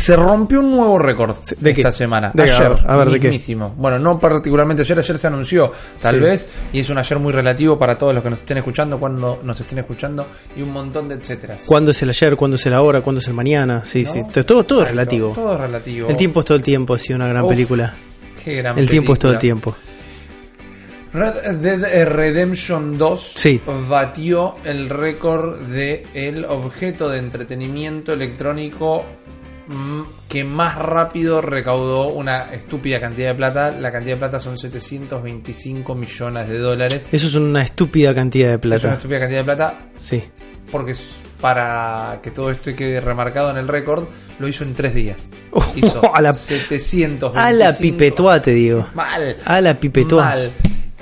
Se rompió un nuevo récord ¿de qué? esta semana. ¿De ayer, A ver, ¿de qué? Bueno, no particularmente ayer, ayer se anunció, tal Sí. vez, y es un ayer muy relativo para todos los que nos estén escuchando, cuando nos estén escuchando, y un montón de etcéteras. ¿Cuándo es el ayer? ¿Cuándo es el ahora? ¿Cuándo es el mañana? Sí, ¿No? sí. Todo, todo Exacto, relativo. Todo relativo. El tiempo es todo el tiempo, ha sido una gran Uf, película. Qué gran El tiempo es todo el tiempo. Red Dead Redemption 2 Sí. batió el récord de el objeto de entretenimiento electrónico que más rápido recaudó una estúpida cantidad de plata. La cantidad de plata son 725 millones de dólares. Eso es una estúpida cantidad de Es una plata. estúpida cantidad de plata Sí. porque es- para que todo esto quede remarcado en el récord, lo hizo en tres días. Oh, Hizo a la- 725. A la pipetoa, te digo. Mal. A la pipetoa. Mal.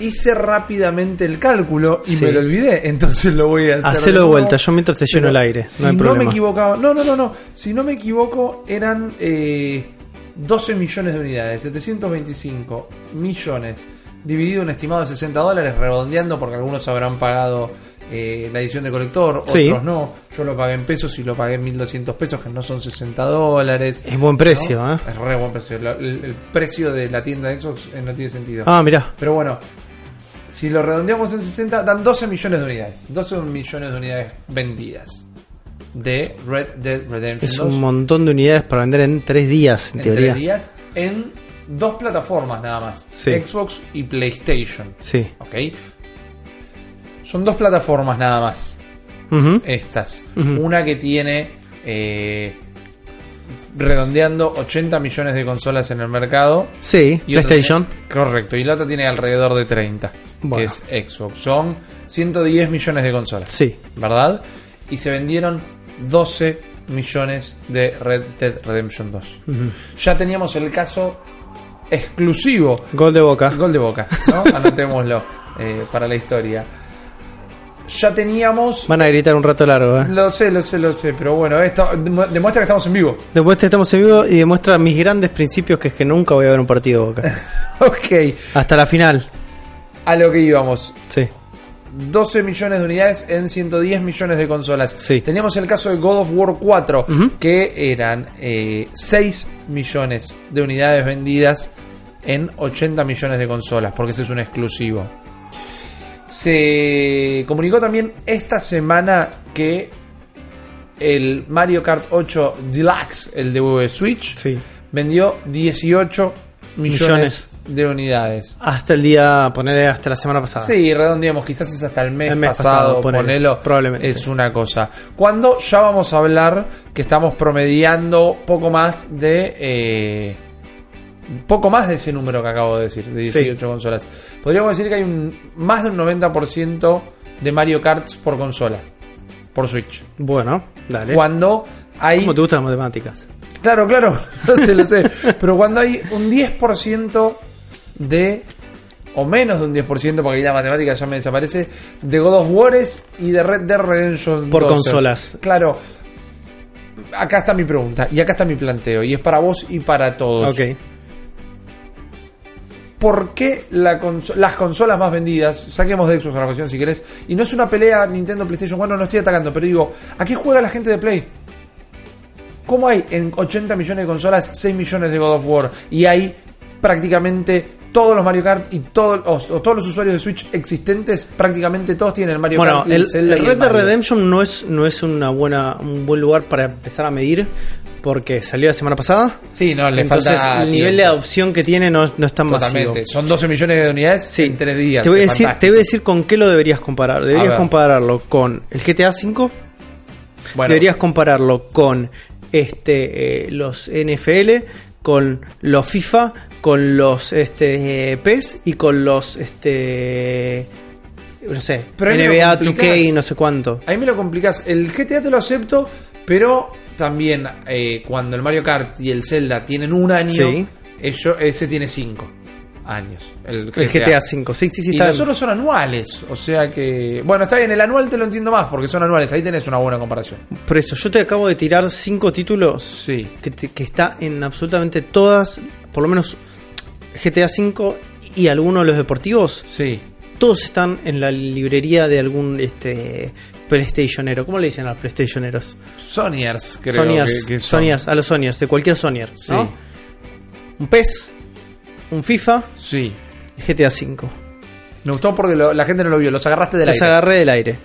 Hice rápidamente el cálculo y Sí. me lo olvidé, entonces lo voy a hacer. Hacelo de vuelta, yo mientras te lleno Pero el aire. Si No me equivocaba, no, no, no, no. Si no me equivoco, eran eh, 12 millones de unidades, 725 millones, dividido en estimado de 60 dólares, redondeando porque algunos habrán pagado eh, la edición de colector, Sí. otros no. Yo lo pagué en pesos y lo pagué en 1200 pesos, que no son 60 dólares. Es buen precio, ¿no? ¿eh? Es re buen precio. El precio de la tienda de Xbox eh, no tiene sentido. Ah, mirá. Pero bueno, si lo redondeamos en 60, dan 12 millones de unidades. 12 millones de unidades vendidas de Red Dead Redemption Es 2 un montón de unidades para vender en tres días, en en teoría. tres días en dos plataformas nada más: Sí. Xbox y PlayStation. Sí. ¿Ok? Son dos plataformas nada más. Estas. Una que tiene. eh, redondeando 80 millones de consolas en el mercado. Sí, Y PlayStation. tiene- correcto, y la otra tiene alrededor de 30, Bueno. que es Xbox. Son 110 millones de consolas, Sí. ¿verdad? Y se vendieron 12 millones de Red Dead Redemption 2. Ujú. Ya teníamos el caso exclusivo, Gol de boca. gol de boca, ¿no? Anotémoslo eh, para la historia. Ya teníamos... Van a gritar un rato largo, ¿eh? Lo sé, lo sé, lo sé, pero bueno, esto dem- demuestra que estamos en vivo. Después estamos en vivo y demuestra mis grandes principios que es que nunca voy a ver un partido de boca. ok, Hasta la final. a lo que íbamos. Sí. 12 millones de unidades en 110 millones de consolas. Sí. Teníamos el caso de God of War 4, Ujú. que eran eh, 6 millones de unidades vendidas en 80 millones de consolas, porque ese es un exclusivo. Se comunicó también esta semana que el Mario Kart 8 Deluxe, el de Switch, Sí. vendió 18 millones, Millones. de unidades. Hasta el día, ponerle hasta la semana pasada. Sí, redondeamos, quizás es hasta el mes, El mes pasado, pasado, ponelo, probablemente. es una cosa. Cuando ya vamos a hablar que estamos promediando poco más de eh, poco más de ese número que acabo de decir, de 18 consolas. Podríamos decir que hay un, más de un 90% de Mario Karts por consola, por Switch. Bueno, dale. Cuando hay ¿Cómo te gustan las matemáticas? Claro, claro, sé, lo sé. Pero cuando hay un 10% de. O menos de un 10%, porque la matemática ya me desaparece. De God of War y de Red Dead Redemption Por 2. consolas. Claro. Acá está mi pregunta. Y acá está mi planteo. Y es para vos y para todos. Ok. ¿Por qué la las consolas más vendidas, saquemos de Xbox a la cuestión si querés, y no es una pelea Nintendo PlayStation, bueno, no estoy atacando, pero digo, ¿a qué juega la gente de Play? ¿Cómo hay en 80 millones de consolas 6 millones de God of War y hay prácticamente todos los Mario Kart y todo- o, o todos los usuarios de Switch existentes, prácticamente todos tienen el Mario Bueno, Kart y el, el Red Dead. Redemption no es, no es una buena, un buen lugar para empezar a medir porque salió la semana pasada. Sí, no, le Entonces falta el nivel de adopción que tiene no, no es tan masivo. Totalmente. Son 12 millones de unidades Sí. en 3 días. Te voy, a decir, fantástico. te voy a decir con qué lo deberías comparar. Deberías compararlo con el GTA V. Bueno, Deberías compararlo con este eh, los NFL, con los FIFA, con los este eh, PES y con los este no sé, Pero NBA complicás. 2K y no sé cuánto. Ahí me lo complicas. El GTA te lo acepto, pero también eh, cuando el Mario Kart y el Zelda tienen un año, Sí. ello- ese tiene cinco años. El GTA, El GTA V. Sí, sí, sí, y está los otros son anuales. O sea que. Bueno, está bien, el anual te lo entiendo más porque son anuales. Ahí tenés una buena comparación. Por eso, yo te acabo de tirar cinco títulos Sí. que, te- que está en absolutamente todas, por lo menos GTA V y algunos de los deportivos, Sí. todos están en la librería de algún este PlayStationero. ¿Cómo le dicen a los PlayStationeros? Sonyers, creo Sonyers, que, que son. Sonyers, a los Sonyers, de cualquier Sonyer. Sí. ¿no? Un PES, un FIFA Sí. y GTA V. Me gustó porque lo- la gente no lo vio, los agarraste del Los aire. agarré del aire,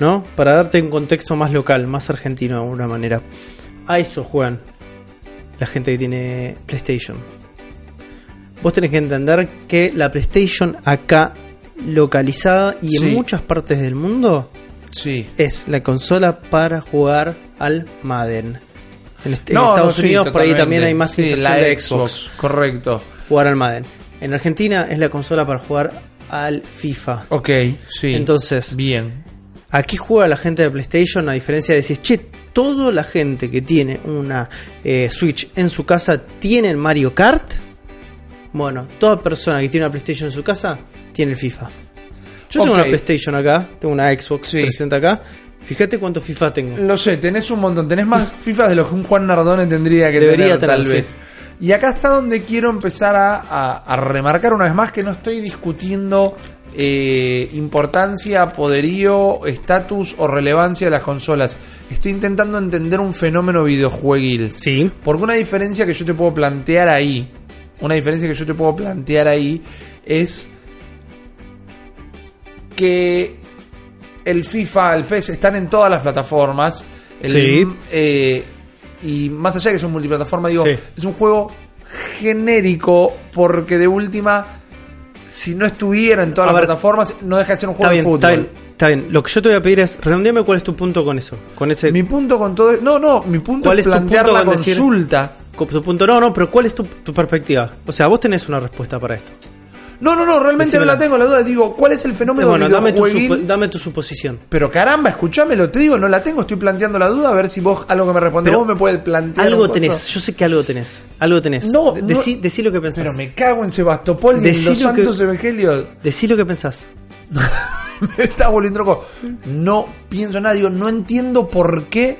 ¿no? Para darte un contexto más local, más argentino de alguna manera. A eso juegan la gente que tiene PlayStation. Vos tenés que entender que la PlayStation acá localizada y Sí. en muchas partes del mundo Sí. es la consola para jugar al Madden. En, Estados no, sí, Unidos por ahí también hay más Sí, la de Xbox. Correcto. Jugar al Madden. En Argentina es la consola para jugar al FIFA. Ok, sí. Entonces, Bien. Aquí juega la gente de PlayStation, a diferencia de decir, che, toda la gente que tiene una eh, Switch en su casa tiene el Mario Kart. Bueno, toda persona que tiene una PlayStation en su casa tiene el FIFA. Yo tengo una PlayStation acá, tengo una Xbox Sí. 360 acá. Fíjate cuánto FIFA tengo. Lo sé, tenés un montón. Tenés más FIFA de lo que un Juan Nardone tendría que Debería tener, tal vez. sí. Y acá está donde quiero empezar a, a- a remarcar una vez más que no estoy discutiendo eh, importancia, poderío, estatus o relevancia de las consolas. Estoy intentando entender un fenómeno videojueguil. Sí. Porque una diferencia que yo te puedo plantear ahí, una diferencia que yo te puedo plantear ahí es que el FIFA, el PES están en todas las plataformas. El- Sí. eh, y más allá de que son multiplataforma, digo, Sí. es un juego genérico porque de última, si no estuviera en todas A las ver, plataformas, no deja de ser un Está juego bien, de está fútbol. bien, está bien. Lo que yo te voy a pedir es, redondeame cuál es tu punto con eso. Con ese Mi punto con todo... No, no, mi punto ¿Cuál es es plantear punto la con decir- consulta. con tu punto. No, no, pero ¿cuál es tu, tu perspectiva? O sea, vos tenés una respuesta para esto. No, no, no, realmente Decímela. no la tengo la duda. Digo, ¿cuál es el fenómeno Bueno, dame tu, dame tu suposición. Pero caramba, escúchamelo, te digo, no la tengo, estoy planteando la duda, a ver si vos algo que me responde Pero vos me puede plantear. Algo tenés, yo sé que algo tenés. Algo tenés. No, De- no- decí, lo que pensás. Pero me cago en Sebastopol y en los lo que- santos evangelios. Decí lo que pensás. me está volviendo loco. No pienso nada, digo, no entiendo por qué.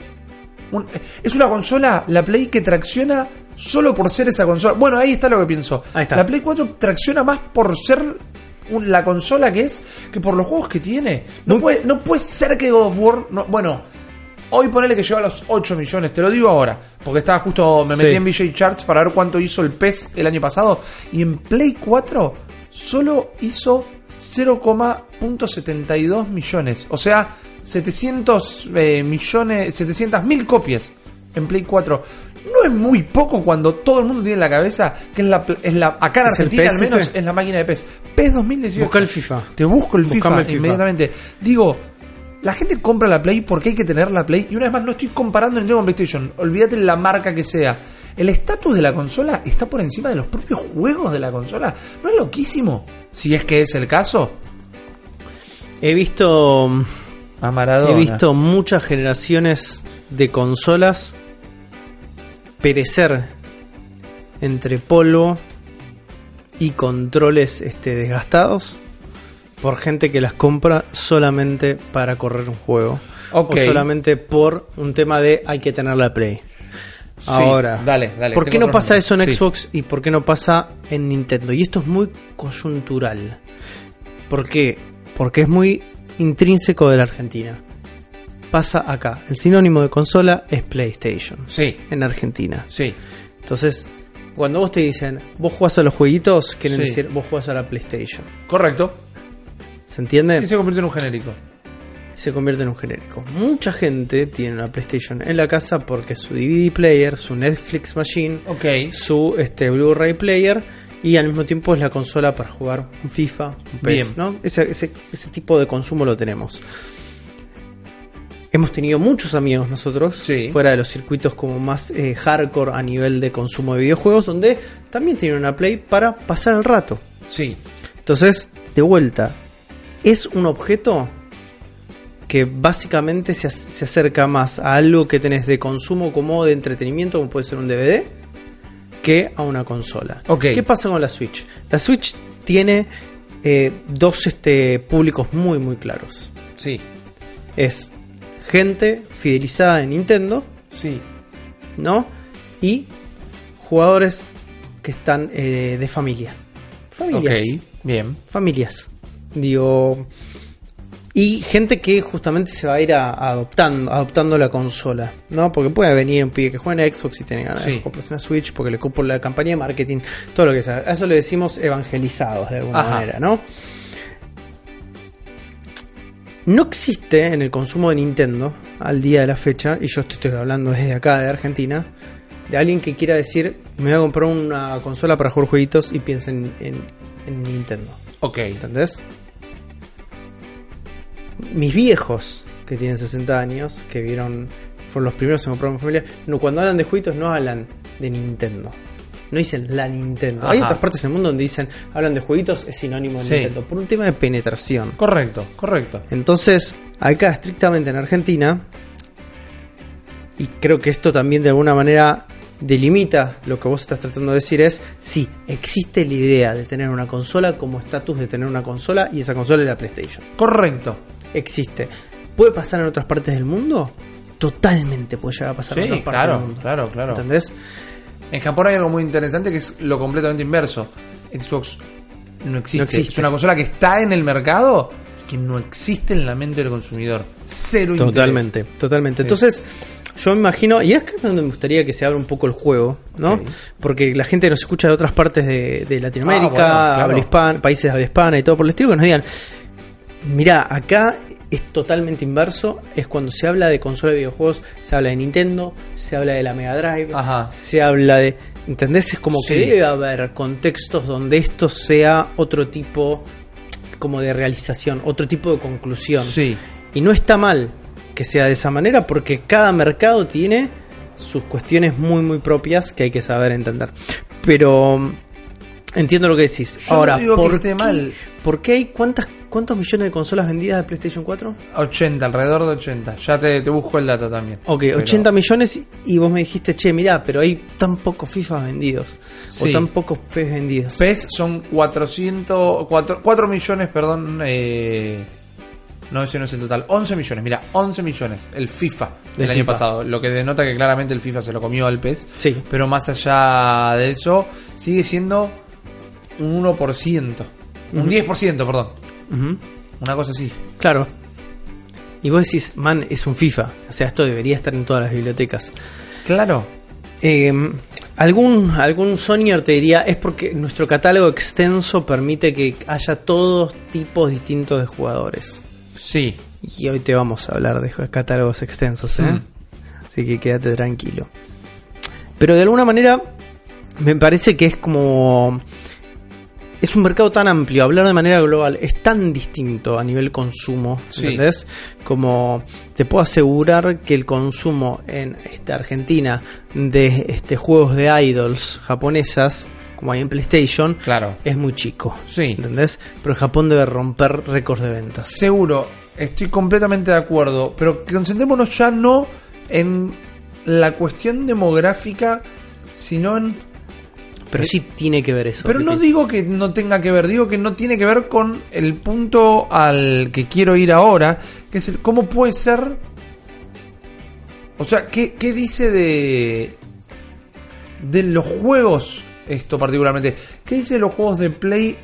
un- es una consola, la Play, que tracciona solo por ser esa consola. Bueno, ahí está lo que pienso. Ahí está. La Play 4 tracciona más por ser un- la consola que es que por los juegos que tiene. No, Muy- puede, no puede ser que God of War. no- bueno, hoy ponele que llegó a los 8 millones, te lo digo ahora. Porque estaba justo, me Sí. metí en VJ Charts para ver cuánto hizo el PES el año pasado. Y en Play 4 solo hizo 0,72 millones. O sea, 700 eh, millones, 700 mil copias en Play 4. No es muy poco cuando todo el mundo tiene en la cabeza que es la, es la acá en ¿Es el Argentina al PES menos es la máquina de PES. PES 2018. Busca el FIFA. Te busco el Buscame FIFA, el FIFA. inmediatamente. Digo, la gente compra la Play porque hay que tener la Play. Y una vez más, no estoy comparando Nintendo con PlayStation. Olvídate la marca que sea. El estatus de la consola está por encima de los propios juegos de la consola. ¿No es loquísimo? Si es que es el caso. He visto. A Maradona. He visto muchas generaciones de consolas perecer entre polvo y controles este, desgastados por gente que las compra solamente para correr un juego. O solamente por un tema de hay que tener la Play. Sí, Ahora, dale, dale, ¿por qué no pasa eso en Sí. Xbox y por qué no pasa en Nintendo? Y esto es muy coyuntural. ¿Por qué? Porque es muy intrínseco de la Argentina. Pasa acá. El sinónimo de consola es PlayStation. Sí, En Argentina. sí. Entonces, cuando vos te dicen, vos jugás a los jueguitos, quieren Sí. decir, vos jugás a la PlayStation. Correcto. ¿Se entiende? Y se convirtió en un genérico. se convierte en un genérico. Mucha gente tiene una PlayStation en la casa porque su DVD player, su Netflix machine, su este Blu-ray player y al mismo tiempo es la consola para jugar un FIFA, un PES, Bien. ¿no? Ese, ese, ese tipo de consumo lo tenemos. Hemos tenido muchos amigos nosotros, Sí. fuera de los circuitos como más eh, hardcore a nivel de consumo de videojuegos, donde también tienen una Play para pasar el rato. Sí. Entonces, de vuelta, es un objeto que básicamente se, se acerca más a algo que tenés de consumo como de entretenimiento, como puede ser un DVD, que a una consola. Ok. ¿Qué pasa con la Switch? La Switch tiene eh, dos este, públicos muy, muy claros. Sí. Es gente fidelizada en Nintendo, Sí. ¿no? Y jugadores que están eh, de familia. Familias Ok. Bien. familias. Digo, Y gente que justamente se va a ir a- adoptando, adoptando la consola, ¿no? Porque puede venir un pibe que juega en Xbox y tiene ganas Sí. de comprarse una Switch porque le cupo la campaña de marketing, todo lo que sea. A eso le decimos evangelizados de alguna Ajá. manera, ¿no? No existe en el consumo de Nintendo al día de la fecha, y yo te estoy hablando desde acá de Argentina, de alguien que quiera decir, me voy a comprar una consola para jugar jueguitos y piensen en, en Nintendo. Ok. ¿Entendés? Mis viejos, que tienen 60 años, que vieron, fueron los primeros en comprar una familia, no, cuando hablan de jueguitos no hablan de Nintendo. No dicen la Nintendo. Hay otras partes del mundo donde dicen, hablan de jueguitos, es sinónimo de Sí. Nintendo, por un tema de penetración. Correcto, correcto. Entonces, acá estrictamente en Argentina, y creo que esto también de alguna manera delimita lo que vos estás tratando de decir es, sí, existe la idea de tener una consola como estatus de tener una consola y esa consola es la PlayStation. Correcto. Existe. ¿Puede pasar en otras partes del mundo? Totalmente puede llegar a pasar en otras partes claro, del mundo. claro, claro. ¿Entendés? En Japón hay algo muy interesante que es lo completamente inverso. Xbox no existe. No existe. Es una consola que está en el mercado y que no existe en la mente del consumidor. Cero interés. Totalmente, totalmente. Entonces, yo me imagino, y es que es donde me gustaría que se abra un poco el juego, ¿no? Porque la gente nos escucha de otras partes de, de Latinoamérica, Ah, bueno, claro. habla hispana, países de habla hispana y todo por el estilo, que nos digan, mira, acá es totalmente inverso, es cuando se habla de consola de videojuegos, se habla de Nintendo, se habla de la Mega Drive, Ajá. se habla de... ¿Entendés? Es como que debe haber contextos donde esto sea otro tipo como de realización, otro tipo de conclusión. Sí. Y no está mal que sea de esa manera porque cada mercado tiene sus cuestiones muy muy propias que hay que saber entender. Pero entiendo lo que decís. Yo Ahora, no digo que ¿por, esté qué, mal. ¿por qué hay cuántas cuántos millones de consolas vendidas de PlayStation 4? 80, alrededor de 80. Ya te, te busco el dato también. Ok, Pero- 80 millones y vos me dijiste, che, mirá, pero hay tan pocos FIFA vendidos. O Sí. tan pocos PES vendidos. PES son 400, 4, 4 millones, perdón. Eh, no, ese no es el total. 11 millones, mira, 11 millones. El FIFA del año FIFA. pasado. Lo que denota que claramente el FIFA se lo comió al PES. Sí. Pero más allá de eso, sigue siendo un 1%. Un Ujú. 10%, perdón. Una cosa así. Claro. Y vos decís, man, es un FIFA. O sea, esto debería estar en todas las bibliotecas. Claro. Eh, algún, algún Sonyer te diría, es porque nuestro catálogo extenso permite que haya todos tipos distintos de jugadores. Sí. Y hoy te vamos a hablar de catálogos extensos, ¿eh? Mm. Así que quédate tranquilo. Pero de alguna manera, me parece que es como. Es un mercado tan amplio, hablar de manera global es tan distinto a nivel consumo, Sí. ¿entendés? Como te puedo asegurar que el consumo en esta Argentina de este juegos de idols japonesas, como hay en PlayStation, Claro. es muy chico. Sí. ¿Entendés? Pero Japón debe romper récords de ventas. Seguro, estoy completamente de acuerdo, pero concentrémonos ya no en la cuestión demográfica, sino en... Pero sí tiene que ver eso. Pero no te- digo que no tenga que ver, digo que no tiene que ver con el punto al que quiero ir ahora, que es el cómo puede ser... O sea, ¿qué, qué dice de... de los juegos, esto particularmente? ¿Qué dice de los juegos de Play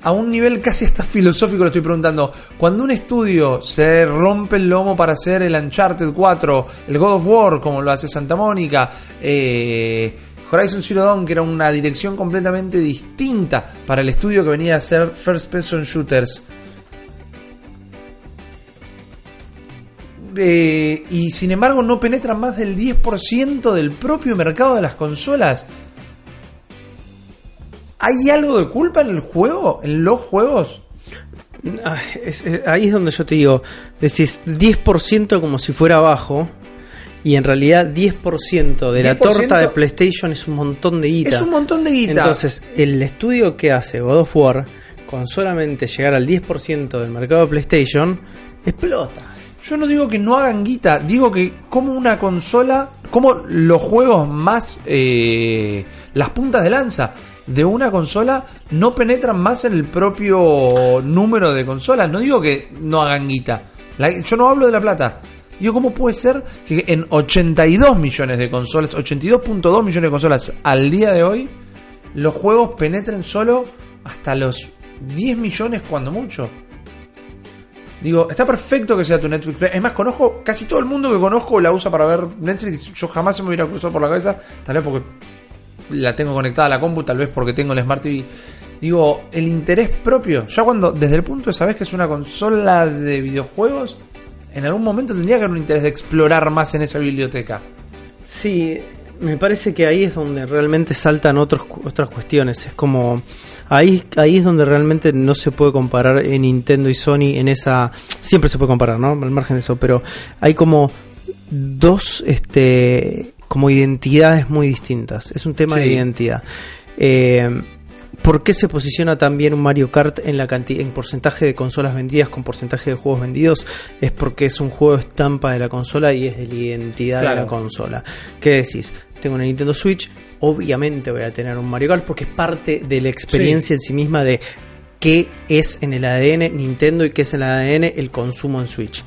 a un nivel casi hasta filosófico lo estoy preguntando. Cuando un estudio se rompe el lomo para hacer el Uncharted 4, el God of War, como lo hace Santa Mónica, eh, Horizon Zero Dawn, que era una dirección completamente distinta para el estudio que venía a hacer First Person Shooters. Eh, y sin embargo no penetra más del 10% del propio mercado de las consolas. ¿Hay algo de culpa en el juego? ¿En los juegos? Ah, ahí es donde yo te digo, decís 10% como si fuera abajo y en realidad 10% de la 10% torta de PlayStation es un montón de guita. Es un montón de guita. Entonces, el estudio que hace God of War con solamente llegar al 10% del mercado de PlayStation explota. Yo no digo que no hagan guita, digo que como una consola, como los juegos más, eh, las puntas de lanza de una consola no penetran más en el propio número de consolas. No digo que no hagan guita. La- yo no hablo de la plata. Digo, ¿cómo puede ser que en 82 millones de consolas, 82.2 millones de consolas al día de hoy, los juegos penetren solo hasta los 10 millones cuando mucho? Digo, está perfecto que sea tu Netflix. Es más, conozco, casi todo el mundo que conozco la usa para ver Netflix. Yo jamás se me hubiera cruzado por la cabeza, tal vez porque la tengo conectada a la compu, tal vez porque tengo el Smart TV. Digo, el interés propio. Ya cuando, desde el punto de saber que es una consola de videojuegos, en algún momento tendría que haber un interés de explorar más en esa biblioteca. Sí, me parece que ahí es donde realmente saltan otros, otras cuestiones. Es como. Ahí, ahí es donde realmente no se puede comparar en Nintendo y Sony en esa. Siempre se puede comparar, ¿no? Al margen de eso, pero hay como dos este como identidades muy distintas. Es un tema de identidad. Eh, ¿Por qué se posiciona también un Mario Kart en la cantidad, en porcentaje de consolas vendidas con porcentaje de juegos vendidos? Es porque es un juego estampa de la consola y es de la identidad de la consola. ¿Qué decís? Tengo una Nintendo Switch, obviamente voy a tener un Mario Kart porque es parte de la experiencia en sí misma de qué es en el ADN Nintendo y qué es en el ADN el consumo en Switch.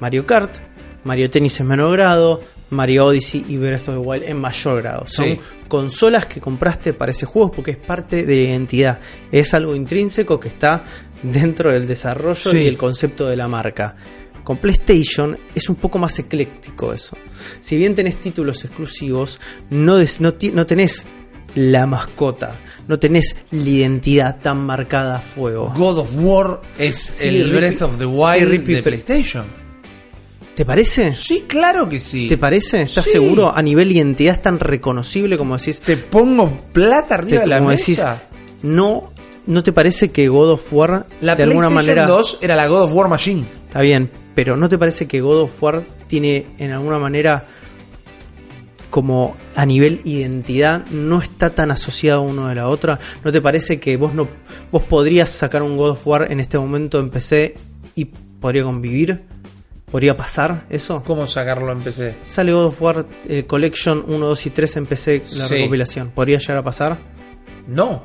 Mario Kart, Mario Tennis en menor grado, Mario Odyssey y Breath of the Wild en mayor grado. Son Sí. consolas que compraste para ese juego porque es parte de la identidad. Es algo intrínseco que está dentro del desarrollo Sí. y el concepto de la marca. Con PlayStation es un poco más ecléctico eso. Si bien tenés títulos exclusivos, no, des- no, ti- no tenés la mascota, no tenés la identidad tan marcada a fuego. God of War es Sí, el Breath of the Wild de PlayStation. ¿Te parece? Sí, claro que sí. ¿Te parece? ¿Estás Sí. seguro? A nivel identidad es tan reconocible como decís. Te pongo plata arriba te- de la como mesa. decís, no, ¿no te parece que God of War la de alguna manera 2 era la God of War Machine. está bien, pero ¿no te parece que God of War tiene en alguna manera como a nivel identidad no está tan asociado uno de la otra? ¿No te parece que vos no vos podrías sacar un God of War en este momento en PC y podría convivir? ¿Podría pasar eso? ¿Cómo sacarlo en PC? Sale God of War eh, Collection 1, 2 y 3 en PC la Sí. recopilación. ¿Podría llegar a pasar? No.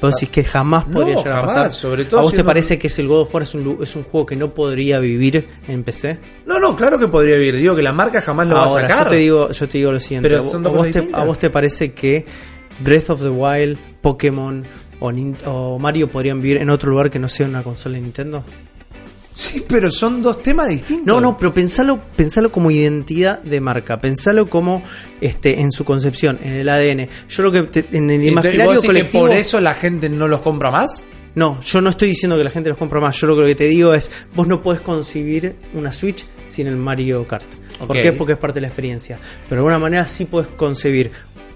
Vos decís que jamás No, podría llegar jamás, a pasar. sobre todo ¿A vos te parece que si el God of War es un, es un juego que no podría vivir en PC? No, no, claro que podría vivir. Digo que la marca jamás lo va a sacar. yo te digo, yo te digo lo siguiente. Pero ¿A son ¿A dos vos, cosas te. ¿A vos te parece que Breath of the Wild, Pokémon o, o Mario podrían vivir en otro lugar que no sea una consola de Nintendo? Sí, pero son dos temas distintos. No, no, pero pensalo, pensalo como identidad de marca, pensalo como este en su concepción, en el ADN. Yo lo que te- en el Entonces, imaginario ¿vos colectivo que por eso la gente no los compra más? No, yo no estoy diciendo que la gente los compra más. Yo lo que te digo es, vos no podés concebir una Switch sin el Mario Kart. ¿Por Ok. qué? Porque es parte de la experiencia. Pero de alguna manera sí podés concebir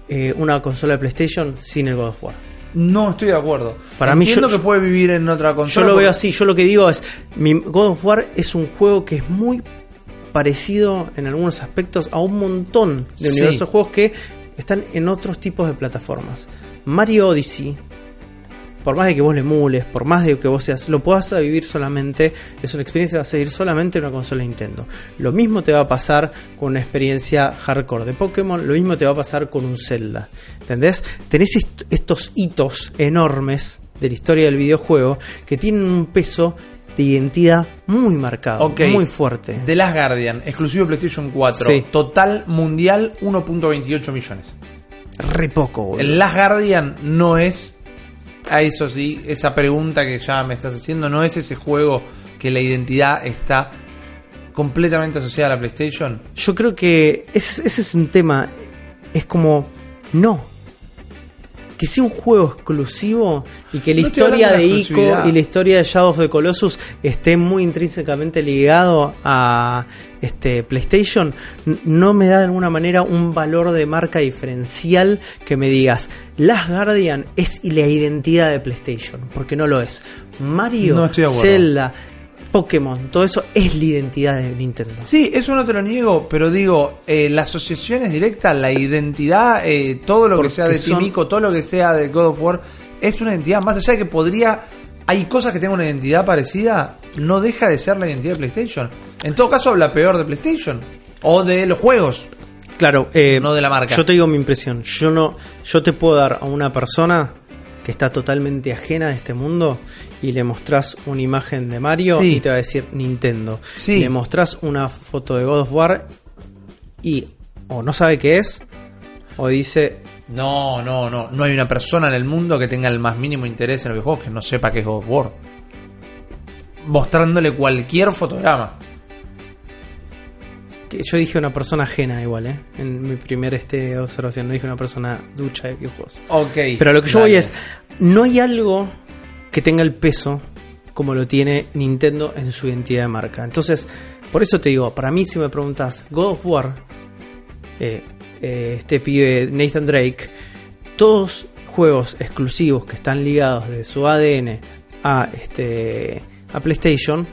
eh, una consola de PlayStation sin el God of War. No estoy de acuerdo. Para mí, Entiendo yo- que puede vivir en otra consola. Yo lo porque- veo así, yo lo que digo es, mi God of War es un juego que es muy parecido en algunos aspectos a un montón de Sí. universos juegos que están en otros tipos de plataformas. Mario Odyssey, por más de que vos le emules, por más de que vos seas, lo puedas vivir solamente, es una experiencia que vas a vivir solamente en una consola Nintendo. Lo mismo te va a pasar con una experiencia hardcore de Pokémon, lo mismo te va a pasar con un Zelda. ¿Entendés? Tenés est- estos hitos enormes de la historia del videojuego que tienen un peso de identidad muy marcado, muy fuerte. The Last Guardian, exclusivo PlayStation 4. Sí. Total mundial 1.28 millones. Re poco, boludo. El Last Guardian no es. A eso sí, esa pregunta que ya me estás haciendo, no es ese juego que la identidad está completamente asociada a la PlayStation. Yo creo que ese, ese es un tema. Es como. No. Que sea un juego exclusivo y que la No historia de Ico y la historia de Shadow of the Colossus esté muy intrínsecamente ligado a este PlayStation, no me da de alguna manera un valor de marca diferencial que me digas, Last Guardian es la identidad de PlayStation, porque no lo es. Mario, No. Zelda, Pokémon, todo eso es la identidad de Nintendo. Sí, eso no te lo niego, pero digo, eh, la asociación es directa, la identidad, eh, todo lo Porque que sea de son- Timico, todo lo que sea de God of War, es una identidad, más allá de que podría... Hay cosas que tengan una identidad parecida, no deja de ser la identidad de PlayStation. En todo caso, habla peor de PlayStation. O de los juegos. Claro, eh, No de la marca. Yo te digo mi impresión. Yo no, yo te puedo dar a una persona que está totalmente ajena a este mundo y le mostrás una imagen de Mario Sí. y te va a decir Nintendo. Sí. Le mostrás una foto de God of War y o no sabe qué es o dice No, no, no. No hay una persona en el mundo que tenga el más mínimo interés en los videojuegos que no sepa qué es God of War. mostrándole cualquier fotograma. Que yo dije una persona ajena igual, ¿eh? En mi primer este, observación, no dije una persona ducha de videojuegos. Ok. Pero lo que yo dale. voy es, no hay algo que tenga el peso como lo tiene Nintendo en su identidad de marca. Entonces, por eso te digo, para mí si me preguntas, God of War, eh, eh, este pibe Nathan Drake, todos juegos exclusivos que están ligados de su ADN a, este, a PlayStation,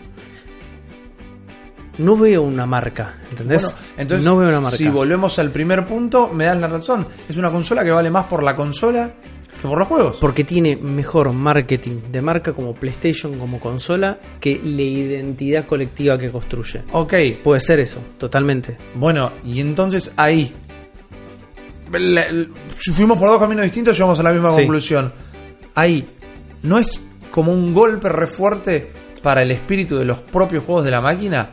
no veo una marca, ¿entendés? Bueno, entonces, no veo una marca. si volvemos al primer punto, me das la razón. Es una consola que vale más por la consola que por los juegos. Porque tiene mejor marketing de marca como PlayStation, como consola, que la identidad colectiva que construye. Ok, Puede ser eso, totalmente. bueno, y entonces ahí. la- fuimos por dos caminos distintos llegamos a la misma Sí. conclusión. Ahí, ¿no es como un golpe re fuerte para el espíritu de los propios juegos de la máquina?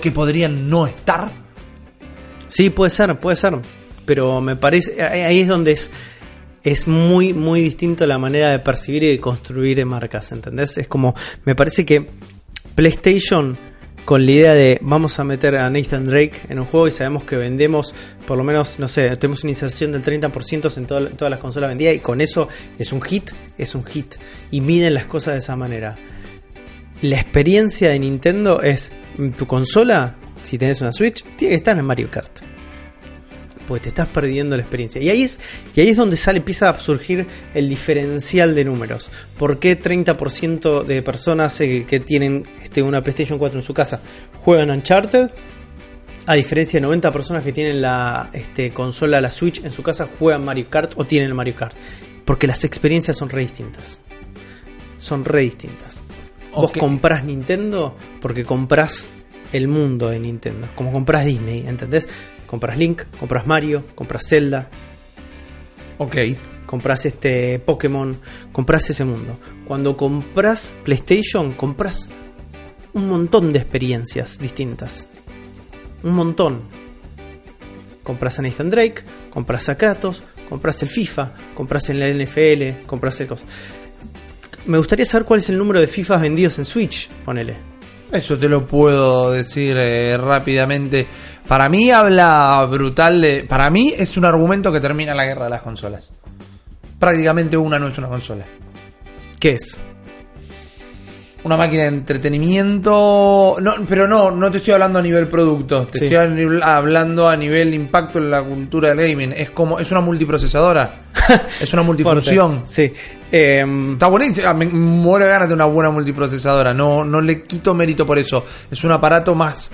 Que podrían no estar. Sí, puede ser, puede ser. Pero me parece, ahí es donde es, es muy, muy distinto la manera de percibir y de construir marcas, ¿entendés? Es como, me parece que PlayStation, con la idea de vamos a meter a Nathan Drake en un juego y sabemos que vendemos, por lo menos, no sé, tenemos una inserción del 30% en toda- todas las consolas vendidas y con eso es un hit, es un hit. Y miden las cosas de esa manera. La experiencia de Nintendo es mm, tu consola, si tenés una Switch, tiene que estar en Mario Kart. Pues te estás perdiendo la experiencia. Y ahí es, y ahí es donde sale, empieza a surgir el diferencial de números. ¿Por qué 30% de personas eh, que tienen este, una PlayStation 4 en su casa juegan Uncharted? A diferencia de 90 personas que tienen la este, consola, la Switch en su casa, juegan Mario Kart o tienen el Mario Kart. Porque las experiencias son re distintas. Son re distintas. Vos Ok. comprás Nintendo porque comprás el mundo de Nintendo. Como comprás Disney, ¿entendés? Compras Link, compras Mario, compras Zelda, Ok. compras este Pokémon, compras ese mundo. Cuando compras PlayStation, compras un montón de experiencias distintas. Un montón. Compras a Nathan Drake, compras a Kratos, compras el FIFA, compras en la NFL, compras el. Me gustaría saber cuál es el número de FIFAs vendidos en Switch, ponele. Eso te lo puedo decir eh, rápidamente. Para mí habla brutal de... Para mí es un argumento que termina la guerra de las consolas. Prácticamente una no es una consola. ¿Qué es? Una máquina de entretenimiento... No, pero no, no te estoy hablando a nivel producto. Te Sí. estoy hablando a nivel impacto en la cultura del gaming. Es como... Es una multiprocesadora. es una multifunción. Sí. Em, Está buenísimo. Ah, Me muero de ganas de una buena multiprocesadora. No, no le quito mérito por eso. Es un aparato más.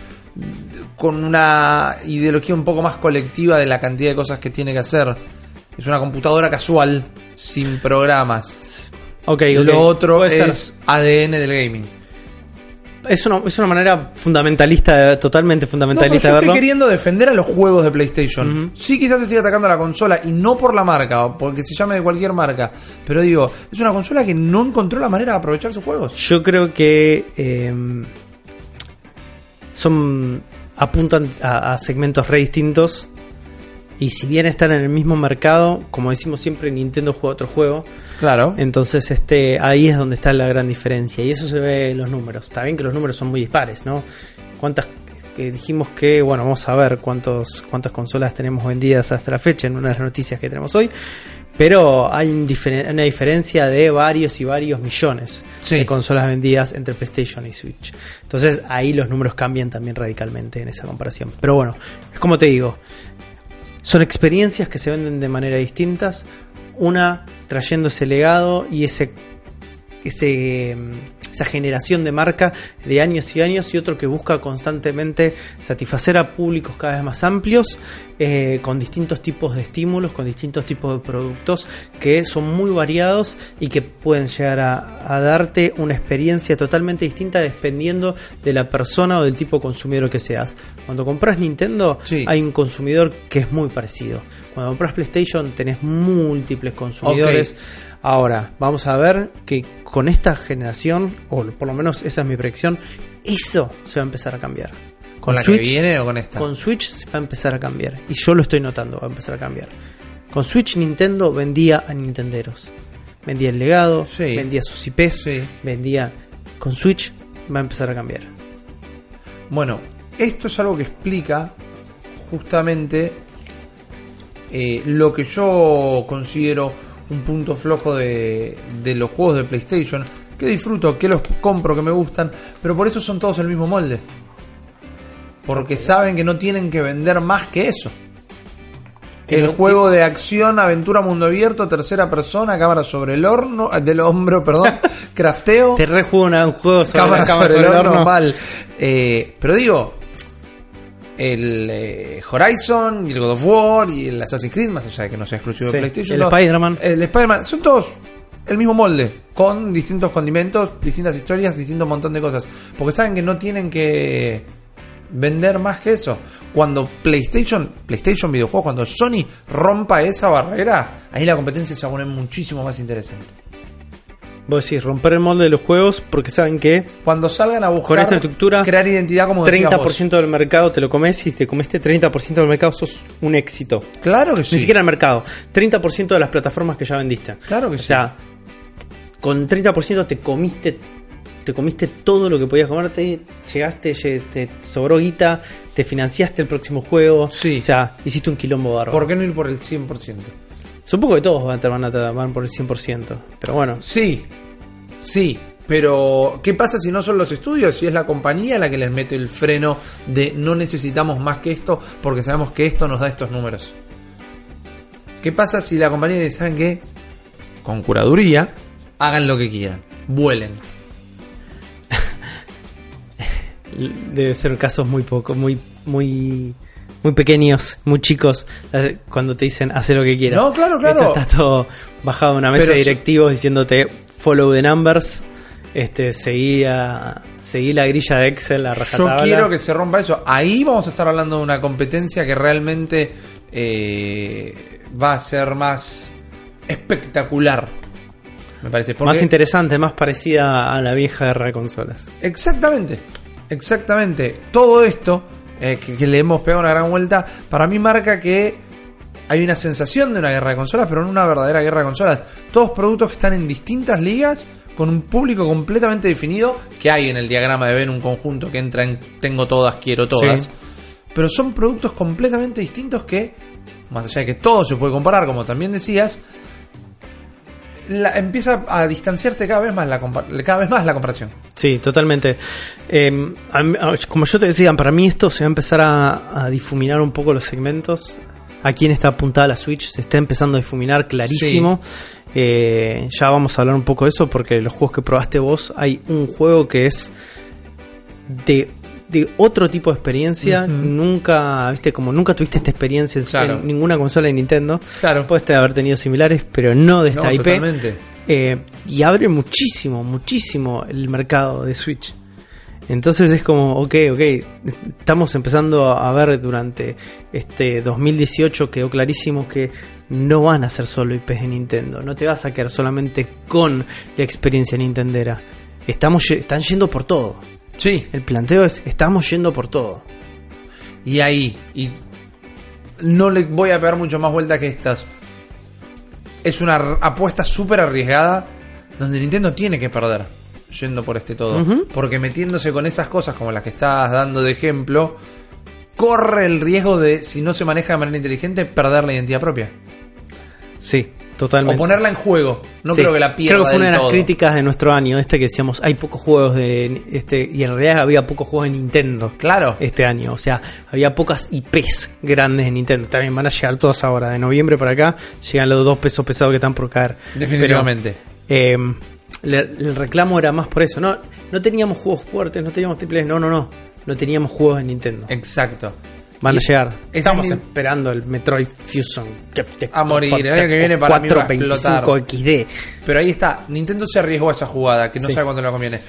con una ideología un poco más colectiva de la cantidad de cosas que tiene que hacer. Es una computadora casual, sin programas. Ok, ok. Lo otro Puede ser. es ADN del gaming. Es una, es una manera fundamentalista, totalmente No, pero fundamentalista yo de estoy queriendo defender a los juegos de PlayStation. Sí, quizás estoy atacando a la consola y no por la marca, o porque se llame de cualquier marca. Pero digo, es una consola que no encontró la manera de aprovechar sus juegos. Yo creo que em, son apuntan a, a segmentos re distintos y si bien están en el mismo mercado, como decimos siempre, Nintendo juega otro juego. Claro. Entonces, este, ahí es donde está la gran diferencia. Y eso se ve en los números. Está bien que los números son muy dispares, ¿no? ¿Cuántas que dijimos que, bueno, vamos a ver cuántos, cuántas consolas tenemos vendidas hasta la fecha en una de las noticias que tenemos hoy. Pero hay una diferencia de varios y varios millones Sí. de consolas vendidas entre PlayStation y Switch. Entonces ahí los números cambian también radicalmente en esa comparación. Pero bueno, es como te digo, son experiencias que se venden de manera distintas. Una trayendo ese legado y ese, mm, esa generación de marca de años y años y otro que busca constantemente satisfacer a públicos cada vez más amplios eh, con distintos tipos de estímulos, con distintos tipos de productos que son muy variados y que pueden llegar a, a darte una experiencia totalmente distinta dependiendo de la persona o del tipo de consumidor que seas. Cuando compras Nintendo Sí. hay un consumidor que es muy parecido. Cuando compras PlayStation tenés múltiples consumidores. Ahora, vamos a ver que con esta generación, o por lo menos esa es mi predicción, eso se va a empezar a cambiar. ¿Con la Switch, que viene o con esta? Con Switch se va a empezar a cambiar. Y yo lo estoy notando, va a empezar a cambiar. Con Switch Nintendo vendía a Nintenderos. Vendía el legado, Sí. vendía sus IPs, Sí. vendía... Con Switch va a empezar a cambiar. Bueno, esto es algo que explica justamente eh, lo que yo considero un punto flojo de, de los juegos de PlayStation, que disfruto, que los compro, que me gustan, pero por eso son todos el mismo molde. Porque saben que no tienen que vender más que eso. El no juego de acción, aventura, mundo abierto, tercera persona, cámara sobre el horno, eh, del hombro, perdón, crafteo, Te rejuego un juego sobre cámara la cama sobre, el horno, horno. mal. Eh, pero digo, el eh, Horizon y el God of War y el Assassin's Creed, más allá de que no sea exclusivo Sí, de PlayStation, el no, Spider-Man. el Spider-Man, son todos el mismo molde, con distintos condimentos, distintas historias, distintos montón de cosas. Porque saben que no tienen que vender más que eso. Cuando PlayStation, PlayStation videojuegos, cuando Sony rompa esa barrera, ahí la competencia se va a poner muchísimo más interesante. Vos decís, romper el molde de los juegos porque saben que Cuando salgan a buscar Con esta estructura, crear identidad como decías vos. 30% del mercado te lo comes y si te comiste 30% del mercado sos un éxito. Claro que sí. Ni siquiera el mercado, 30% de las plataformas que ya vendiste. Claro que O sí. sea, con 30% te comiste te comiste todo lo que podías comerte, llegaste, lle- te sobró guita, te financiaste el próximo juego. Sí. O sea, hiciste un quilombo bárbaro. ¿Por qué no ir por el 100%? Supongo que todos van a, van a- van por el 100%. Pero bueno, Sí, sí. Pero, ¿qué pasa si no son los estudios? Si es la compañía la que les mete el freno de no necesitamos más que esto porque sabemos que esto nos da estos números. ¿Qué pasa si la compañía dice, ¿saben qué? Con curaduría, hagan lo que quieran, vuelen. debe ser casos muy pocos, muy, muy, muy pequeños, muy chicos, eh, cuando te dicen hacer lo que quieras. No, claro, claro. Esto está todo bajado en una mesa Pero de directivos diciéndote follow the numbers, este, seguí, a- seguí la grilla de Excel, la Yo rajatabla. quiero que se rompa eso. Ahí vamos a estar hablando de una competencia que realmente eh, va a ser más espectacular. Me parece. Porque- Más interesante, más parecida a la vieja guerra de consolas. Exactamente, exactamente. Todo esto eh, que, que le hemos pegado una gran vuelta, para mí marca que hay una sensación de una guerra de consolas, pero no una verdadera guerra de consolas. Todos productos que están en distintas ligas, con un público completamente definido, que hay en el diagrama de ver un conjunto que entra en tengo todas, quiero todas. Sí. Pero son productos completamente distintos que, más allá de que todo se puede comparar, como también decías, la- empieza a distanciarse cada vez más la, cada vez más la comparación. Sí, totalmente. Eh, a a- como yo te decía, para mí esto se va a empezar a, a difuminar un poco los segmentos. Aquí en esta apuntada la Switch se está empezando a difuminar clarísimo. Eh, ya vamos a hablar un poco de eso porque los juegos que probaste vos, hay un juego que es de, de otro tipo de experiencia. Nunca, viste, como nunca tuviste esta experiencia en- Claro. en ninguna consola de Nintendo. Claro. Puedes haber tenido similares, pero no de esta No, IP. totalmente. Eh, y abre muchísimo, muchísimo el mercado de Switch. Entonces es como, ok, ok, estamos empezando a ver durante este 2018 quedó clarísimo que no van a ser solo IPs de Nintendo, no te vas a quedar solamente con la experiencia nintendera. Estamos, están yendo por todo. Sí. El planteo es, estamos yendo por todo. Y ahí, y no le voy a pegar mucho más vuelta que estas. Es una apuesta súper arriesgada donde Nintendo tiene que perder yendo por este todo. Porque metiéndose con esas cosas como las que estás dando de ejemplo, corre el riesgo de, si no se maneja de manera inteligente, perder la identidad propia. Sí, O ponerla en juego. No Sí, creo que la pierda. Creo que fue una de las todo. críticas de nuestro año, este que decíamos, hay pocos juegos de este y en realidad había pocos juegos de Nintendo. Claro. Este año, o sea, había pocas IPs grandes de Nintendo. También van a llegar todas ahora, de noviembre para acá, llegan los dos pesos pesados que están por caer. Definitivamente. Pero, eh, le- el reclamo era más por eso. No, no teníamos juegos fuertes, no teníamos triples, no, no, no. No teníamos juegos de Nintendo. Exacto. Van a llegar. Estamos es esperando el Metroid Fusion. que te- A morir, el año que viene para mí va a 425 XD. Pero ahí está, Nintendo se arriesgó a esa jugada, que no Sí. sabe cuánto le conviene.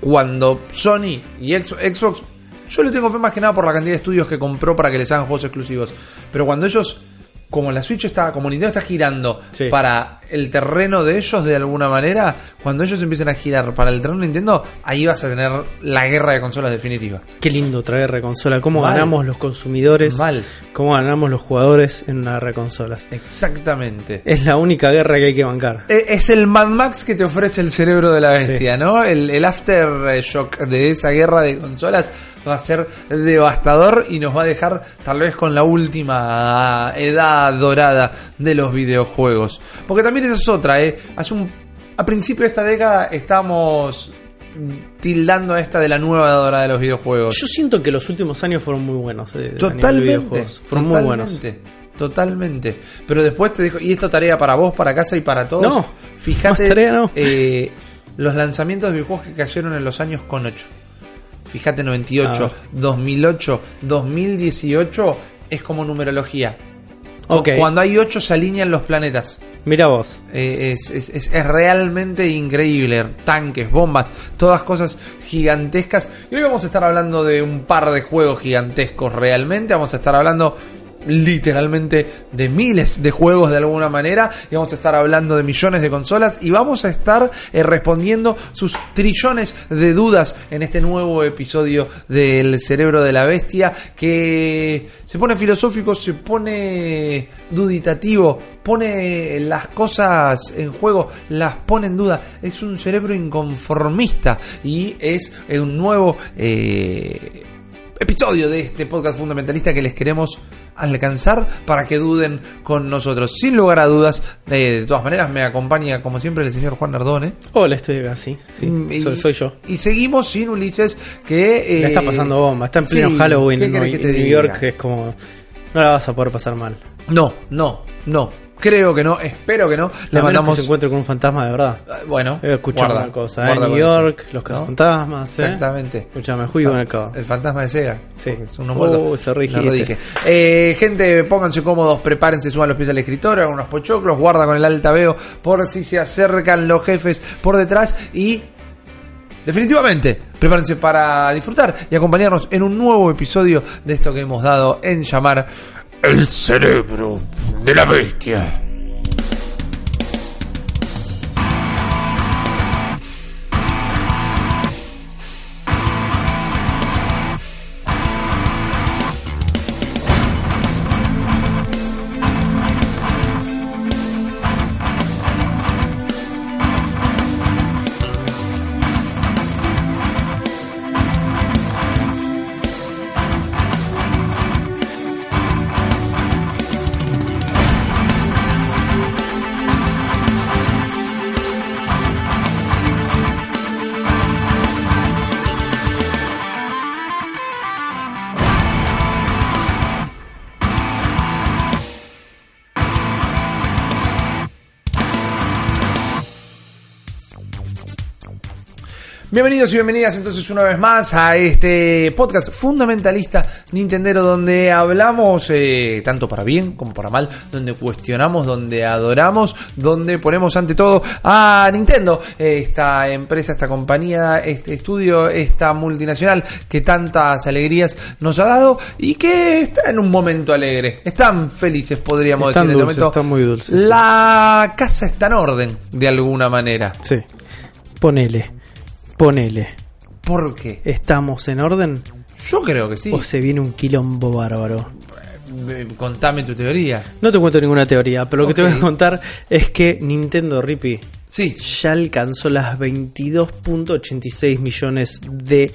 Cuando Sony y Xbox, yo le tengo fe más que nada por la cantidad de estudios que compró para que les hagan juegos exclusivos. Pero cuando ellos, como la Switch está, como Nintendo está girando Sí. para el terreno de ellos de alguna manera, cuando ellos empiecen a girar para el terreno de Nintendo, ahí vas a tener la guerra de consolas definitiva. Qué lindo traer reconsola. Cómo Mal. ganamos los consumidores. Mal. Cómo ganamos los jugadores en una reconsolas. Exactamente. Es la única guerra que hay que bancar. Eh, Es el Mad Max que te ofrece el cerebro de la bestia, ¿no? El, el aftershock de esa guerra de consolas va a ser devastador y nos va a dejar tal vez con la última edad dorada de los videojuegos. Porque también esa es otra, ¿eh? Hace un, a principio de esta década estamos tildando a esta de la nueva edad dorada de los videojuegos. Yo siento que los últimos años fueron muy buenos. eh, Totalmente. Fueron muy buenos. totalmente. Pero después te dijo, y esto tarea para vos, para casa y para todos. No, Fíjate no. eh, los lanzamientos de videojuegos que cayeron en los años con 8. Fíjate 98, A ver. 2008, 2018 es como numerología. Ok. Cuando hay 8 se alinean los planetas. Mira vos. Eh, es, es- es- es realmente increíble. Tanques, bombas, todas cosas gigantescas. Y hoy vamos a estar hablando de un par de juegos gigantescos realmente. Vamos a estar hablando literalmente de miles de juegos de alguna manera y vamos a estar hablando de millones de consolas y vamos a estar eh, respondiendo sus trillones de dudas en este nuevo episodio del cerebro de la bestia que se pone filosófico, se pone duditativo, pone las cosas en juego, las pone en duda. Es un cerebro inconformista y es un nuevo eh, episodio de este podcast fundamentalista que les queremos alcanzar para que duden con nosotros. Sin lugar a dudas, eh, de todas maneras me acompaña como siempre el señor Juan Nardone. Hola, estoy acá, sí. sí Mm, Y- soy, soy yo. Y seguimos sin Ulises que... eh, La está pasando bomba. Está en pleno sí, Halloween ¿qué en, que te en New? York. Es como. No la vas a poder pasar mal. No, no, no. Creo que no, espero que no. Le mandamos que se encuentre con un fantasma de verdad. Ah, Bueno, He escuchado guarda, una cosa. ¿eh? New con eso. York, los cazafantasmas. ¿eh? Exactamente. Escuchame, juego en el cabo. El fantasma de Sega. Sí. Es muerto. Uh, se Lo redije. Eh, gente, pónganse cómodos, prepárense, suban los pies al escritorio, hagan unos pochoclos, guarda con el altaveo por si se acercan los jefes por detrás y definitivamente prepárense para disfrutar y acompañarnos en un nuevo episodio de esto que hemos dado en llamar El cerebro de la bestia. Bienvenidos y bienvenidas entonces una vez más a este podcast fundamentalista Nintendero donde hablamos eh, tanto para bien como para mal, donde cuestionamos, donde adoramos, donde ponemos ante todo a Nintendo, eh, esta empresa, esta compañía, este estudio, esta multinacional que tantas alegrías nos ha dado y que está en un momento alegre. Están felices, podríamos Están decir en este momento. están muy dulces, sí. La casa está en orden, de alguna manera. Sí. Ponele. Ponele. ¿Por qué? ¿Estamos en orden? Yo creo que sí. ¿O se viene un quilombo bárbaro? Eh, Contame tu teoría. No te cuento ninguna teoría, pero lo que te voy a contar es que Nintendo Rippy Sí. ya alcanzó las 22.86 millones de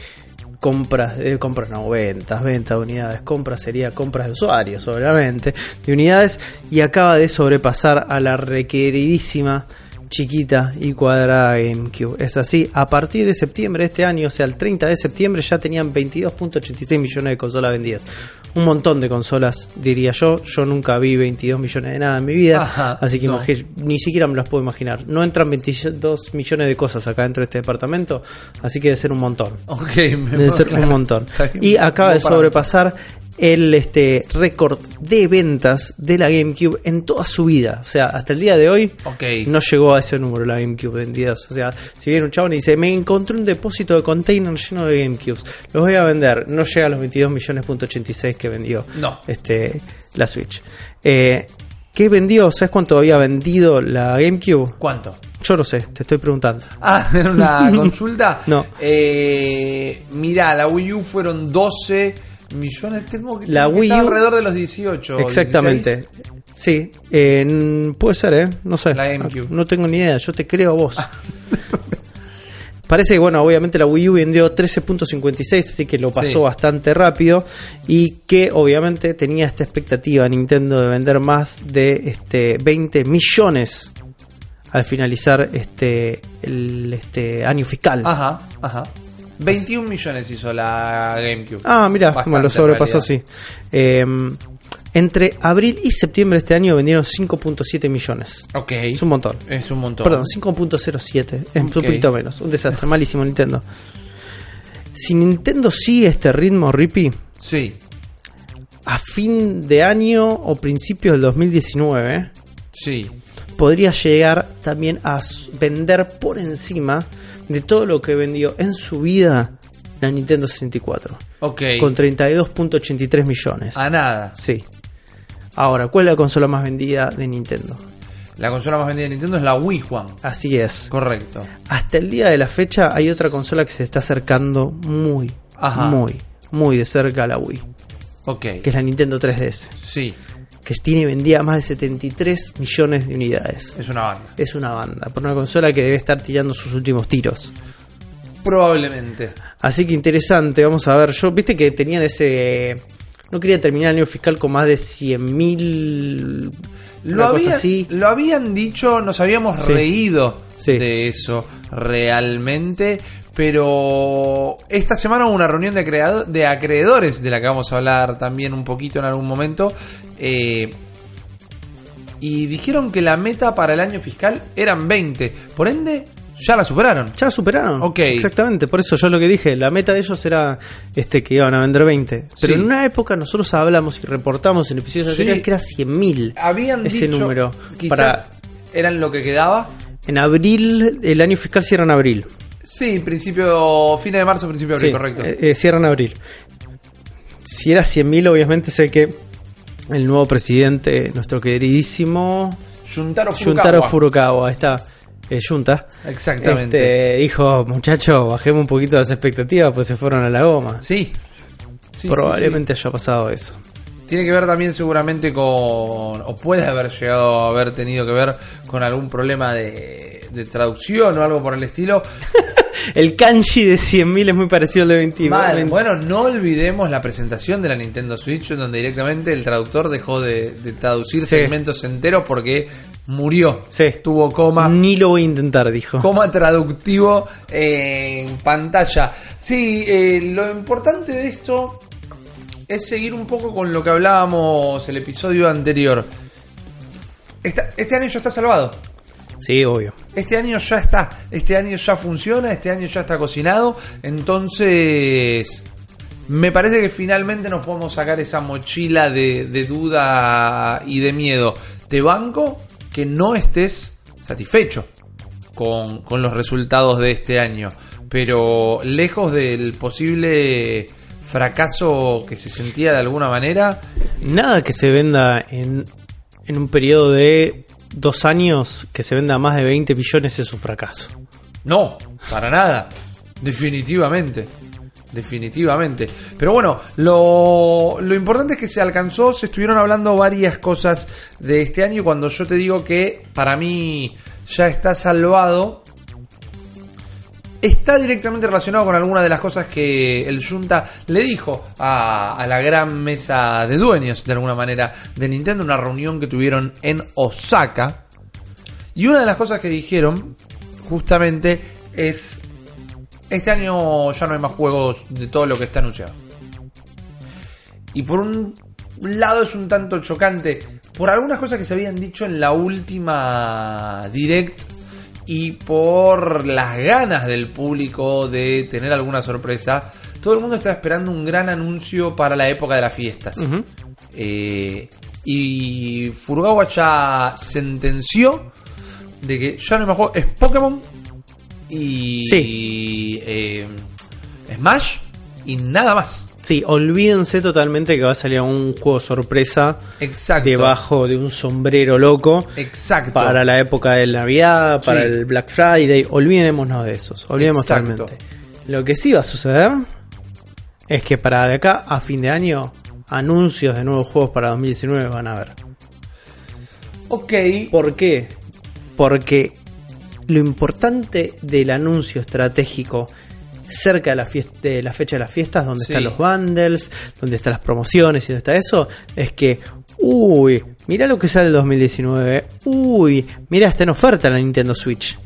compras, de compras no, ventas, ventas de unidades, compras sería compras de usuarios, obviamente, de unidades, y acaba de sobrepasar a la requeridísima chiquita y cuadrada GameCube. Es así, a partir de septiembre de este año, o sea, el 30 de septiembre ya tenían 22.86 millones de consolas vendidas. Un montón de consolas, diría yo. Yo nunca vi 22 millones de nada en mi vida, Ajá, así que no. ni siquiera me las puedo imaginar. No entran 22 millones de cosas acá dentro de este departamento, así que debe ser un montón. Ok, me Debe ser claro. un montón. Y acaba de sobrepasar el este récord de ventas de la GameCube en toda su vida. O sea, hasta el día de hoy no llegó a ese número la GameCube vendidas. O sea, si viene un chabón y dice, me encontré un depósito de containers lleno de GameCubes, los voy a vender. No llega a los 22 millones punto 86 que vendió No. este, la Switch. Eh, ¿Qué vendió? ¿Sabes cuánto había vendido la GameCube? ¿Cuánto? Yo lo sé, te estoy preguntando. Ah, era una consulta. No. Eh, mirá, la Wii U fueron 12 millones. Tengo que, La Wii U- alrededor de los 18. Exactamente. 16. Sí, eh, puede ser, ¿eh? No sé. La GameCube. No tengo ni idea, yo te creo a vos. Parece que, bueno, obviamente la Wii U vendió 13.56, así que lo pasó Sí. bastante rápido. Y que obviamente tenía esta expectativa Nintendo de vender más de este 20 millones al finalizar este, el, este año fiscal. Ajá, ajá. 21 millones hizo la GameCube. Ah, mira, como lo sobrepasó, sí. Eh, entre abril y septiembre de este año vendieron 5.7 millones. Ok. Es un montón. Es un montón. Perdón, 5.07. Es un poquito menos. Un desastre. Malísimo Nintendo. Si Nintendo sigue este ritmo, Rippy, Sí, a fin de año o principios del 2019, sí. podría llegar también a vender por encima de todo lo que vendió en su vida la Nintendo 64. Ok. Con 32.83 millones. A nada. Sí. Ahora, ¿cuál es la consola más vendida de Nintendo? La consola más vendida de Nintendo es la Wii, Juan. Así es. Correcto. Hasta el día de la fecha hay otra consola que se está acercando muy, Ajá. muy, muy de cerca a la Wii, Ok. que es la Nintendo 3DS, Sí, que tiene vendida más de 73 millones de unidades. es una banda. Es una banda, por una consola que debe estar tirando sus últimos tiros. Probablemente. Así que interesante, vamos a ver. Yo, viste que tenían ese. No quería terminar el año fiscal con más de 100.000. Lo, Una cosa había- así. lo habían dicho, nos habíamos Sí. reído Sí. de eso realmente, pero esta semana hubo una reunión de, de acreedores de la que vamos a hablar también un poquito en algún momento. eh, y dijeron que la meta para el año fiscal eran 20. Por ende, ya la superaron. Ya la superaron. Ok. Exactamente, por eso yo lo que dije, la meta de ellos era este que iban a vender 20. Pero Sí. en una época nosotros hablamos y reportamos en episodios Sí. anteriores que era 100.000. Habían ese dicho número. quizás Para, eran lo que quedaba. en abril, el año fiscal cierra en abril. Sí, principio, fines de marzo, principio de abril, Sí, correcto. eh, eh, cierra en abril. Si era 100.000, obviamente sé que el nuevo presidente, nuestro queridísimo Yuntaro Furukawa. Juntaro Furukawa, ahí está, eh, Junta. Exactamente. Este, dijo, muchachos, bajemos un poquito las expectativas, pues se fueron a la goma. Sí. Sí, Probablemente haya pasado eso. Tiene que ver también seguramente con, o puede haber llegado a haber tenido que ver con algún problema de, de traducción o algo por el estilo. El kanji de 100.000 es muy parecido al de 20. Mal. Bueno, no olvidemos la presentación de la Nintendo Switch, en donde directamente el traductor dejó de, de traducir Sí. segmentos enteros porque murió. Sí. Tuvo coma. Ni lo voy a intentar, dijo. coma traductivo en pantalla. Sí, eh, lo importante de esto es seguir un poco con lo que hablábamos el episodio anterior. Esta- este año ya está salvado. Sí, obvio. Este año ya está. Este año ya funciona. Este año ya está cocinado. Entonces. Me parece que finalmente nos podemos sacar esa mochila de, de duda y de miedo. Te banco que no estés satisfecho con, con los resultados de este año. Pero lejos del posible fracaso que se sentía de alguna manera, Nada que se venda en, en un periodo de dos años, que se venda más de 20 billones es un fracaso. No, para nada. Definitivamente. Definitivamente. Pero bueno, lo, lo importante es que se alcanzó, se estuvieron hablando varias cosas de este año y cuando yo te digo que para mí ya está salvado, está directamente relacionado con alguna de las cosas que el Junta le dijo a, la gran mesa de dueños, de alguna manera, de Nintendo, una reunión que tuvieron en Osaka. Y una de las cosas que dijeron, justamente, es, este año ya no hay más juegos de todo lo que está anunciado. Y por un lado es un tanto chocante, por algunas cosas que se habían dicho en la última direct y por las ganas del público de tener alguna sorpresa, todo el mundo está esperando un gran anuncio para la época de las fiestas. Eh, y Furukawa ya sentenció de que ya no hay más juegos, es Pokémon y Sí. eh, Smash y nada más. Sí, olvídense totalmente que va a salir un juego sorpresa Exacto. debajo de un sombrero loco Exacto. para la época de Navidad, para Sí. el Black Friday. Olvidémonos de esos, olvidemos Exacto. totalmente. Lo que sí va a suceder es que para de acá a fin de año, anuncios de nuevos juegos para 2019 van a haber. Ok. ¿Por qué? Porque lo importante del anuncio estratégico cerca de la, fiesta, de la fecha de las fiestas, donde Sí. están los bundles, donde están las promociones y donde está eso, es que, uy, mira lo que sale el 2019, uy, mira, está en oferta la Nintendo Switch.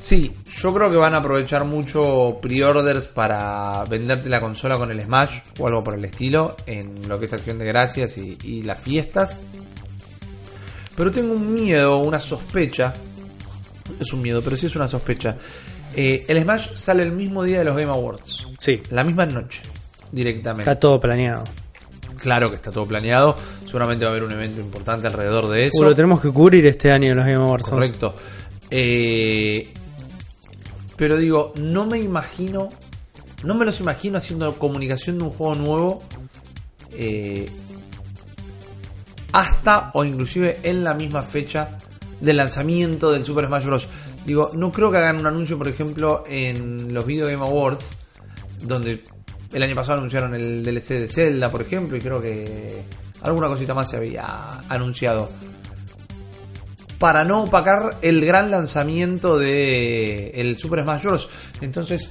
Sí, yo creo que van a aprovechar mucho pre-orders para venderte la consola con el Smash o algo por el estilo en lo que es Acción de Gracias y, y las fiestas. Pero tengo un miedo, una sospecha. Es un miedo, pero sí es una sospecha. Eh, el Smash sale el mismo día de los Game Awards. Sí, La misma noche, directamente. está todo planeado. Claro que está todo planeado. Seguramente va a haber un evento importante alrededor de eso. Lo tenemos que cubrir este año en los Game Awards. Correcto. Eh, pero digo, no me imagino, no me los imagino haciendo comunicación de un juego nuevo eh, hasta o inclusive en la misma fecha del lanzamiento del Super Smash Bros. Digo, no creo que hagan un anuncio, por ejemplo, en los Video Game Awards, donde el año pasado anunciaron el DLC de Zelda, por ejemplo, y creo que alguna cosita más se había anunciado para no opacar el gran lanzamiento de el Super Smash Bros. Entonces,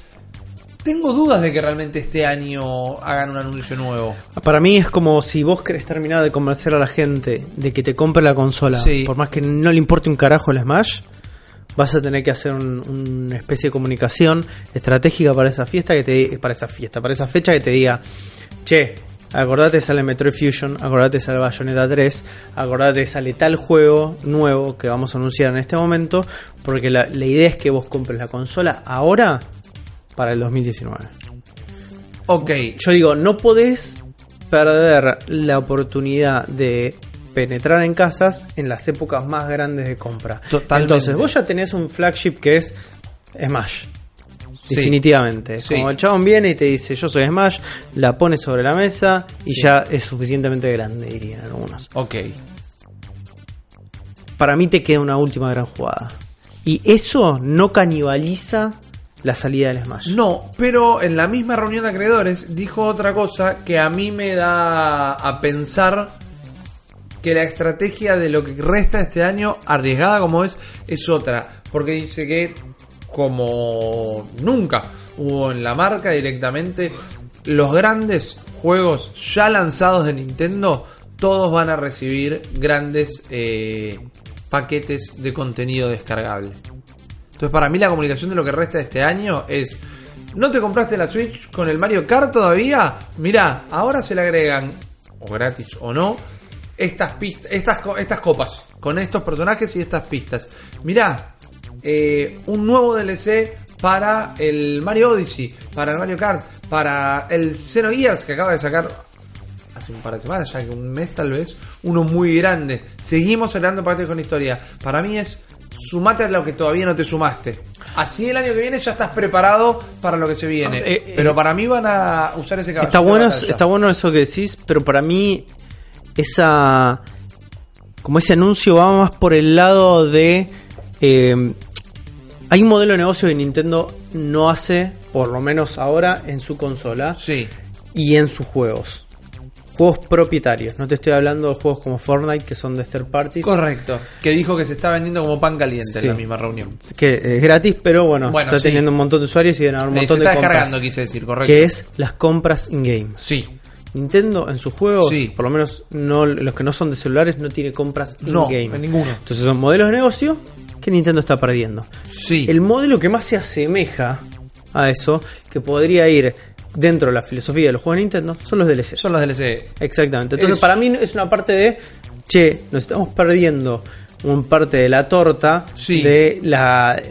tengo dudas de que realmente este año hagan un anuncio nuevo. Para mí es como si vos querés terminar de convencer a la gente de que te compre la consola, Sí. por más que no le importe un carajo el Smash, vas a tener que hacer un- una especie de comunicación estratégica para esa fiesta que te para esa fiesta, para esa fecha que te diga, che, acordate sale Metroid Fusion, acordate sale Bayonetta 3, acordate sale tal juego nuevo que vamos a anunciar en este momento, porque la, la idea es que vos compres la consola ahora para el 2019. Ok, Yo digo, no podés perder la oportunidad de penetrar en casas en las épocas más grandes de compra. Totalmente. Entonces, vos ya tenés un flagship que es Smash. Sí. Definitivamente. Sí. Como el chabón viene y te dice, yo soy Smash, la pones sobre la mesa y Sí. ya es suficientemente grande, dirían algunos. ok. Para mí te queda una última gran jugada. Y eso no canibaliza la salida del Smash. No, pero en la misma reunión de acreedores dijo otra cosa que a mí me da a pensar que la estrategia de lo que resta este año, arriesgada como es, es otra. Porque dice que como nunca hubo en la marca directamente, los grandes juegos ya lanzados de Nintendo, todos van a recibir grandes eh, paquetes de contenido descargable. Entonces, para mí, la comunicación de lo que resta de este año es: ¿no te compraste la Switch con el Mario Kart todavía? Mirá, ahora se le agregan, o gratis o no, estas pistas, estas, estas copas, con estos personajes y estas pistas. Mirá, eh, un nuevo DLC para el Mario Odyssey, para el Mario Kart, para el Xenogears que acaba de sacar hace un par de semanas, ya que un mes tal vez, uno muy grande. Seguimos agregando paquetes con historia. Para mí es sumate a lo que todavía no te sumaste. Así el año que viene ya estás preparado para lo que se viene. Ah, eh, Pero eh, para mí van a usar ese caballito Está bueno, está bueno eso que decís, pero para mí esa como ese anuncio va más por el lado de eh, hay un modelo de negocio que Nintendo no hace, por lo menos ahora, en su consola Sí, y en sus juegos. Juegos propietarios. No te estoy hablando de juegos como Fortnite que son de third parties. correcto. Que dijo que se está vendiendo como pan caliente Sí. en la misma reunión. Que es gratis, pero bueno, Bueno, está sí. teniendo un montón de usuarios y haber un Eh, se montón de está compras. descargando, quise decir, correcto. Que es las compras in-game. Sí, Nintendo en sus juegos, Sí. por lo menos no los que no son de celulares, no tiene compras no, in-game. en ninguno. Entonces son modelos de negocio que Nintendo está perdiendo. Sí, El modelo que más se asemeja a eso, que podría ir dentro de la filosofía de los juegos de Nintendo, son los DLCs. son los DLC. Exactamente. Entonces, Es- para mí es una parte de, che, nos estamos perdiendo un parte de la torta Sí. de la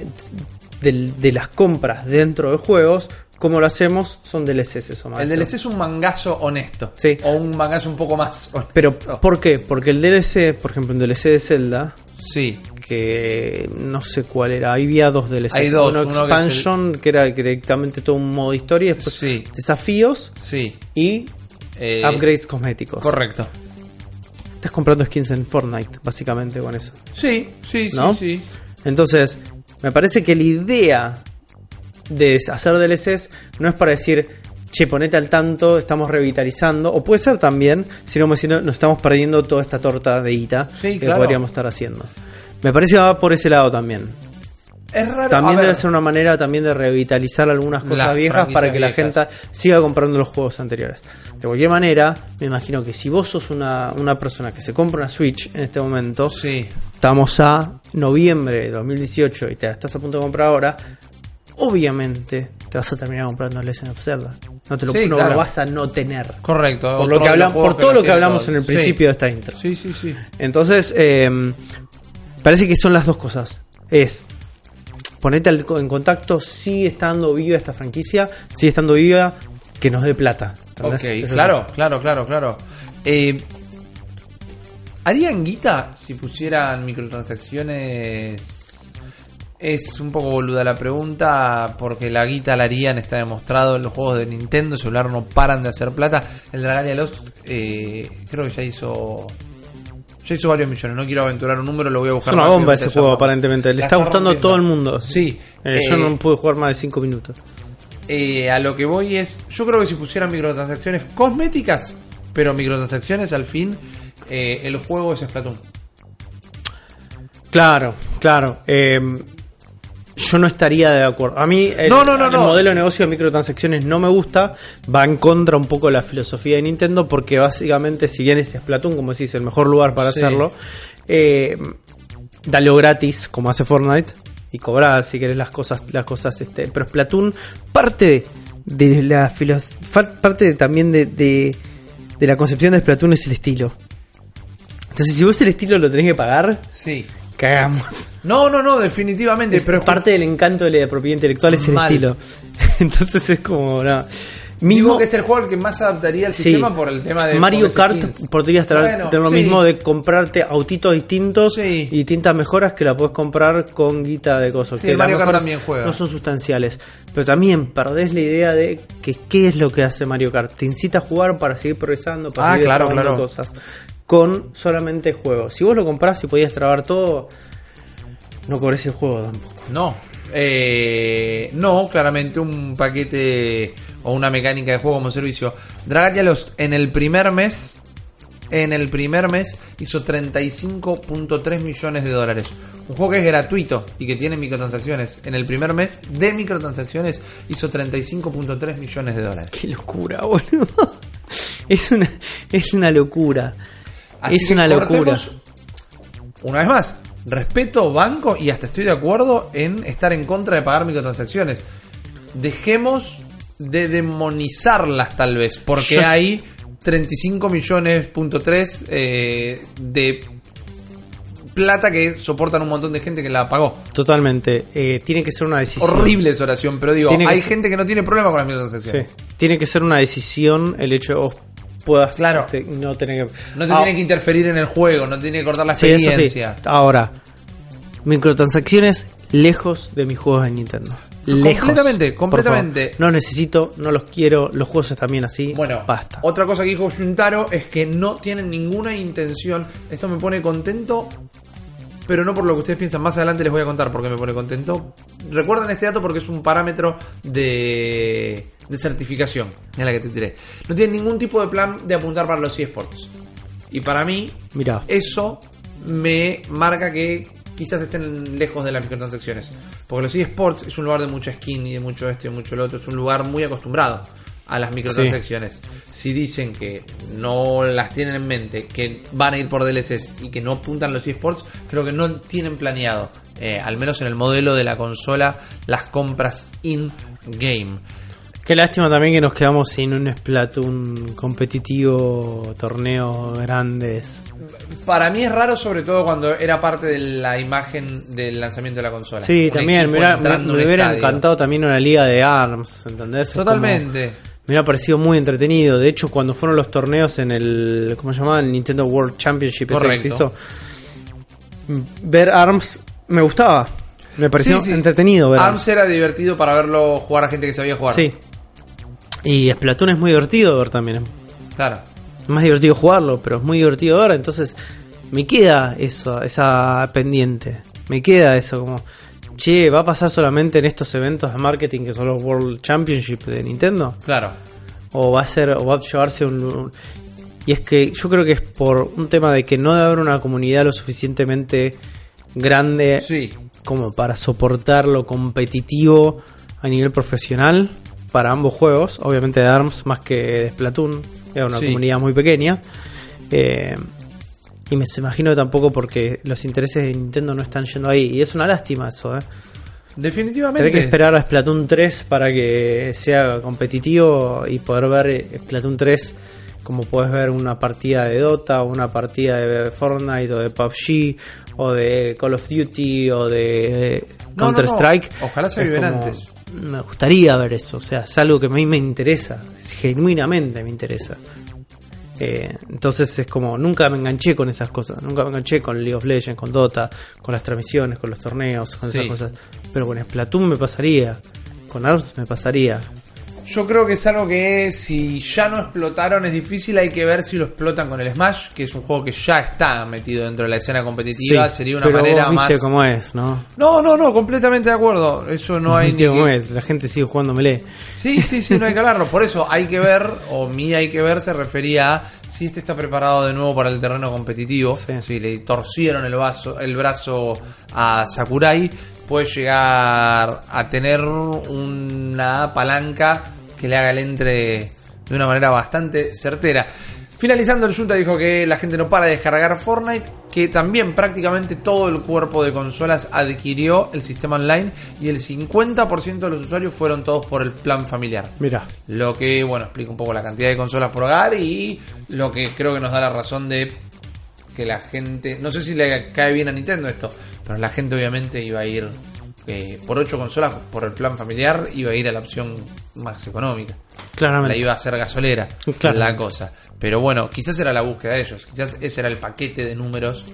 de, las compras dentro de juegos. ¿Cómo lo hacemos? Son DLCs eso, El maestro. DLC es un mangazo honesto. Sí. O un mangazo un poco más honesto. Pero, ¿por qué? Porque el DLC, por ejemplo, un DLC de Zelda, Sí. que no sé cuál era. Había dos DLCs. Hay dos, Uno uno que Expansion, que, era directamente todo un modo historia, y después Sí. desafíos Sí. y Eh, upgrades cosméticos. Correcto. Estás comprando skins en Fortnite, básicamente, con eso. Sí, sí, ¿No? sí, sí. Entonces, me parece que la idea de hacer DLCs no es para decir, che, ponete al tanto, estamos revitalizando, o puede ser también, sino como diciendo, nos estamos perdiendo toda esta torta de guita Sí, que claro. podríamos estar haciendo. Me parece que va por ese lado también. Es raro. También a debe ver, ser una manera también de revitalizar algunas cosas Las viejas para que la gente siga comprando los juegos anteriores. De cualquier manera, me imagino que si vos sos una, una persona que se compra una Switch en este momento, Sí. estamos a noviembre de 2018 y te la estás a punto de comprar ahora, obviamente te vas a terminar comprando Legend of Zelda. No, te lo, Sí, no claro. lo vas a no tener. Correcto. Por, lo que por todo lo que hablamos todo. en el Sí. principio de esta intro. Sí, sí, sí. Entonces, eh, parece que son las dos cosas. Es ponete al- en contacto, sigue estando viva esta franquicia, sigue estando viva, que nos dé plata. ¿entendés? Ok, Es así. claro, claro, claro, claro. Eh, ¿Harían guita si pusieran microtransacciones? Es un poco boluda la pregunta, porque la guita la harían, está demostrado en los juegos de Nintendo, celular no paran de hacer plata. El Dragalia Lost eh, creo que ya hizo... Ya hizo varios millones, no quiero aventurar un número, lo voy a Es buscar. una bomba ese juego, aparentemente. Le está gustando a todo el mundo. Sí. Eh, yo eh, no pude jugar más de 5 minutos. eh, a lo que voy es, yo creo que si pusieran microtransacciones cosméticas, pero microtransacciones al fin, eh, el juego es Splatoon. Claro, claro. Eh, yo no estaría de acuerdo. A mí el, No, no, no, el no. modelo de negocio de microtransacciones no me gusta. Va en contra un poco de la filosofía de Nintendo porque básicamente, si bien es Splatoon, como decís, el mejor lugar para Sí. hacerlo, eh, dalo gratis como hace Fortnite y cobrar si querés las cosas, las cosas. Este, pero Splatoon parte de la parte de- también de, de, de la concepción de Splatoon es el estilo. Entonces, si vos el estilo lo tenés que pagar, Sí. Cagamos. No, no, no, definitivamente. Es pero parte del encanto de la propiedad intelectual es el Mal. estilo. Entonces es como, no. Digo Mismo, que es el juego al que más adaptaría al sí. sistema por el tema de Mario Kart skins. podrías traer Bueno, tener lo sí. mismo de comprarte autitos distintos Sí. y distintas mejoras que la puedes comprar con guita de cosas. Sí, que el Mario Kart también juega. No son sustanciales. Pero también perdés la idea de que qué es lo que hace Mario Kart. Te incita a jugar para seguir progresando, para Ah, seguir claro. cosas. Con solamente juegos. Si vos lo comprás y podías trabar todo, no cobrés el juego tampoco. No. Eh, no, claramente un paquete o una mecánica de juego como servicio. Dragalia Lost en el primer mes, en el primer mes hizo 35.3 millones de dólares. Un juego que es gratuito y que tiene microtransacciones. En el primer mes de microtransacciones hizo 35.3 millones de dólares. Qué locura, boludo. Es una, es una locura. Así es una locura. Una vez más, respeto banco y hasta estoy de acuerdo en estar en contra de pagar microtransacciones. Dejemos de demonizarlas tal vez, porque Yo- hay 35 millones punto tres, eh, de plata que soportan un montón de gente que la pagó. Totalmente. Eh, tiene que ser una decisión. Horrible esa oración, pero digo, hay ser- gente que no tiene problema con las Sí. microtransacciones. Tiene que ser una decisión el hecho de vos puedas Claro. este, no tener que. No te Ah, tiene que interferir en el juego, no te tiene que cortar la sí, eso sí. experiencia. Ahora, microtransacciones lejos de mis juegos de Nintendo. Lejos. Completamente, completamente. No necesito, no los quiero. Los juegos están bien así. Bueno, basta. otra cosa que dijo Juntaro es que no tienen ninguna intención. Esto me pone contento, pero no por lo que ustedes piensan. Más adelante les voy a contar por qué me pone contento. Recuerden este dato porque es un parámetro de, de certificación. Mira la que te tiré. No tienen ningún tipo de plan de apuntar para los eSports. Y para mí, Mira, eso me marca que quizás estén lejos de las microtransacciones. Porque los eSports es un lugar de mucha skin y de mucho esto y de mucho lo otro. Es un lugar muy acostumbrado a las microtransacciones. Si dicen que no las tienen en mente, que van a ir por DLCs y que no apuntan los eSports, creo que no tienen planeado, eh, al menos en el modelo de la consola, las compras in-game. qué lástima también que nos quedamos sin un Splatoon competitivo, torneos grandes. Para mí es raro, sobre todo cuando era parte de la imagen del lanzamiento de la consola. Sí, Un también. Me, hubiera- me- estadio. encantado también una liga de ARMS, ¿entendés? Totalmente. Me hubiera parecido muy entretenido. De hecho, cuando fueron los torneos en el. ¿Cómo se llamaba? El Nintendo World Championship ese que se hizo. ver ARMS me gustaba. Me pareció Sí, sí. entretenido ver ARMS. Era divertido para verlo jugar a gente que sabía jugar. Sí. Y Splatoon es muy divertido ver también. Claro. Es más divertido jugarlo, pero es muy divertido ver. Entonces me queda eso, esa pendiente. Me queda eso como... Che, ¿va a pasar solamente en estos eventos de marketing que son los World Championship de Nintendo? Claro. o va a ser o va a llevarse un, un- y es que yo creo que es por un tema de que no debe haber una comunidad lo suficientemente grande Sí. como para soportar lo competitivo a nivel profesional para ambos juegos obviamente de ARMS más que de Splatoon es una Sí. comunidad muy pequeña Eh, y me imagino que tampoco porque los intereses de Nintendo no están yendo ahí y es una lástima eso ¿eh? Definitivamente. Tener que esperar a Splatoon 3 para que sea competitivo y poder ver eh, Splatoon 3 como puedes ver una partida de Dota o una partida de Fortnite o de PUBG o de Call of Duty o de No, Counter no, no. Strike. Ojalá se viven antes. Me gustaría ver eso, o sea, es algo que a mí me interesa, genuinamente me interesa. Eh, entonces es como, nunca me enganché con esas cosas, nunca me enganché con League of Legends, con Dota, con las transmisiones, con los torneos, con esas cosas. Pero con Splatoon me pasaría, con ARMS me pasaría. Yo creo que es algo que si ya no explotaron es difícil, hay que ver si lo explotan con el Smash, que es un juego que ya está metido dentro de la escena competitiva, Sí, sería una pero manera vos viste más... cómo es, ¿no? No, no, no, completamente de acuerdo, eso no hay viste ni cómo que- es, la gente sigue jugando melee. Sí, sí, sí, no hay que hablarlo, por eso hay que ver, o mi hay que ver se refería a si este está preparado de nuevo para el terreno competitivo, Sí. si le torcieron el, vaso, el brazo a Sakurai, puede llegar a tener una palanca que le haga el entre de una manera bastante certera. Finalizando, el Junta dijo que la gente no para de descargar Fortnite, que también prácticamente todo el cuerpo de consolas adquirió el sistema online y el 50% de los usuarios fueron todos por el plan familiar. Mira, Lo que, bueno, explica un poco la cantidad de consolas por hogar y lo que creo que nos da la razón de que la gente, no sé si le cae bien a Nintendo esto, pero la gente obviamente iba a ir eh, por 8 consolas, por el plan familiar, iba a ir a la opción más económica. claramente. La iba a hacer gasolera, Claro. la cosa. Pero bueno, quizás era la búsqueda de ellos, quizás ese era el paquete de números,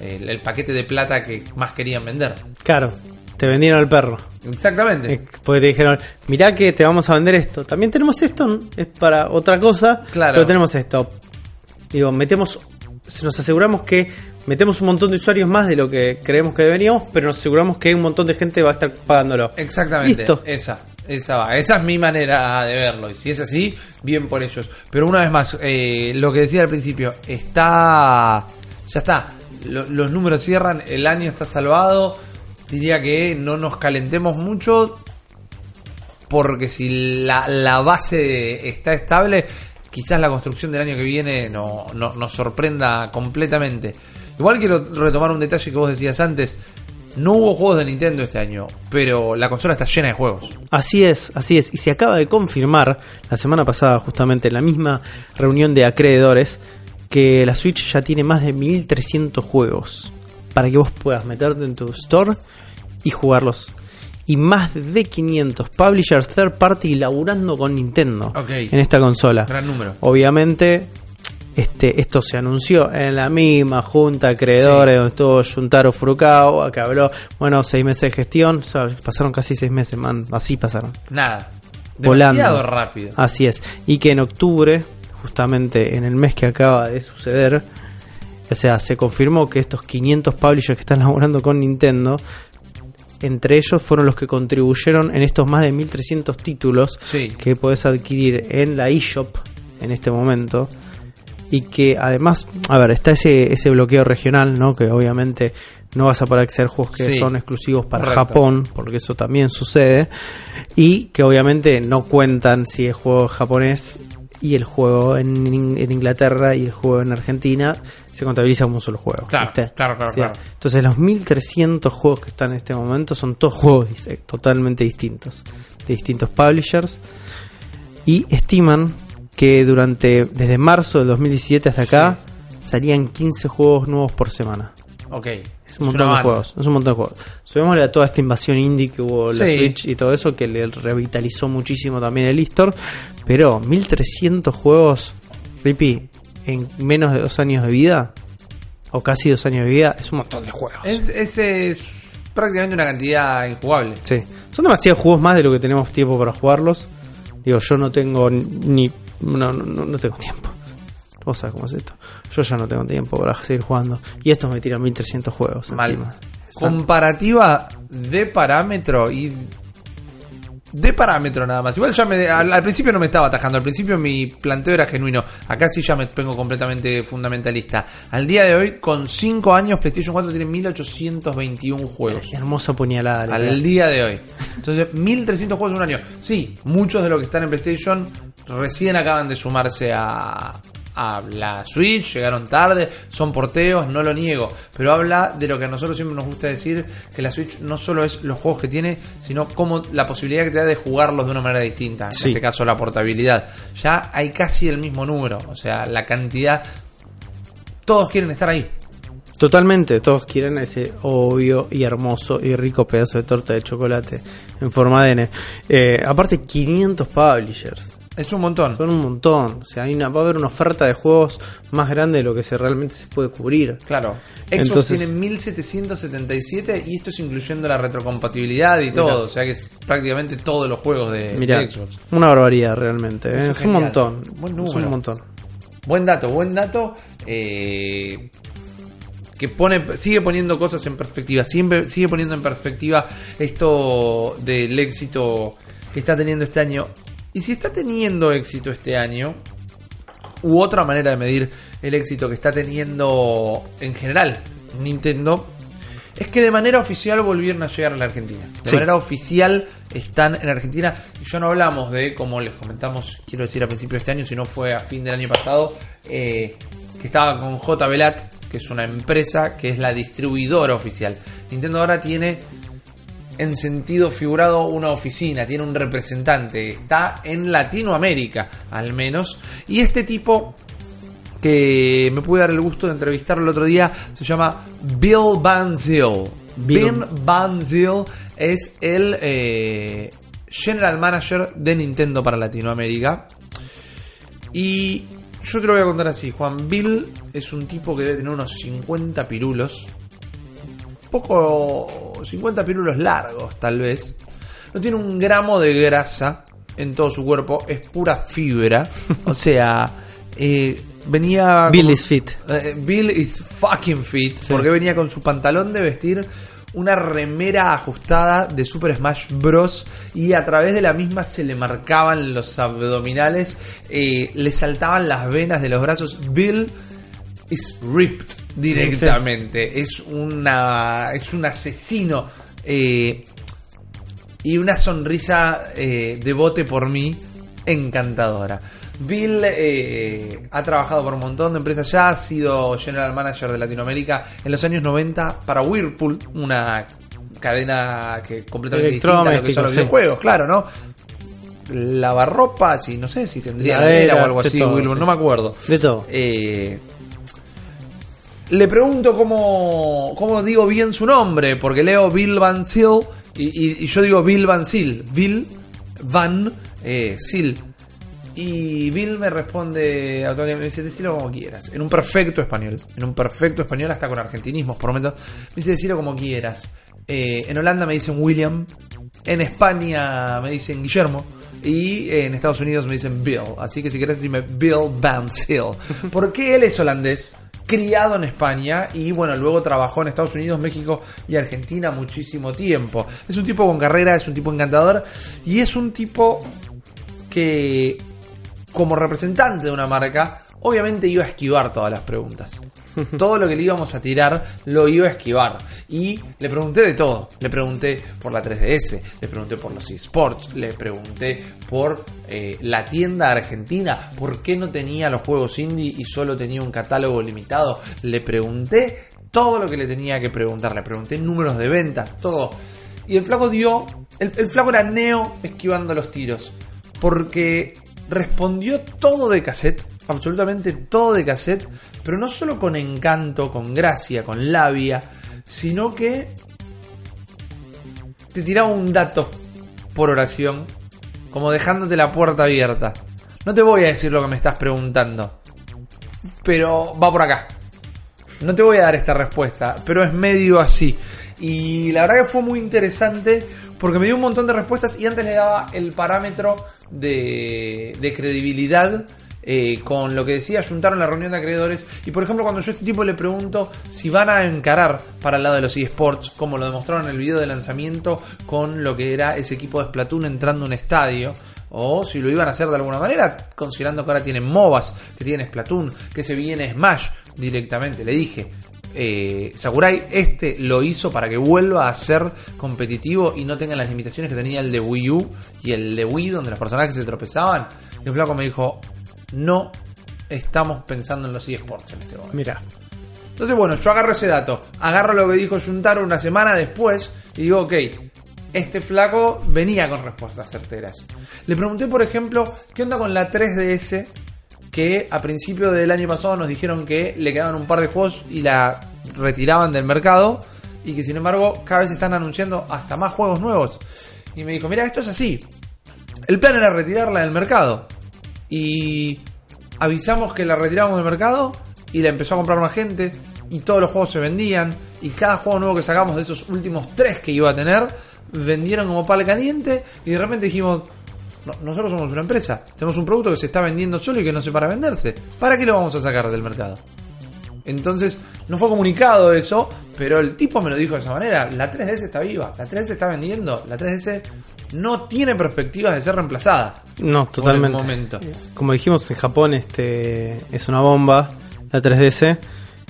el, el paquete de plata que más querían vender. Claro, te vendieron al perro. Exactamente. Eh, Porque te dijeron, mirá que te vamos a vender esto. También tenemos esto, es para otra cosa, Claro. pero tenemos esto. Digo, metemos, nos aseguramos que metemos un montón de usuarios más de lo que creemos que deberíamos, pero nos aseguramos que un montón de gente va a estar pagándolo. Exactamente. Listo. Esa, esa va. Esa es mi manera de verlo. Y si es así, bien por ellos. Pero una vez más, eh, lo que decía al principio, está. Ya está. Lo- los números cierran, el año está salvado. Diría que no nos calentemos mucho. Porque si la, la base está estable, quizás la construcción del año que viene no, no- nos sorprenda completamente. Igual quiero retomar un detalle que vos decías antes. No hubo juegos de Nintendo este año, pero la consola está llena de juegos. Así es, así es. Y se acaba de confirmar la semana pasada, justamente en la misma reunión de acreedores, que la Switch ya tiene más de 1300 juegos para que vos puedas meterte en tu store y jugarlos. Y más de 500 publishers third party laburando con Nintendo Ok. en esta consola. Gran número. Obviamente, este, esto se anunció en la misma junta de acreedores Sí. donde estuvo Juntaro Furukawa, que habló, bueno, seis meses de gestión, o sea, pasaron casi seis meses, man, así pasaron. Nada. Volando. Demasiado rápido. Así es. Y que en octubre, justamente en el mes que acaba de suceder, o sea, se confirmó que estos 500 publishers que están laburando con Nintendo, entre ellos fueron los que contribuyeron en estos más de 1300 títulos Sí. que podés adquirir en la eShop en este momento. Y que además, a ver, está ese, ese bloqueo regional, ¿no? Que obviamente no vas a poder acceder a juegos que Sí. son exclusivos para Correcto. Japón, porque eso también sucede. Y que obviamente no cuentan si el juego japonés y el juego en, en Inglaterra y el juego en Argentina se contabiliza como un solo juego. Claro, ¿viste? claro, claro, O sea, claro. Entonces los 1300 juegos que están en este momento son todos juegos dis- totalmente distintos, de distintos publishers y estiman que durante desde marzo del 2017 hasta acá salían 15 juegos nuevos por semana. Ok. Es un montón de juegos, es un montón de juegos. Subémosle a toda esta invasión indie que hubo la Sí. Switch y todo eso que le revitalizó muchísimo también el eStore, pero 1300 juegos, Rippy, en menos de dos años de vida, o casi dos años de vida, es un montón de juegos. Es, es, es prácticamente una cantidad injugable. Sí. Son demasiados juegos más de lo que tenemos tiempo para jugarlos. Digo, yo no tengo ni. No, no, no tengo tiempo. Vos sabés cómo es esto. Yo ya no tengo tiempo para seguir jugando. Y estos me tiran 1300 juegos Mal. encima. Comparativa de parámetro y de parámetro nada más. Igual ya me, al, al principio no me estaba atajando. Al principio mi planteo era genuino. Acá sí ya me pongo completamente fundamentalista. Al día de hoy, con 5 años, PlayStation 4 tiene 1821 juegos. Qué hermosa puñalada. Al pegaste. día de hoy. Entonces, 1300 juegos en un año. Sí, muchos de los que están en PlayStation recién acaban de sumarse a, a la Switch, llegaron tarde, son porteos, no lo niego. Pero habla de lo que a nosotros siempre nos gusta decir, que la Switch no solo es los juegos que tiene, sino como la posibilidad que te da de jugarlos de una manera distinta. En Sí. este caso, la portabilidad. Ya hay casi el mismo número. O sea, la cantidad... Todos quieren estar ahí. Totalmente, todos quieren ese obvio y hermoso y rico pedazo de torta de chocolate en forma de N. Eh, aparte, 500 publishers. Es un montón. Son un montón. O sea, hay una, va a haber una oferta de juegos más grande de lo que se realmente se puede cubrir. Claro. Xbox Entonces- tiene 1777 y esto es incluyendo la retrocompatibilidad y todo. O sea que es prácticamente todos los juegos de, Mira, de Xbox. una barbaridad realmente. ¿eh? Es es un montón. Buen Es número. un montón. Buen dato, buen dato. eh, que pone, sigue poniendo cosas en perspectiva. Siempre sigue poniendo en perspectiva esto del éxito que está teniendo este año. Y si está teniendo éxito este año, u otra manera de medir el éxito que está teniendo en general Nintendo, es que de manera oficial volvieron a llegar a la Argentina. De Sí. manera oficial están en Argentina. Y ya no hablamos de, como les comentamos, quiero decir a principios de este año, si no fue a fin del año pasado, eh, que estaba con JBLAT, que es una empresa que es la distribuidora oficial. Nintendo ahora tiene en sentido figurado una oficina, tiene un representante, está en Latinoamérica al menos. Y este tipo que me pude dar el gusto de entrevistarlo el otro día se llama Bill Banzil. Bill- Bill Banzil es el eh, General Manager de Nintendo para Latinoamérica. Y yo te lo voy a contar así, Juan. Bill es un tipo que debe tener unos 50 pirulos. Poco... 50 pirulos largos, tal vez. No tiene un gramo de grasa en todo su cuerpo. Es pura fibra. O sea... eh, venía... Bill is fit. eh, Bill is fucking fit. Sí. Porque venía con su pantalón de vestir una remera ajustada de Super Smash Bros. Y a través de la misma se le marcaban los abdominales, eh, le saltaban las venas de los brazos. Bill is ripped directamente. Es una. es un asesino. eh, y una sonrisa eh, de bote por mí encantadora. Bill eh, ha trabajado por un montón de empresas ya, ha sido General Manager de Latinoamérica en los años 90 para Whirlpool, una cadena que completamente distinta a lo que son los sí. videojuegos, claro, ¿no? Lavarropa, sí, no sé si tendría o algo así, todo, Whirlpool, sí. no me acuerdo. De todo. Eh, le pregunto cómo, cómo digo bien su nombre, porque leo Bill Van Sil y, yo digo Bill Van Sil. Bill Van eh. Y Bill me responde automáticamente, me dice, decilo como quieras. En un perfecto español. En un perfecto español, hasta con argentinismos por momentos. Me dice, decilo como quieras. Eh, en Holanda me dicen William. En España me dicen Guillermo. Y en Estados Unidos me dicen Bill. Así que si querés decirme Bill Van Sil. Porque él es holandés. Criado en España y bueno, luego trabajó en Estados Unidos, México y Argentina muchísimo tiempo. Es un tipo con carrera, es un tipo encantador y es un tipo que como representante de una marca, obviamente iba a esquivar todas las preguntas. Todo lo que le íbamos a tirar lo iba a esquivar. Y le pregunté de todo. Le pregunté por la 3DS, le pregunté por los esports, le pregunté por eh, la tienda argentina, por qué no tenía los juegos indie y solo tenía un catálogo limitado. Le pregunté todo lo que le tenía que preguntar. Le pregunté números de ventas, todo. Y el flaco dio. El, el flaco era neo esquivando los tiros. Porque respondió todo de cassette. Absolutamente todo de cassette. Pero no solo con encanto, con gracia, con labia. Sino que. Te tiraba un dato por oración. Como dejándote la puerta abierta. No te voy a decir lo que me estás preguntando. Pero va por acá. No te voy a dar esta respuesta, pero es medio así. Y la verdad que fue muy interesante porque me dio un montón de respuestas y antes le daba el parámetro de, de credibilidad eh, con lo que decía juntaron la reunión de acreedores. Y por ejemplo, cuando yo a este tipo le pregunto si van a encarar para el lado de los eSports, como lo demostraron en el video de lanzamiento, con lo que era ese equipo de Splatoon entrando a un estadio. O si lo iban a hacer de alguna manera, considerando que ahora tienen MOBAs, que tienen Splatoon, que se viene Smash directamente. Le dije, eh, Sakurai este lo hizo para que vuelva a ser competitivo y no tenga las limitaciones que tenía el de Wii U y el de Wii donde los personajes se tropezaban. Y el flaco me dijo, no estamos pensando en los eSports en este momento. Mira. Entonces, bueno, yo agarro ese dato, agarro lo que dijo Juntaro una semana después y digo, ok, este flaco venía con respuestas certeras. Le pregunté, por ejemplo, ¿qué onda con la 3DS? Que a principio del año pasado nos dijeron que le quedaban un par de juegos y la retiraban del mercado y que sin embargo cada vez están anunciando hasta más juegos nuevos. Y me dijo, mira, esto es así. El plan era retirarla del mercado y avisamos que la retiramos del mercado y la empezó a comprar más gente y todos los juegos se vendían y cada juego nuevo que sacamos de esos últimos tres que iba a tener vendieron como pal caliente y de repente dijimos nosotros somos una empresa tenemos un producto que se está vendiendo solo y que no se para venderse ¿para qué lo vamos a sacar del mercado? Entonces no fue comunicado eso pero el tipo me lo dijo de esa manera la 3DS está viva la 3DS está vendiendo la 3DS no tiene perspectivas de ser reemplazada. No, totalmente. momento. Como dijimos en Japón, este es una bomba la 3DS.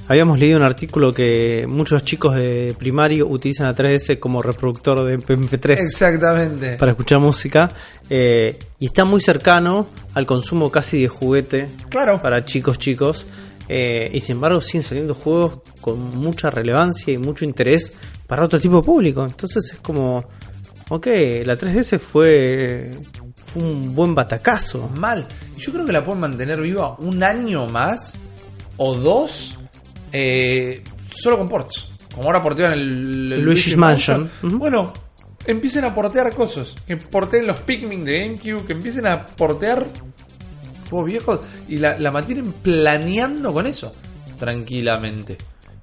Habíamos leído un artículo que muchos chicos de primario utilizan la 3DS como reproductor de MP3. Exactamente. Para escuchar música. Eh, y está muy cercano al consumo casi de juguete. Claro. Para chicos chicos. Eh, y sin embargo siguen saliendo juegos con mucha relevancia y mucho interés para otro tipo de público. Entonces es como Ok, la 3DS fue, fue un buen batacazo. Mal. Y yo creo que la pueden mantener viva un año más o dos eh, solo con ports. Como ahora portean el, el Luigi's Mansion. Bueno, empiecen a portear cosas. Que porteen los Pikmin de GameCube. Que empiecen a portear juegos viejos. Y la, la mantienen planeando con eso. Tranquilamente.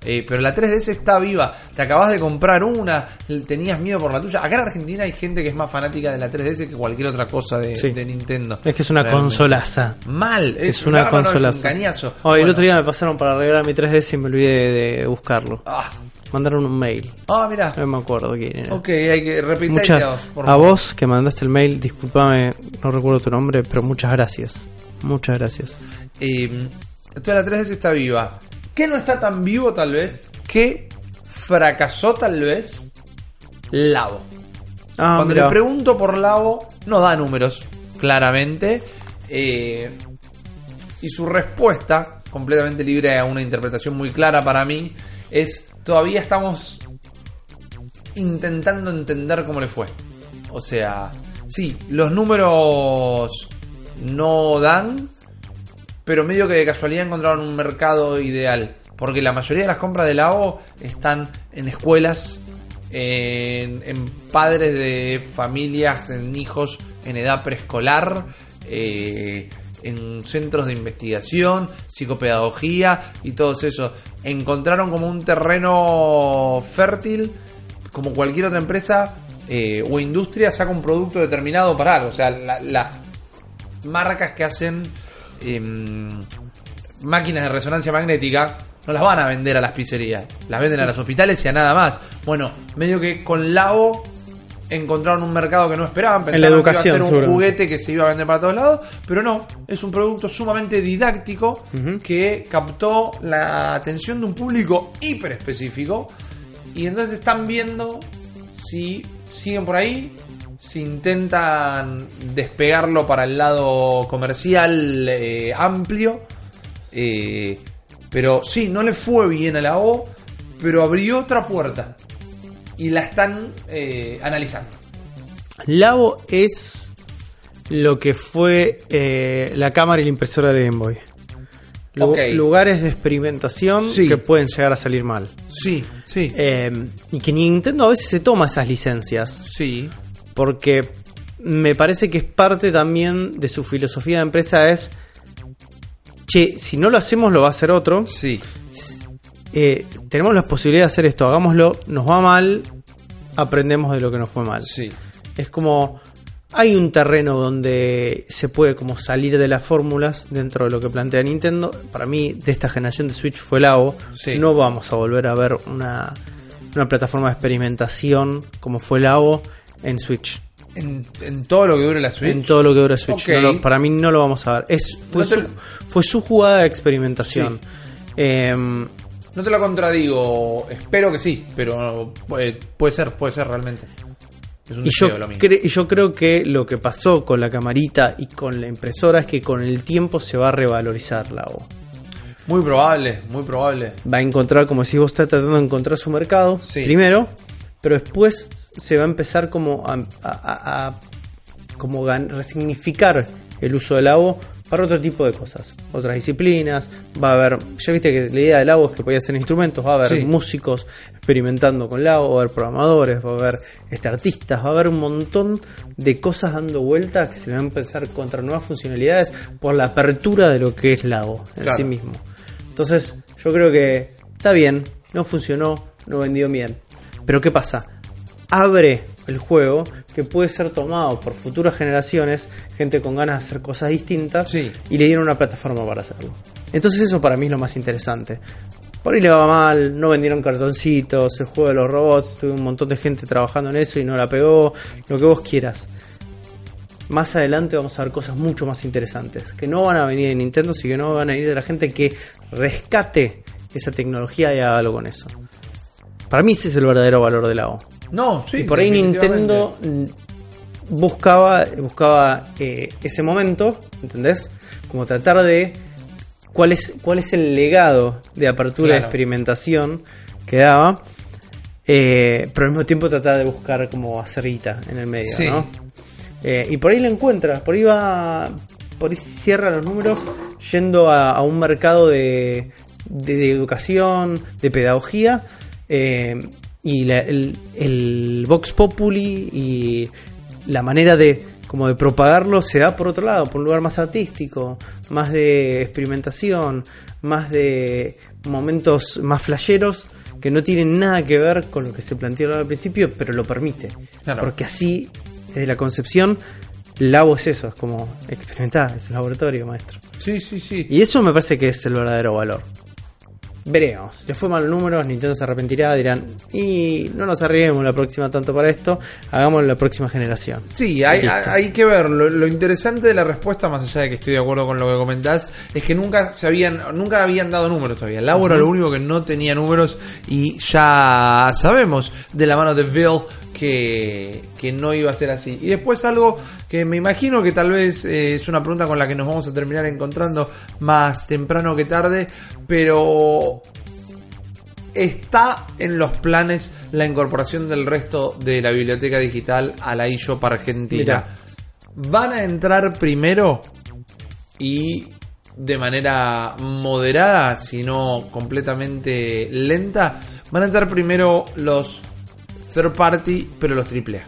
Eh, pero la 3DS está viva. Te acabas de comprar una, tenías miedo por la tuya. Acá en Argentina hay gente que es más fanática de la 3DS que cualquier otra cosa de, Nintendo. Es que es una consolaza. Mal, es, una consolaza. el otro día me pasaron para arreglar mi 3DS y me olvidé de, buscarlo. Ah. Mandaron un mail. Ah, mira. No me acuerdo quién era. Ok, hay que repetir. A vos que mandaste el mail, discúlpame, no recuerdo tu nombre, pero muchas gracias. Muchas gracias. Eh, entonces la 3DS está viva que no está tan vivo tal vez, que fracasó tal vez Lavo. Ah, Cuando le pregunto por Lavo, no da números, claramente. Eh, y su respuesta, completamente libre a una interpretación muy clara para mí, es todavía estamos intentando entender cómo le fue. O sea, sí, los números no dan, pero medio que de casualidad encontraron un mercado ideal. Porque la mayoría de las compras de la están en escuelas, en, padres de familias, en hijos en edad preescolar, eh, en centros de investigación, psicopedagogía y todo eso. Encontraron como un terreno fértil, como cualquier otra empresa eh, o industria saca un producto determinado para algo. O sea, las marcas que hacen Em, máquinas de resonancia magnética no las van a vender a las pizzerías, las venden a los hospitales y a nada más. Bueno, medio que con Lao encontraron un mercado que no esperaban, pensaban en la educación, que iba a ser un juguete que se iba a vender para todos lados, pero no, es un producto sumamente didáctico que captó la atención de un público hiper específico y entonces están viendo si siguen por ahí si intentan despegarlo para el lado comercial eh, amplio. Eh, pero sí, no le fue bien a la O, pero abrió otra puerta. Y la están eh, analizando. O es lo que fue la cámara y la impresora de Game Boy. Lugares de experimentación que pueden llegar a salir mal. Sí, sí. y que Nintendo a veces se toma esas licencias. Sí porque me parece que es parte también de su filosofía de empresa es, che, si no lo hacemos lo va a hacer otro. Sí. eh, tenemos la posibilidad de hacer esto, hagámoslo, nos va mal, aprendemos de lo que nos fue mal. Sí. Es como hay un terreno donde se puede como salir de las fórmulas dentro de lo que plantea Nintendo. Para mí, de esta generación de Switch fue el AO. Sí. No vamos a volver a ver una, una plataforma de experimentación como fue el AO en Switch. En, en todo lo que dure la Switch. En todo lo que dura Switch. No para mí no lo vamos a ver. Es, fue, No te- su, fue su jugada de experimentación. Em, No te lo contradigo, espero que sí, pero puede, puede ser, puede ser realmente. Es un Y yo, lo cre- y yo creo que lo que pasó con la camarita y con la impresora es que con el tiempo se va a revalorizar la O. Muy probable, muy probable. Va a encontrar, como si vos estás tratando de encontrar su mercado Sí. primero, pero después se va a empezar como a, a- a- a- como resignificar el uso del lago para otro tipo de cosas, otras disciplinas, va a haber, ya viste que la idea del lago es que podía hacer instrumentos, va a haber Sí. músicos experimentando con lago, va a haber programadores, va a haber este, artistas, va a haber un montón de cosas dando vueltas que se van a empezar contra nuevas funcionalidades por la apertura de lo que es lago en Claro. sí mismo. Entonces, yo creo que está bien, no funcionó, no vendió bien. Pero ¿qué pasa? Abre el juego que puede ser tomado por futuras generaciones, gente con ganas de hacer cosas distintas, Sí. y le dieron una plataforma para hacerlo. Entonces eso para mí es lo más interesante. Por ahí le va mal, no vendieron cartoncitos, el juego de los robots, tuve un montón de gente trabajando en eso y no la pegó, lo que vos quieras. Más adelante vamos a ver cosas mucho más interesantes, que no van a venir de Nintendo, sino que no van a venir de la gente que rescate esa tecnología y haga algo con eso. Para mí ese es el verdadero valor de la O. No, sí. y por ahí. Nintendo buscaba, buscaba eh, ese momento, ¿entendés? Como tratar de cuál es, cuál es el legado de apertura de Claro. experimentación que daba. eh, pero al mismo tiempo tratar de buscar como hacer guita en el medio, Sí. ¿no? Eh, y por ahí lo encuentra, por ahí va, por ahí cierra los números yendo a, a un mercado de, de- de educación, de pedagogía, eh, y la- el, el Vox Populi y la manera de como de propagarlo se da por otro lado, por un lugar más artístico, más de experimentación, más de momentos más flasheros que no tienen nada que ver con lo que se planteó al principio, pero lo permite. Claro. Porque así, desde la concepción, Labo es eso, es como experimentar, es un laboratorio, maestro. Sí, sí, sí. Y eso me parece que es el verdadero valor. Veremos. Le fue mal números, Nintendo se arrepentirá, dirán, y no nos arriesguemos la próxima tanto para esto, hagámoslo la próxima generación. Sí, hay, hay- hay que ver. Lo, lo interesante de la respuesta, más allá de que estoy de acuerdo con lo que comentás, es que nunca se habían, nunca habían dado números todavía. Era lo único que no tenía números y ya sabemos de la mano de Bill que, que no iba a ser así. Y después algo que me imagino que tal vez eh, es una pregunta con la que nos vamos a terminar encontrando más temprano que tarde, pero está en los planes la incorporación del resto de la biblioteca digital a la eShop Argentina. Van a entrar primero y de manera moderada, si no completamente lenta, van a entrar primero los third party, pero los AAA.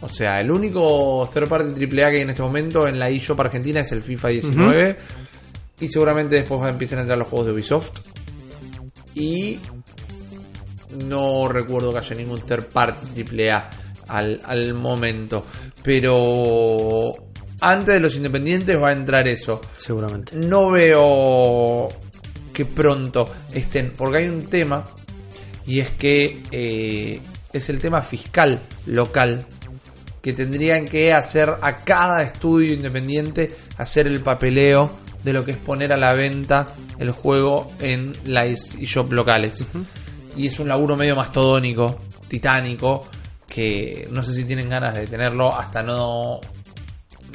O sea, el único third party AAA que hay en este momento en la eShop Argentina es el FIFA 19. Y seguramente después empezar a entrar los juegos de Ubisoft. Y no recuerdo que haya ningún third party AAA al, al momento. Pero antes de los independientes va a entrar eso. Seguramente. No veo que pronto estén, porque hay un tema y es que eh, es el tema fiscal local que tendrían que hacer a cada estudio independiente hacer el papeleo de lo que es poner a la venta el juego en las eShop locales. Y es un laburo medio mastodónico, titánico, que no sé si tienen ganas de tenerlo hasta no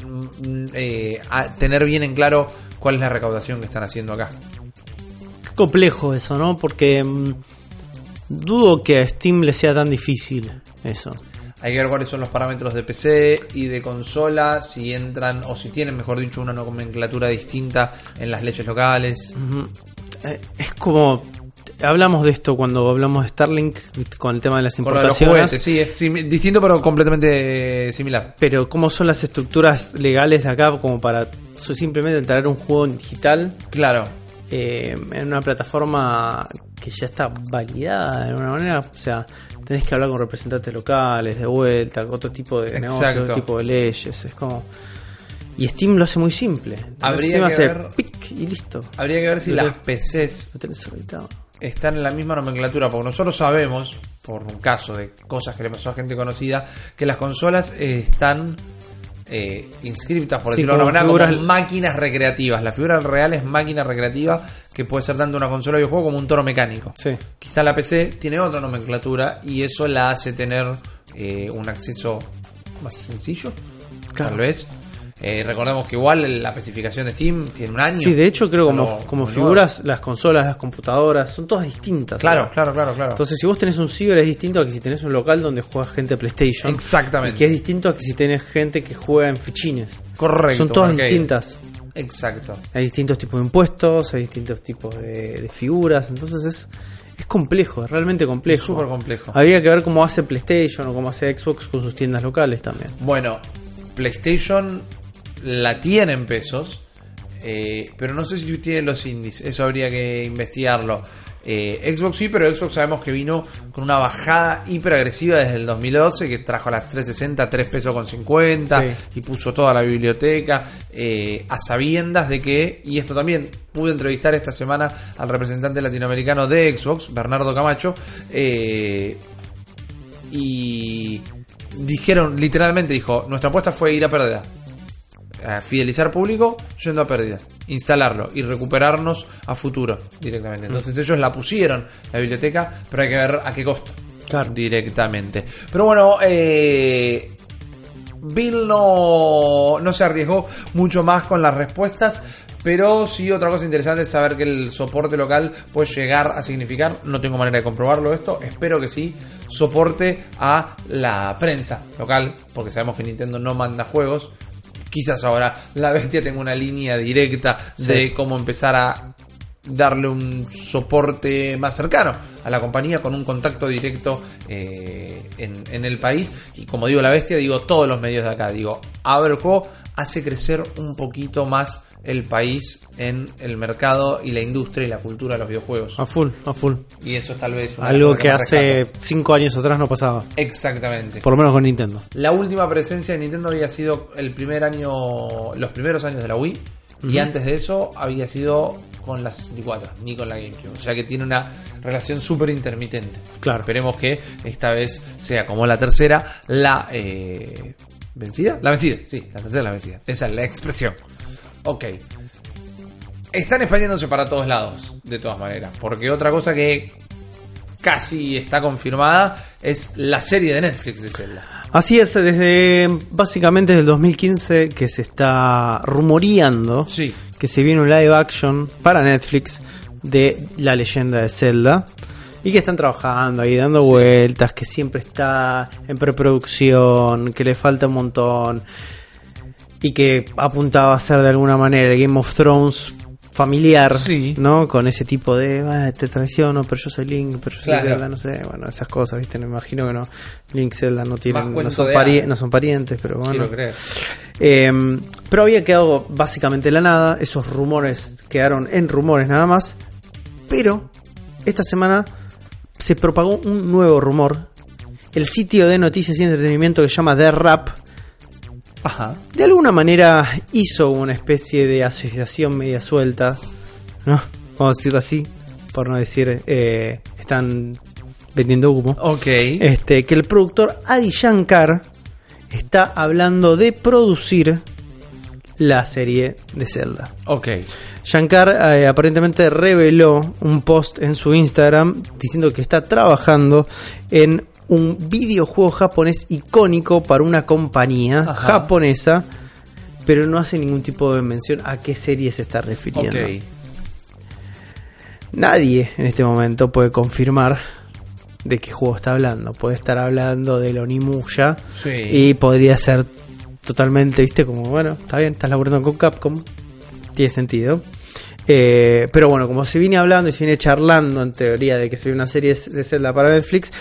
mm, eh, a tener bien en claro cuál es la recaudación que están haciendo acá. Qué complejo eso, ¿no? Porque mm, dudo que a Steam le sea tan difícil eso. Hay que ver cuáles son los parámetros de PC y de consola, si entran o si tienen, mejor dicho, una nomenclatura distinta en las leyes locales. Eh, Es como. Hablamos de esto cuando hablamos de Starlink con el tema de las lo de los importaciones. juguetes, sí, es distinto pero completamente similar. Pero cómo son las estructuras legales de acá como para simplemente traer un juego en digital Claro, eh, en una plataforma que ya está validada de alguna manera, o sea, tenés que hablar con representantes locales de vuelta, otro tipo de negocios, otro tipo de leyes, es como... Y Steam lo hace muy simple. Habría Steam que hace ver- pic y listo. Habría que ver si Lo las PCs están en la misma nomenclatura, porque nosotros sabemos, por un caso de cosas que le pasó a gente conocida, que las consolas están eh, inscritas, por Sí, decirlo de alguna manera, como máquinas recreativas. La figura real es máquina recreativa, que puede ser tanto una consola de videojuego como un toro mecánico. Sí. Quizá la PC tiene otra nomenclatura y eso la hace tener eh, un acceso más sencillo, Claro. tal vez. Eh, recordemos que igual la especificación de Steam tiene un año. Sí, de hecho creo como, como nuevo. figuras, las consolas, las computadoras, son todas distintas. Claro, claro, claro, claro. Entonces si vos tenés un ciber es distinto a que si tenés un local donde juega gente PlayStation. Y Exactamente. que es distinto a que si tenés gente que juega en fichines. Correcto. son todas distintas. Exacto. Hay distintos tipos de impuestos, hay distintos tipos de, de figuras, entonces es, es complejo, es realmente complejo. Es súper complejo. Habría que ver cómo hace PlayStation o cómo hace Xbox con sus tiendas locales también. Bueno, PlayStation la tiene en pesos, eh, pero no sé si tiene los indies. Eso habría que investigarlo. Eh, Xbox sí, pero Xbox sabemos que vino con una bajada hiper agresiva desde el 2012, que trajo a las 360 3 pesos con 50 Sí. y puso toda la biblioteca eh, a sabiendas de que, y esto también pude entrevistar esta semana al representante latinoamericano de Xbox, Bernardo Camacho, eh, y dijeron, literalmente dijo, nuestra apuesta fue ir a pérdida. A fidelizar público yendo a pérdida. Instalarlo y recuperarnos a futuro directamente. Entonces ellos la pusieron, la biblioteca, pero hay que ver a qué costo. Claro. Directamente. Pero bueno, eh, Bill no, no se arriesgó mucho más con las respuestas. Pero sí, otra cosa interesante es saber que el soporte local puede llegar a significar, no tengo manera de comprobarlo esto, espero que sí, soporte a la prensa local, porque sabemos que Nintendo no manda juegos. Quizás ahora la bestia tenga una línea directa de cómo empezar a darle un soporte más cercano a la compañía con un contacto directo eh, en, en el país. Y como digo la bestia, digo todos los medios de acá. Digo, abre el juego, hace crecer un poquito más el país en el mercado y la industria y la cultura de los videojuegos. A full, a full. Y eso es tal vez una Algo que hace rescato. cinco años atrás no pasaba. Exactamente. Por lo menos con Nintendo. La última presencia de Nintendo había sido el primer año, los primeros años de la Wii. Y antes de eso había sido con la 64, ni con la GameCube. O sea que tiene una relación súper intermitente. Claro. Esperemos que esta vez sea como la tercera, la eh, vencida. La vencida, sí, la tercera la vencida. Esa es la expresión. Ok. Están expandiéndose para todos lados, de todas maneras. Porque otra cosa que casi está confirmada es la serie de Netflix de Zelda. Así es, desde básicamente desde el 2015 que se está rumoreando Sí. que se viene un live action para Netflix de la leyenda de Zelda y que están trabajando ahí dando Sí. vueltas, que siempre está en preproducción, que le falta un montón y que apuntaba a ser de alguna manera el Game of Thrones familiar, Sí. ¿no? Con ese tipo de, "Ah, te traiciono, pero yo soy Link, pero yo soy Claro. Zelda, no sé, bueno, esas cosas, ¿viste? Me imagino que no, Link Zelda no tienen, no son, de pari- hadas. no son parientes, pero bueno. Quiero creer. Eh, pero había quedado básicamente en la nada. Esos rumores quedaron en rumores nada más. Pero esta semana se propagó un nuevo rumor. El sitio de noticias y entretenimiento que se llama The Rap. Ajá. De alguna manera hizo una especie de asociación media suelta. ¿No? Vamos a decirlo así. Por no decir. eh, están vendiendo humo Ok. este, que el productor Adi Shankar está hablando de producir la serie de Zelda. ok. Shankar eh, aparentemente reveló un post en su Instagram diciendo que está trabajando en un videojuego japonés icónico para una compañía Ajá. japonesa, pero no hace ningún tipo de mención a qué serie se está refiriendo. Nadie en este momento puede confirmar de qué juego está hablando. Puede estar hablando del Onimusha Sí. y podría ser totalmente, viste, como bueno, está bien, estás laburando con Capcom, tiene sentido. Eh, pero bueno, como se viene hablando y se viene charlando en teoría de que se viene una serie de Zelda para Netflix,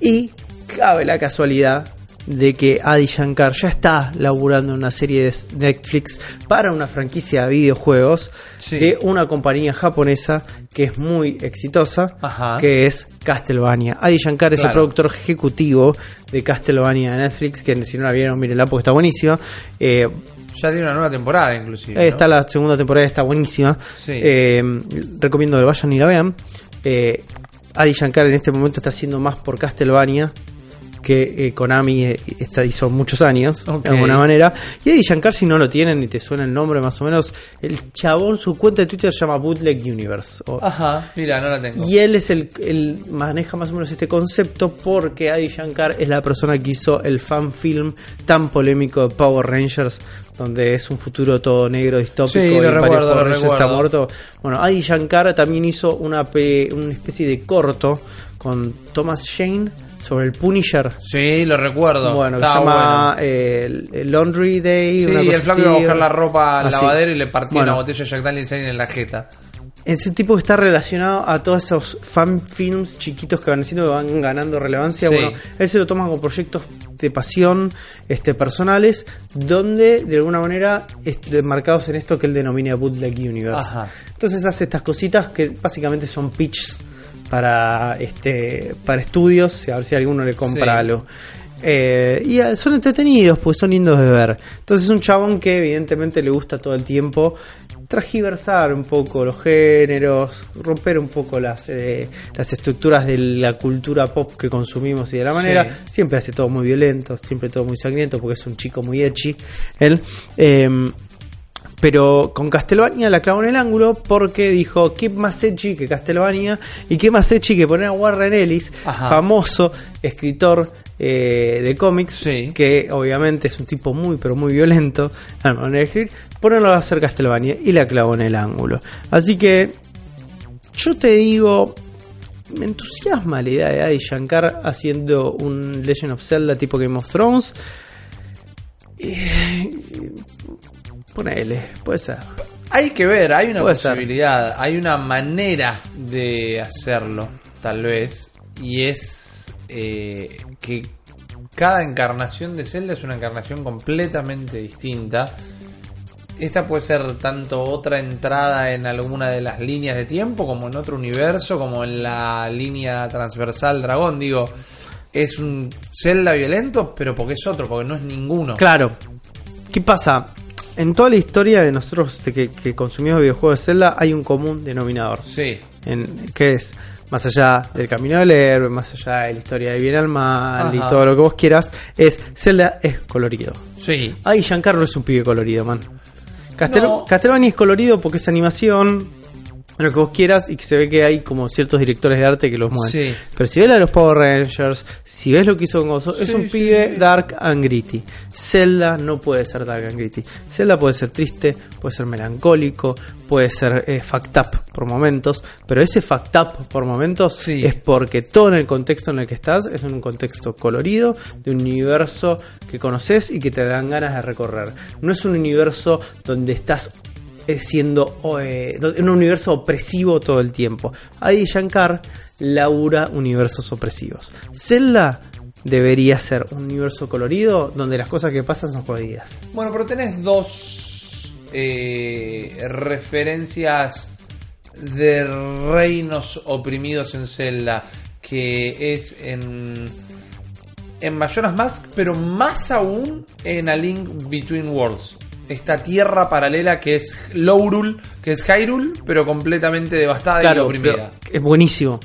y cabe la casualidad de que Adi Shankar ya está laburando una serie de Netflix para una franquicia de videojuegos Sí. de una compañía japonesa que es muy exitosa, Ajá. que es Castlevania. Adi Shankar es el productor ejecutivo de Castlevania de Netflix, que si no la vieron, mírenla porque está buenísima. Eh, Ya tiene una nueva temporada, inclusive. ¿no? Está la segunda temporada, está buenísima. Sí. Eh, recomiendo que vayan y la vean. Eh, Adi Shankar en este momento está haciendo más por Castlevania que eh, Konami eh, está, hizo muchos años, de alguna manera. Y Eddie Shankar, si no lo tienen y te suena el nombre más o menos, el chabón, su cuenta de Twitter se llama Bootleg Universe. o- Ajá, mira, no la tengo. y él es el, el maneja más o menos este concepto porque Adi Shankar es la persona que hizo el fan film tan polémico de Power Rangers, donde es un futuro todo negro distópico Sí, y lo recuerdo, Power lo Rangers está muerto. Bueno, Adi Shankar también hizo una, una especie de corto con Thomas Shane sobre el Punisher. Sí, lo recuerdo. Bueno, que se llama bueno. eh, Laundry Day. Sí, una y cosa el flaco iba a buscar la ropa al lavadero y le Bueno. una botella de Jack Daniels en la jeta. Ese tipo está relacionado a todos esos fan films chiquitos que van haciendo que van ganando relevancia. Sí. Bueno, él se lo toma como proyectos de pasión este, personales, donde de alguna manera este, marcados en esto que él denomina Bootleg Universe. Ajá. Entonces hace estas cositas que básicamente son pitches para este para estudios, a ver si alguno le compra Sí. algo. Eh, y eh, son entretenidos, pues son lindos de ver. Entonces es un chabón que evidentemente le gusta todo el tiempo tragiversar un poco los géneros, romper un poco las, eh, las estructuras de la cultura pop que consumimos y de la manera. Sí. Siempre hace todo muy violento, siempre todo muy sangriento porque es un chico muy edgy. Él. Em, pero con Castlevania la clavó en el ángulo porque dijo, ¿qué más edgy que Castlevania? Y qué más edgy que poner a Warren Ellis, Ajá. famoso escritor eh, de cómics, Sí. que obviamente es un tipo muy, pero muy violento, a la manera de escribir, ponerlo a hacer Castlevania y la clavó en el ángulo. Así que yo te digo, me entusiasma la idea de Adi Shankar haciendo un Legend of Zelda tipo Game of Thrones. Eh, ponele, puede ser. Hay que ver, hay una Puede ser. posibilidad, hay una manera de hacerlo, tal vez, y es eh, que cada encarnación de Zelda es una encarnación completamente distinta. Esta puede ser tanto otra entrada en alguna de las líneas de tiempo, como en otro universo, como en la línea transversal dragón. Digo, es un Zelda violento, pero porque es otro, porque no es ninguno. Claro. ¿Qué pasa? En toda la historia de nosotros que, que consumimos videojuegos de Zelda hay un común denominador. Sí, En, que es, más allá del camino del héroe, más allá de la historia de bien al mal y todo lo que vos quieras, es Zelda es colorido. sí. Ay, Shankar no es un pibe colorido, man. Castel No. Es colorido porque es animación, lo que vos quieras, y que se ve que hay como ciertos directores de arte que los mueven. Sí. Pero si ves la de los Power Rangers, si ves lo que hizo Gozo, es Sí, un sí, pibe dark and gritty. Zelda no puede ser dark and gritty. Zelda puede ser triste, puede ser melancólico, puede ser eh, fucked up por momentos, pero ese fucked up por momentos Sí. es porque todo en el contexto en el que estás es en un contexto colorido, de un universo que conoces y que te dan ganas de recorrer. No es un universo donde estás siendo eh, un universo opresivo todo el tiempo. Adi Shankar labura universos opresivos. Zelda debería ser un universo colorido donde las cosas que pasan son jodidas. Bueno, pero tenés dos eh, referencias de reinos oprimidos en Zelda, que es en en Majora's Mask, pero más aún en A Link Between Worlds. Esta tierra paralela que es Lorule, que es Hyrule, pero completamente devastada y Claro, oprimida. pero es buenísimo.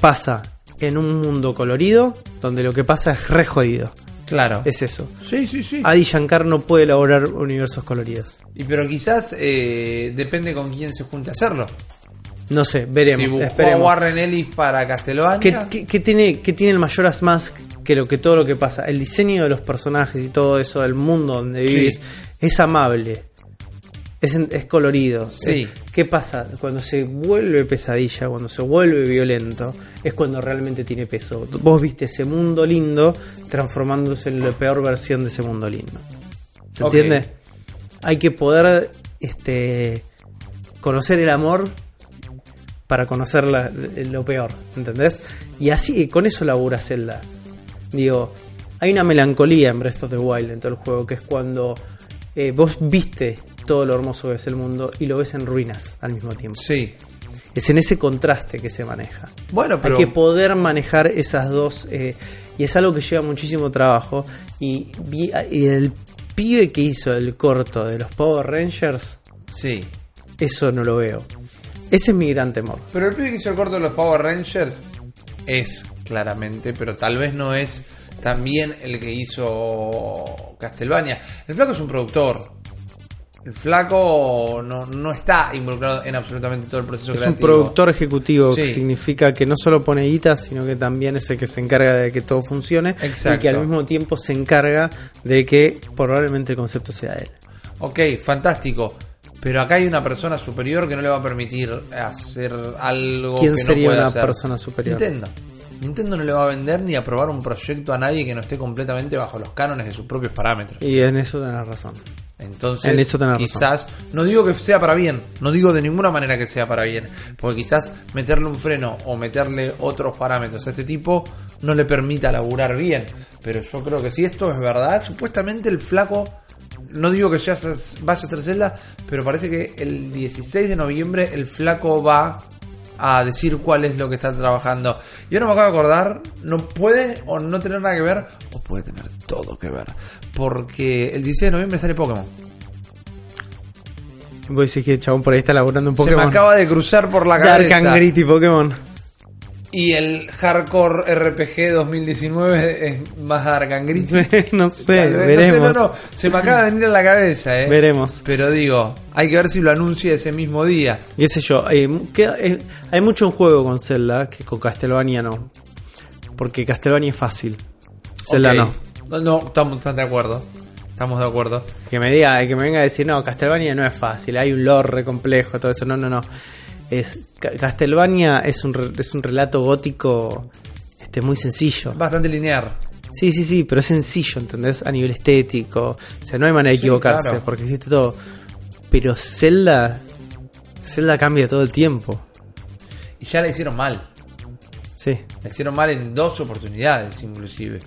Pasa en un mundo colorido donde lo que pasa es re jodido. Claro. Es eso. Sí, sí, sí. Adi Shankar no puede elaborar universos coloridos. Y pero quizás eh, depende con quién se junte a hacerlo. No sé, veremos. si buscó esperemos. a Warren Ellis para Castlevania. ¿Qué, qué- qué tiene, qué tiene el Majora's Mask que lo que todo lo que pasa? El diseño de los personajes y todo eso, el mundo donde Sí. vives, es amable. Es, colorido. Sí. Es- ¿Qué pasa? Cuando se vuelve pesadilla, cuando se vuelve violento, es cuando realmente tiene peso. Vos viste ese mundo lindo transformándose en la peor versión de ese mundo lindo. ¿Se entiende? Hay que poder este, conocer el amor para conocer la- lo peor, ¿entendés? Y así, con eso labura Zelda. Digo, Hay una melancolía en Breath of the Wild en todo el juego, que es cuando eh, vos viste todo lo hermoso que es el mundo y lo ves en ruinas al mismo tiempo. Sí. Es en ese contraste que se maneja. Bueno, pero. Hay que poder manejar esas dos. eh, y es algo que lleva muchísimo trabajo. Y, y el pibe que hizo el corto de los Power Rangers, Sí. eso no lo veo. Ese es mi gran temor. Pero el pibe que hizo el corto de los Power Rangers es claramente, pero tal vez no es también el que hizo Castlevania. El flaco es un productor. El flaco no, no está involucrado en absolutamente todo el proceso Es un creativo. productor ejecutivo, que significa que no solo pone guitas, sino que también es el que se encarga de que todo funcione Exacto. y que al mismo tiempo se encarga de que probablemente el concepto sea él. Ok, fantástico. Pero acá hay una persona superior que no le va a permitir hacer algo ¿Quién que no sería puede una hacer. persona superior? Nintendo. Nintendo no le va a vender ni aprobar un proyecto a nadie que no esté completamente bajo los cánones de sus propios parámetros. Y en eso tenés razón. Entonces, En eso tenés quizás, no digo que sea para bien, no digo de ninguna manera que sea para bien, porque quizás meterle un freno o meterle otros parámetros a este tipo no le permita laburar bien. Pero yo creo que si esto es verdad, supuestamente el flaco, no digo que ya vaya a ser Zelda, pero parece que el 16 de noviembre el flaco va a decir cuál es lo que está trabajando. Y ahora me acabo de acordar, no puede o no tener nada que ver, o puede tener todo que ver. Porque el 16 de noviembre sale Pokémon. Vos decís que el chabón por ahí está laburando un Se Pokémon. me acaba de cruzar por la Dark cabeza. Gritty Pokémon. Y el Hardcore RPG 2019 es más Gritty. no sé, Tal vez, veremos. No, sé, no, no, se me acaba de venir a la cabeza, eh. Veremos. Pero digo, hay que ver si lo anuncia ese mismo día. Y qué sé yo, eh, que- eh, hay mucho en juego con Zelda que con Castlevania no. Porque Castlevania es fácil. Zelda no. No, estamos de acuerdo. Estamos de acuerdo. Que me diga, que me venga a decir, no, Castlevania no es fácil, hay un lore re complejo, todo eso. No, no, no. Es, Ca- Castlevania es un, es un relato gótico este, muy sencillo. Bastante lineal. Sí, sí, sí, pero es sencillo, ¿entendés? A nivel estético. O sea, no hay manera de Sí, equivocarse, claro. porque existe todo. Pero Zelda. Zelda cambia todo el tiempo. Y ya la hicieron mal. Sí. La hicieron mal en dos oportunidades, inclusive.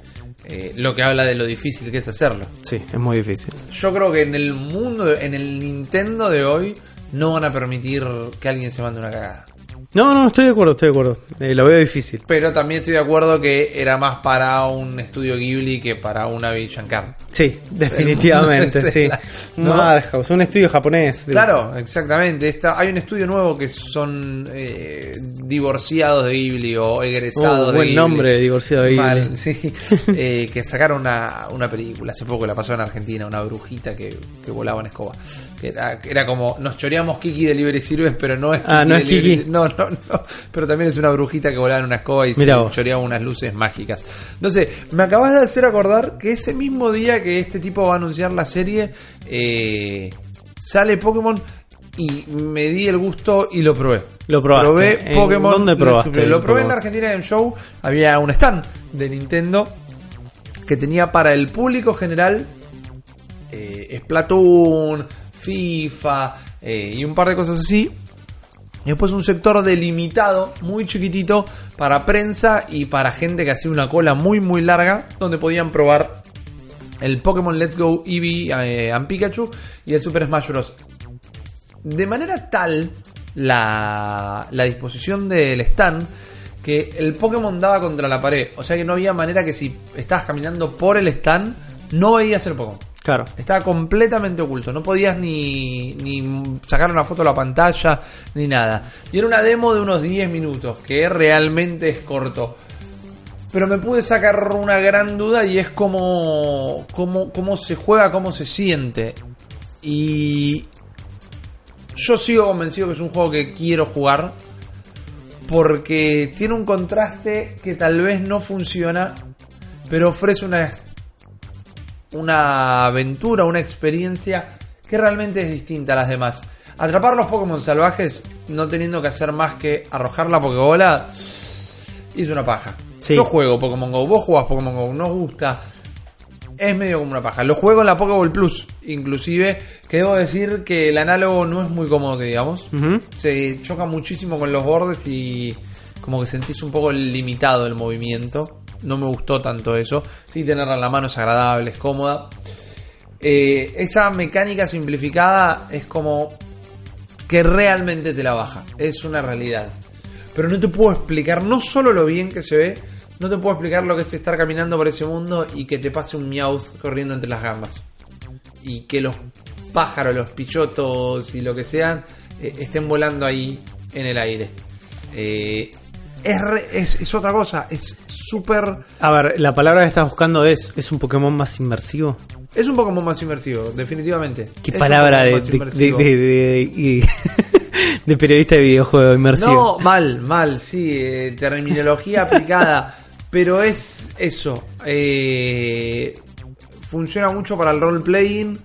Eh, lo que habla de lo difícil que es hacerlo. Sí, es muy difícil. Yo creo que en el mundo, en el Nintendo de hoy, no van a permitir que alguien se mande una cagada. No, no, estoy de acuerdo, estoy de acuerdo. Eh, lo veo difícil. Pero también estoy de acuerdo que era más para un estudio Ghibli que para una Shankar. Sí, definitivamente, de sí. ¿no? Madhouse, un estudio japonés. Claro, exactamente. Esta, hay un estudio nuevo que son eh, divorciados de Ghibli o egresados Oh, de buen Ghibli. nombre, divorciado de Ghibli. Mal, sí. Eh, que sacaron una, una película hace poco, la pasó en Argentina, una brujita que, que volaba en escoba. Que era, era como, nos choreamos Kiki Delivery Sirves, pero no es Kiki. Ah, no es Kiki. No, no, no. Pero también es una brujita que volaba en una escoba y Mirá se vos. choreaba unas luces mágicas. No sé, me acabas de hacer acordar que ese mismo día que este tipo va a anunciar la serie, eh, sale Pokémon y me di el gusto y lo probé. Lo probaste. Probé ¿En Pokémon. dónde probaste Lo probé en la? Argentina Game Show. Había un stand de Nintendo que tenía para el público general eh, Splatoon, FIFA eh, y un par de cosas así. Y después un sector delimitado, muy chiquitito, para prensa y para gente que hacía una cola muy muy larga, donde podían probar el Pokémon Let's Go Eevee eh, and Pikachu y el Super Smash Bros. De manera tal la, la disposición del stand que el Pokémon daba contra la pared. O sea que no había manera que si estabas caminando por el stand no veías el Pokémon. Claro. Estaba completamente oculto. No podías ni, ni sacar una foto a la pantalla ni nada. Y era una demo de unos 10 minutos, que realmente es corto. Pero me pude sacar una gran duda y es cómo, cómo, cómo se juega, cómo se siente. Y yo sigo convencido que es un juego que quiero jugar. Porque tiene un contraste que tal vez no funciona. Pero ofrece una una aventura, una experiencia que realmente es distinta a las demás. Atrapar los Pokémon salvajes no teniendo que hacer más que arrojar la Pokébola es una paja. Sí. Yo juego Pokémon Go, vos jugás Pokémon Go, nos gusta. Es medio como una paja. Lo juego en la Pokéball Plus, inclusive, que debo decir que el análogo no es muy cómodo, que digamos. Se choca muchísimo con los bordes y como que sentís un poco limitado el movimiento. No me gustó tanto eso. Sí, tenerla en la mano es agradable, es cómoda. Eh, esa mecánica simplificada es como que realmente te la baja. Es una realidad. Pero no te puedo explicar no solo lo bien que se ve, no te puedo explicar lo que es estar caminando por ese mundo y que te pase un Meowth corriendo entre las gambas. Y que los pájaros, los pichotos y lo que sean eh, estén volando ahí en el aire. Eh, es, re- es- es otra cosa, es súper... A ver, la palabra que estás buscando es, es un Pokémon más inmersivo. Es un Pokémon más inmersivo, definitivamente. Qué Es palabra de, de, de periodista de videojuego inmersivo. No, mal, mal, sí, eh, terminología aplicada, pero es eso. eh, funciona mucho para el role-playing,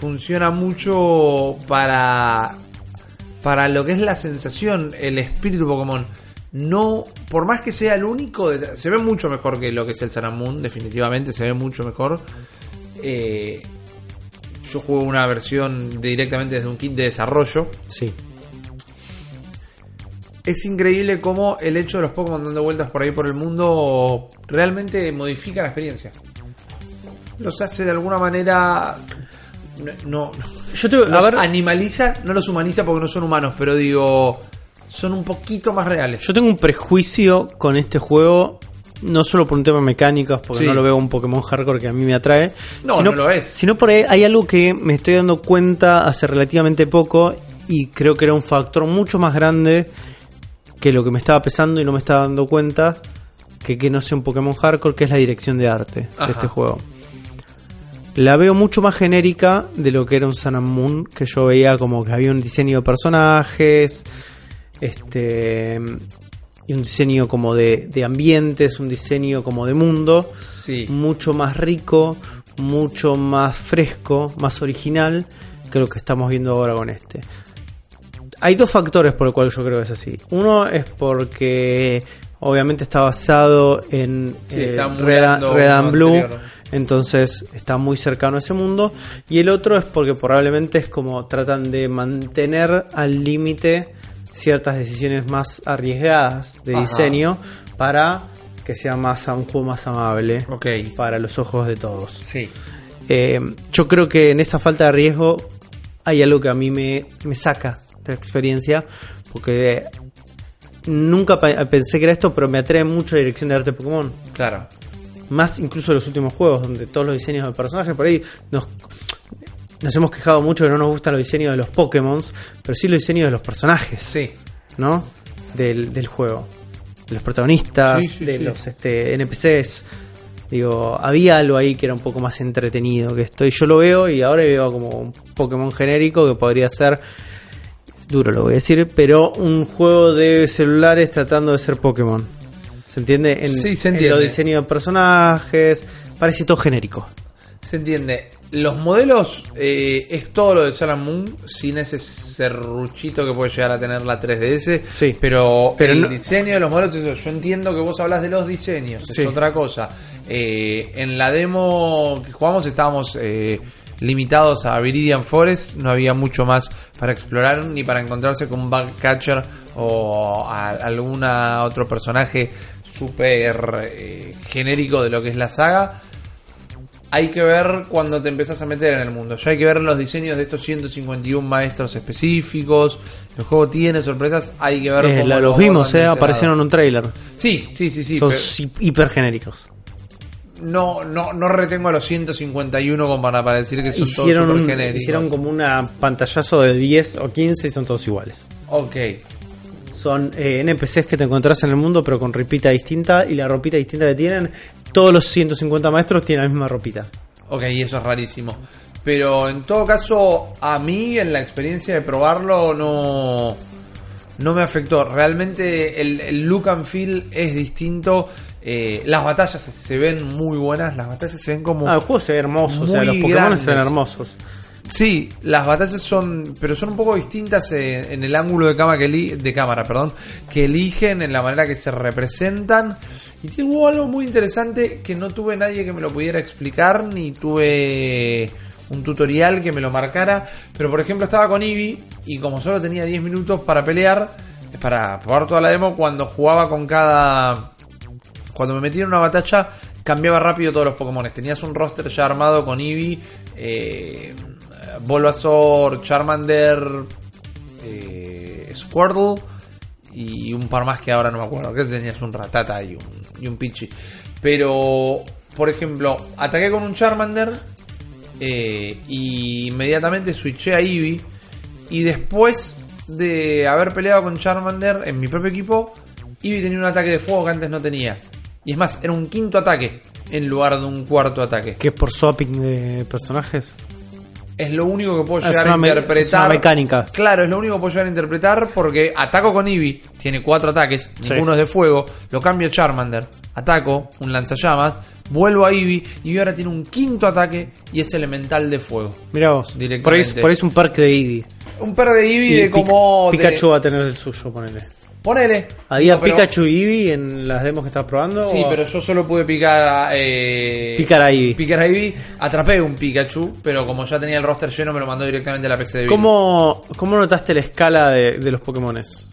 funciona mucho para, para lo que es la sensación, el espíritu Pokémon. No, por más que sea el único, se ve mucho mejor que lo que es el Moon, definitivamente se ve mucho mejor. Eh, yo juego una versión de- directamente desde un kit de desarrollo. Sí. Es increíble cómo el hecho de los Pokémon dando vueltas por ahí por el mundo realmente modifica la experiencia. Los hace de alguna manera. No. no Yo te, a los ver, animaliza, no los humaniza porque no son humanos, pero digo. Son un poquito más reales. yo tengo un prejuicio con este juego. No solo por un tema mecánicos, porque Sí. no lo veo un Pokémon hardcore que a mí me atrae. No, sino, no lo es. Sino por ahí hay algo que me estoy dando cuenta hace relativamente poco y creo que era un factor mucho más grande que lo que me estaba pesando y no me estaba dando cuenta que que no sea un Pokémon hardcore, que es la dirección de arte Ajá. de este juego. La veo mucho más genérica de lo que era un Sun and Moon, que yo veía como que había un diseño de personajes, este y un diseño como de, de ambientes, un diseño como de mundo, Sí. mucho más rico, mucho más fresco, más original que lo que estamos viendo ahora con este. Hay dos factores por los cuales yo creo que es así. Uno es porque obviamente está basado en Sí, eh, Red, Red and Blue, anterior. entonces está muy cercano a ese mundo. Y el otro es porque probablemente es como tratan de mantener al límite ciertas decisiones más arriesgadas de Ajá. diseño para que sea más un juego más amable para los ojos de todos. Sí. Eh, yo creo que en esa falta de riesgo hay algo que a mí me, me saca de la experiencia, porque nunca pe- pensé que era esto, pero me atrae mucho la dirección de arte Pokémon. Claro. Más incluso los últimos juegos, donde todos los diseños de personajes por ahí nos, nos hemos quejado mucho que no nos gustan los diseños de los Pokémon, pero sí los diseños de los personajes. Sí. ¿no? Del, del juego. De los protagonistas, Sí, sí, de sí. los este, NPCs. Digo, había algo ahí que era un poco más entretenido que esto. Y yo lo veo y ahora veo como un Pokémon genérico que podría ser, duro lo voy a decir, pero un juego de celulares tratando de ser Pokémon. ¿Se entiende? En, Sí, se en entiende. los diseños de personajes. Parece todo genérico. Se entiende. Los modelos eh, es todo lo de and Moon, sin ese serruchito que puede llegar a tener la 3DS. Sí. Pero, Pero el no- diseño de los modelos, eso, yo entiendo que vos hablas de los diseños, Sí. es otra cosa. Eh, en la demo que jugamos estábamos eh, limitados a Viridian Forest, no había mucho más para explorar ni para encontrarse con un Bugcatcher o a alguna otro personaje súper eh, genérico de lo que es la saga hay que ver cuando te empezás a meter en el mundo. Ya hay que ver los diseños de estos 151 maestros específicos. El juego tiene sorpresas, hay que ver Eh, cómo la- los vimos, eh, aparecieron en un trailer. Sí, sí, sí, sí. Son pero hi- hiper genéricos. no, no, no retengo a los 151 como para, para decir que son Hicieron, todos super genéricos. hicieron como una pantallazo de 10 o 15 y son todos iguales. Ok, Son eh, NPCs que te encontrás en el mundo, pero con ropita distinta. Y la ropita distinta que tienen, todos los 150 maestros tienen la misma ropita. ok, eso es rarísimo. Pero en todo caso, a mí en la experiencia de probarlo no, no me afectó. Realmente el, el look and feel es distinto. Eh, las batallas se ven muy buenas. Las batallas se ven como... Ah, el juego se ve hermoso, o sea, los Pokémon se ven hermosos. Sí, las batallas son, pero son un poco distintas en, en el ángulo de que eli- de cámara, perdón, que eligen, en la manera que se representan. Y hubo algo muy interesante que no tuve nadie que me lo pudiera explicar, ni tuve un tutorial que me lo marcara. Pero por ejemplo estaba con Eevee y como solo tenía 10 minutos para pelear, para probar toda la demo, cuando jugaba con cada cuando me metí en una batalla cambiaba rápido todos los Pokémon. Tenías un roster ya armado con Eevee, eh, Charmander, eh, Squirtle y un par más que ahora no me acuerdo. Que tenías un Ratata y un, y un Pichi. Pero, por ejemplo, ataqué con un Charmander eh, y inmediatamente switché a Eevee. Y después de haber peleado con Charmander en mi propio equipo, Eevee tenía un ataque de fuego que antes no tenía. Y es más, era un quinto ataque en lugar de un cuarto ataque. ¿Qué es por swapping de personajes? Es lo único que puedo es llegar a interpretar. es una mecánica. Claro, es lo único que puedo llegar a interpretar porque ataco con Eevee, tiene cuatro ataques, Sí. ninguno es de fuego, lo cambio a Charmander, ataco, un lanzallamas, vuelvo a Eevee y ahora tiene un quinto ataque y es elemental de fuego. Mira vos. Directamente. Por ahí, es- por ahí es un perk de Eevee. Un par de Eevee de como... de- Pikachu va a tener el suyo, ponele. Ponele. ¿Había pero- Pikachu y Eevee en las demos que estabas probando? Sí, o- pero yo solo pude picar a... eh, Picar a Eevee. Picar a Eevee. Atrapé un Pikachu, pero como ya tenía el roster lleno me lo mandó directamente a la PC de. ¿Cómo, ¿Cómo notaste la escala de, de los Pokémones?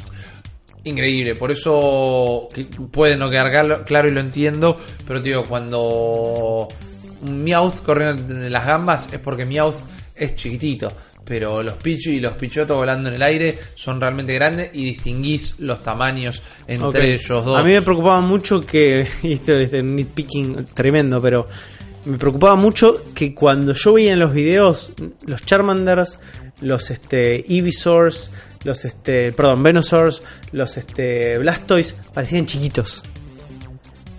Increíble, por eso puede no quedar claro y lo entiendo, pero tío, cuando un Meowth corriendo en las gambas es porque Meowth es chiquitito, pero los Pichu y los Pichoto volando en el aire son realmente grandes y distinguís los tamaños entre ellos dos. A mí me preocupaba mucho que. y Esto es un nitpicking tremendo, pero. Me preocupaba mucho que cuando yo veía en los videos los Charmanders, los este, Ivysaurs, los este, perdón, Venusaurs, los este, Blastoise parecían chiquitos.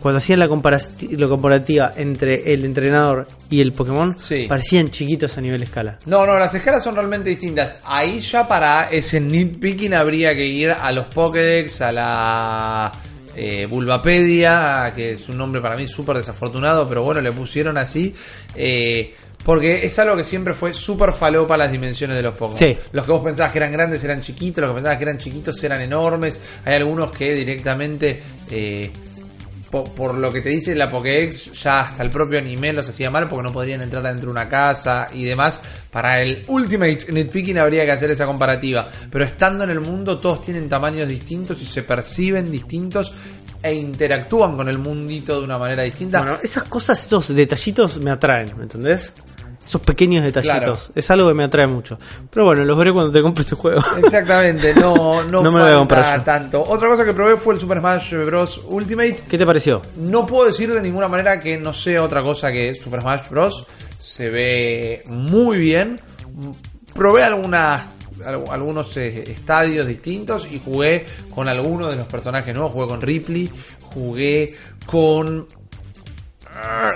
Cuando hacían la, la comparativa entre el entrenador y el Pokémon, Sí. parecían chiquitos a nivel escala. No, no, las escalas son realmente distintas. Ahí ya para ese nitpicking habría que ir a los Pokédex, a la eh, Bulbapedia, que es un nombre para mí súper desafortunado, pero bueno, le pusieron así. eh, porque es algo que siempre fue súper falopa las dimensiones de los Pokémon. Sí. Los que vos pensabas que eran grandes eran chiquitos, los que pensabas que eran chiquitos eran enormes. Hay algunos que directamente... eh, po- por, lo que te dice la Pokédex, ya hasta el propio anime los hacía mal porque no podrían entrar dentro de una casa y demás. Para el Ultimate Nitpicking habría que hacer esa comparativa. Pero estando en el mundo, todos tienen tamaños distintos y se perciben distintos e interactúan con el mundito de una manera distinta. Bueno, esas cosas, esos detallitos me atraen, ¿me entendés? Esos pequeños detallitos. Es algo que me atrae mucho. Pero bueno, los veré cuando te compre ese juego. Exactamente, no, no, No me lo voy a comprar tanto. Otra cosa que probé fue el Super Smash Bros. Ultimate. ¿Qué te pareció? No puedo decir de ninguna manera que no sea otra cosa que Super Smash Bros. Se ve muy bien. Probé algunas, al- algunos eh, estadios distintos y jugué con algunos de los personajes nuevos. Jugué con Ripley, jugué con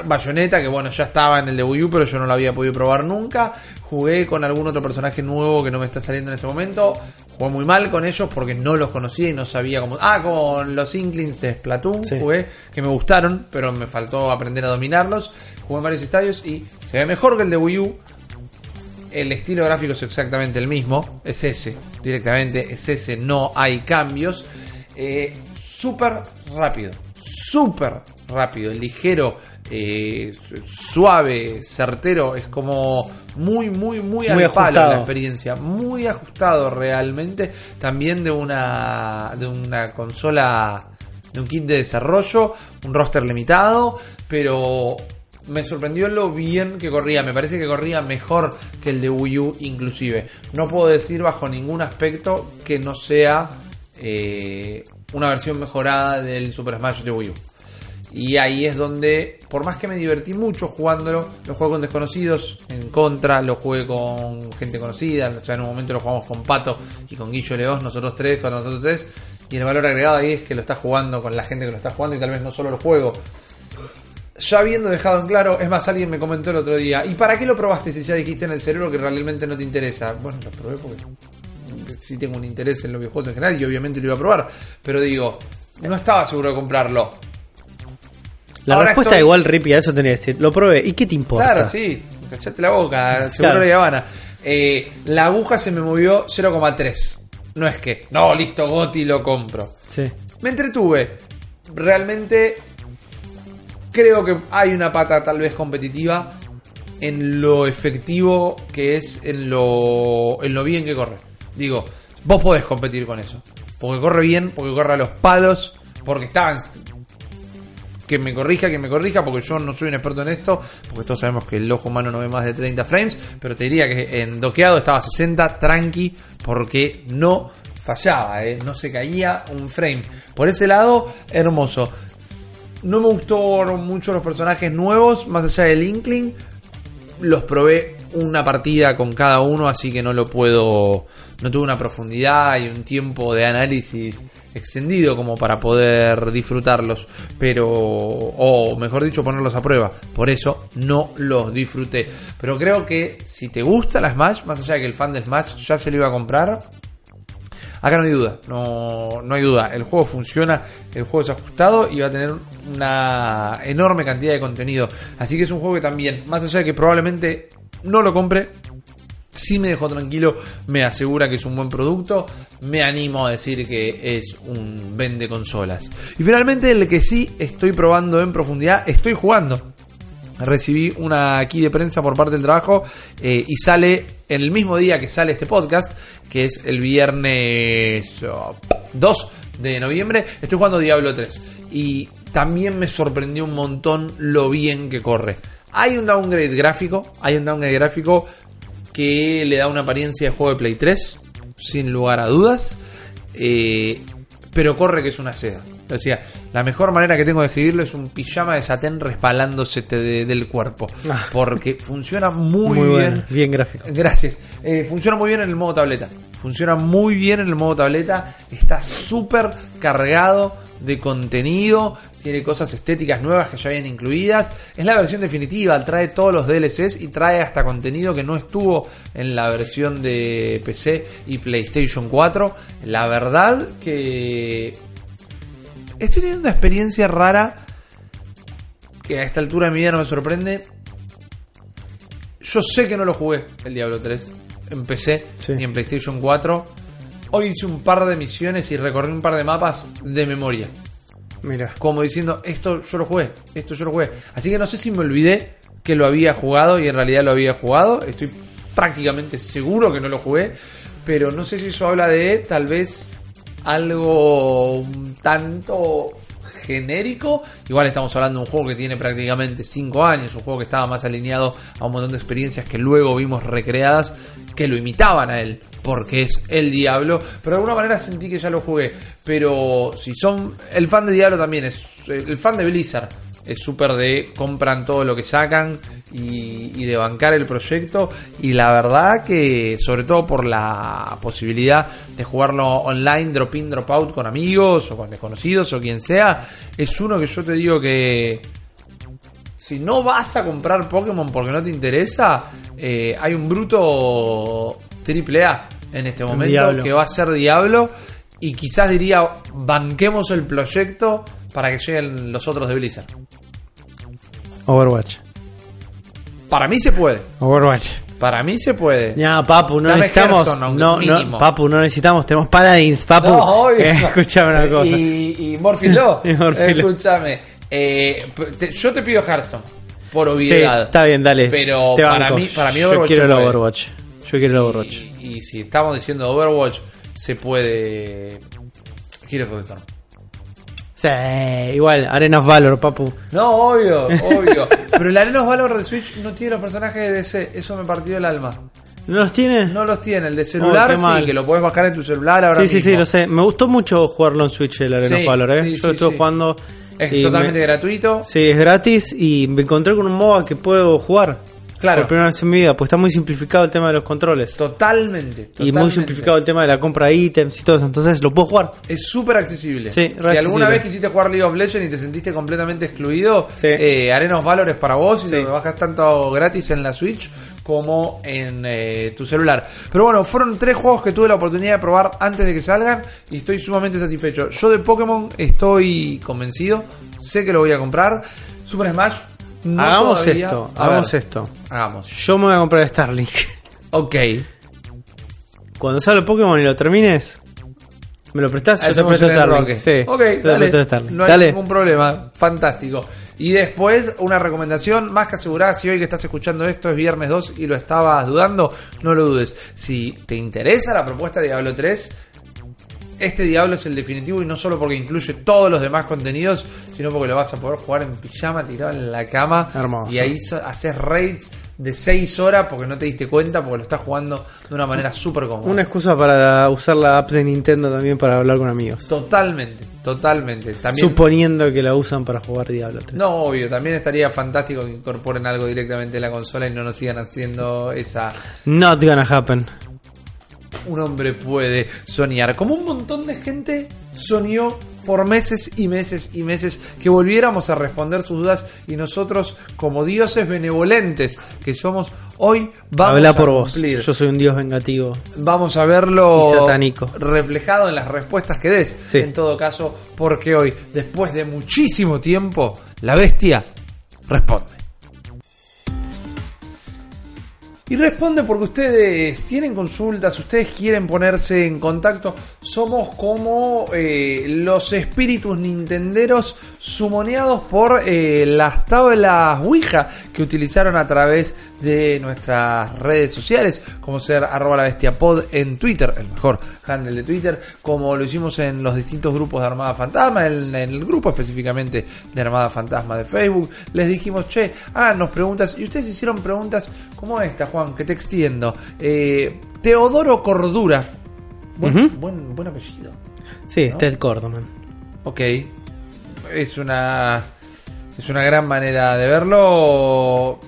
Bayonetta, que bueno, ya estaba en el de Wii U, pero yo no lo había podido probar nunca. Jugué con algún otro personaje nuevo que no me está saliendo en este momento. Jugué muy mal con ellos porque no los conocía y no sabía cómo. Ah, con los Inklings de Splatoon Sí. jugué, que me gustaron, pero me faltó aprender a dominarlos. Jugué en varios estadios y se ve mejor que el de Wii U. El estilo gráfico es exactamente el mismo, es ese, directamente es ese, no hay cambios. Eh, súper rápido, súper rápido, ligero, eh, su- suave, certero, es como muy, muy, muy, Muy al palo ajustado. la experiencia, muy ajustado realmente, también de una, de una consola, de un kit de desarrollo, un roster limitado, pero me sorprendió lo bien que corría. Me parece que corría mejor que el de Wii U inclusive. No puedo decir bajo ningún aspecto que no sea eh, una versión mejorada del Super Smash de Wii U. Y ahí es donde, por más que me divertí mucho jugándolo, lo jugué con desconocidos en contra, lo jugué con gente conocida, o sea, en un momento lo jugamos con Pato y con Guillo Leos, nosotros tres, con nosotros tres, y el valor agregado ahí es que lo estás jugando con la gente que lo está jugando y tal vez no solo el juego. Ya habiendo dejado en claro, es más, alguien me comentó el otro día, ¿y para qué lo probaste si ya dijiste en el cerebro que realmente no te interesa? Bueno, lo probé porque sí tengo un interés en los videojuegos en general y obviamente lo iba a probar, pero digo, no estaba seguro de comprarlo. La Ahora respuesta estoy- igual, Rippy, a eso tenés que decir. Lo probé. ¿Y qué te importa? Claro, sí, callate la boca, seguro Claro. de Habana. Eh, la aguja se me movió 0,3. No es que, no, listo, Goti lo compro. Sí. Me entretuve. Realmente creo que hay una pata tal vez competitiva en lo efectivo que es en lo, en lo bien que corre. Digo, vos podés competir con eso. Porque corre bien, porque corre a los palos, porque estaban que me corrija, que me corrija, porque yo no soy un experto en esto, porque todos sabemos que el ojo humano no ve más de 30 frames, pero te diría que en doqueado estaba 60, tranqui, porque no fallaba, ¿eh? no se caía un frame. Por ese lado, hermoso. No me gustó mucho los personajes nuevos, más allá del Inkling. Los probé una partida con cada uno, así que no lo puedo. No tuve una profundidad y un tiempo de análisis extendido como para poder disfrutarlos, pero, o mejor dicho, ponerlos a prueba. Por eso no los disfruté. Pero creo que si te gusta la Smash, más allá de que el fan de Smash ya se lo iba a comprar, Acá no hay duda, no, no hay duda. El juego funciona, el juego es ajustado y va a tener una enorme cantidad de contenido. Así que es un juego que también, más allá de que probablemente no lo compre, si me dejó tranquilo, me asegura que es un buen producto, me animo a decir que es un vende consolas. Y finalmente el que sí estoy probando en profundidad, estoy jugando recibí una aquí de prensa por parte del trabajo eh, y sale en el mismo día que sale este podcast, que es el viernes 2 de noviembre, estoy jugando Diablo 3 y también me sorprendió un montón lo bien que corre. Hay un downgrade gráfico, hay un downgrade gráfico que le da una apariencia de juego de Play 3, sin lugar a dudas, eh, pero corre que es una seda. O sea, la mejor manera que tengo de escribirlo es un pijama de satén resbalándose del cuerpo. Ah. Porque funciona muy, bien. bien gráfico. Gracias. Eh, funciona muy bien en el modo tableta. Funciona muy bien en el modo tableta. Está súper cargado de contenido. Tiene cosas estéticas nuevas que ya vienen incluidas. Es la versión definitiva. Trae todos los DLCs y trae hasta contenido que no estuvo en la versión de PC y PlayStation 4. La verdad que Estoy teniendo una experiencia rara que a esta altura de mi vida no me sorprende. Yo sé que no lo jugué el Diablo 3 en PC ni en PlayStation 4. Hoy hice un par de misiones y recorrí un par de mapas de memoria. Mira. Como diciendo, esto yo lo jugué, esto yo lo jugué. Así que no sé si me olvidé que lo había jugado y en realidad lo había jugado. Estoy prácticamente seguro que no lo jugué. Pero no sé si eso habla de tal vez algo un tanto genérico. Igual estamos hablando de un juego que tiene prácticamente 5 años, un juego que estaba más alineado a un montón de experiencias que luego vimos recreadas que lo imitaban a él, porque es el Diablo. Pero de alguna manera sentí que ya lo jugué. Pero si son. El fan de Diablo también es. El fan de Blizzard es súper de compran todo lo que sacan y, de bancar el proyecto. Y la verdad que, sobre todo por la posibilidad de jugarlo online, drop in, drop out con amigos o con desconocidos o quien sea, es uno que yo te digo que si no vas a comprar Pokémon porque no te interesa, eh, hay un bruto triple A en este momento que va a ser Diablo. Y quizás diría, banquemos el proyecto para que lleguen los otros de Blizzard. Overwatch. Para mí se puede. Overwatch. Para mí se puede. Ya, Papu, no necesitamos. no, no, Papu, no necesitamos. Tenemos Paladins, Papu. No, eh, escúchame una cosa. Y, y Morphilo. Escúchame. Eh, yo te pido Hearthstone. Por obviedad. Sí, está bien, dale. Pero para mí, para mí Overwatch. Yo quiero el Overwatch. Yo quiero el Overwatch. Y, si estamos diciendo Overwatch, se puede. Heroes of the Storm igual, Arena of Valor, papu. No, obvio, obvio. Pero el Arena of Valor de Switch no tiene los personajes de DC, eso me partió el alma. ¿No los tiene? No los tiene, el de celular sí, que lo puedes bajar en tu celular ahora Sí, sí, sí, lo sé. Me gustó mucho jugarlo en Switch el Arena of Valor, ¿eh? Yo lo estuve jugando... Es totalmente gratuito. Sí, es gratis y me encontré con un MOBA que puedo jugar. Claro. Por primera vez en mi vida, pues está muy simplificado el tema de los controles. Totalmente. Y muy simplificado el tema de la compra de ítems y todo eso. Entonces lo puedo jugar. Es súper accesible. si alguna vez quisiste jugar League of Legends y te sentiste completamente excluido, eh, Arenos Valores para vos y lo bajas tanto gratis en la Switch como en eh, tu celular. Pero bueno, fueron tres juegos que tuve la oportunidad de probar antes de que salgan y estoy sumamente satisfecho. Yo de Pokémon estoy convencido, sé que lo voy a comprar. Super Smash hagamos esto, hagamos esto. Hagamos. Yo me voy a comprar Starlink. Ok. Cuando salga el Pokémon y lo termines, ¿me lo prestás? Yo te presto Starlink. Sí, ok, dale. No hay ningún problema. Fantástico. Y después, una recomendación más que asegurada, si hoy que estás escuchando esto es viernes 2 y lo estabas dudando, no lo dudes. Si te interesa la propuesta de Diablo 3, este Diablo es el definitivo y no solo porque incluye todos los demás contenidos, sino porque lo vas a poder jugar en pijama, tirado en la cama. Hermoso. Y ahí so- haces raids de 6 horas porque no te diste cuenta, porque lo estás jugando de una manera súper cómoda. Una excusa para usar la app de Nintendo también para hablar con amigos. Totalmente, totalmente. También, Suponiendo que la usan para jugar Diablo 3. no, obvio, también estaría fantástico que incorporen algo directamente en la consola y no nos sigan haciendo esa Not gonna happen. Un hombre puede soñar. Como un montón de gente soñó por meses y meses y meses que volviéramos a responder sus dudas y nosotros, como dioses benevolentes que somos, hoy vamos Habla a por vos. cumplir. Yo soy un dios vengativo. Vamos a verlo Y satánico. reflejado en las respuestas que des. Sí. En todo caso, porque hoy, después de muchísimo tiempo, la bestia responde. Y responde porque ustedes tienen consultas, ustedes quieren ponerse en contacto. Somos como eh, los espíritus nintenderos sumoneados por eh, las tablas Ouija que utilizaron a través de nuestras redes sociales, como ser arroba la bestia pod en Twitter, el mejor handle de Twitter, como lo hicimos en los distintos grupos de Armada Fantasma, en, en el grupo específicamente de Armada Fantasma de Facebook. Les dijimos, che, háganos preguntas, y ustedes hicieron preguntas como esta, Juan, que te extiendo. Eh, Teodoro Cordura. Buen, buen, buen apellido. Sí, ¿No? Ted Cordoman. Ok. Es una. Es una gran manera de verlo.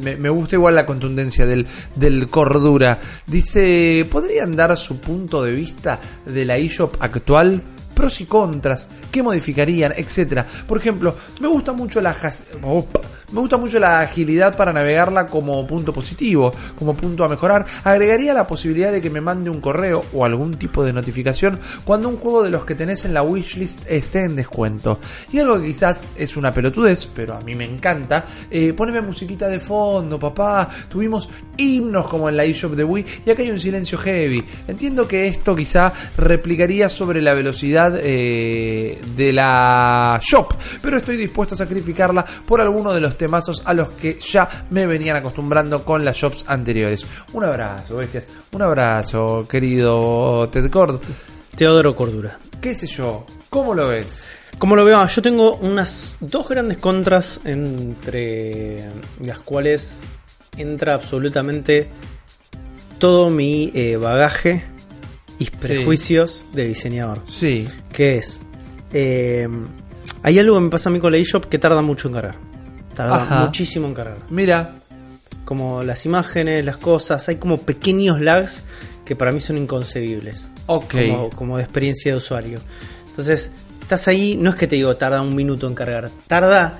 Me, gusta igual la contundencia del, del Cordura. Dice: ¿Podrían dar su punto de vista de la eShop actual? Pros y contras, qué modificarían, etcétera. Por ejemplo, me gusta mucho la me gusta mucho la agilidad para navegarla como punto positivo, como punto a mejorar. Agregaría la posibilidad de que me mande un correo o algún tipo de notificación cuando un juego de los que tenés en la wishlist esté en descuento. Y algo que quizás es una pelotudez, pero a mí me encanta, eh, poneme musiquita de fondo, papá. Tuvimos himnos como en la eShop de Wii y acá hay un silencio heavy. Entiendo que esto quizá replicaría sobre la velocidad eh, de la shop, pero estoy dispuesto a sacrificarla por alguno de los temazos a los que ya me venían acostumbrando con las shops anteriores. Un abrazo, bestias. Un abrazo, querido Ted Cord. Teodoro Cordura. ¿Qué sé yo? ¿Cómo lo ves? Como lo veo, yo tengo unas dos grandes contras entre las cuales entra absolutamente todo mi eh, bagaje y prejuicios de diseñador. Sí. Que es, eh, hay algo que me pasa a mí con la eShop que tarda mucho en cargar. Tarda Ajá. muchísimo en cargar. Mira, Como las imágenes, las cosas, hay como pequeños lags que para mí son inconcebibles. ok. como, como de experiencia de usuario. Entonces, estás ahí, no es que te digo tarda un minuto en cargar, tarda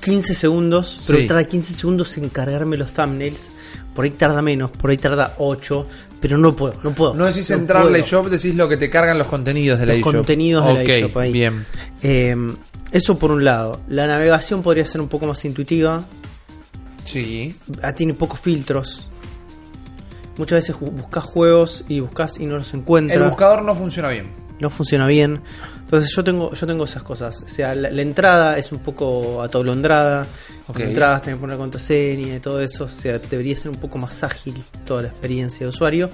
15 segundos, pero Sí. tarda 15 segundos en cargarme los thumbnails. Por ahí tarda menos, por ahí tarda 8, pero no puedo, no puedo. No decís no entrar a la puedo. eShop, decís lo que te cargan los contenidos de la Los eShop. contenidos de la eShop ahí. Bien. Eh, eso por un lado. La navegación podría ser un poco más intuitiva. Sí. Ah, tiene pocos filtros. Muchas veces buscas juegos y buscas y no los encuentras. El buscador no funciona bien. no funciona bien. Entonces yo tengo, yo tengo esas cosas. O sea, la, la entrada es un poco atolondrada. Ok. Cuando entras, tenés que poner la contraseña y todo eso. O sea, debería ser un poco más ágil toda la experiencia de usuario.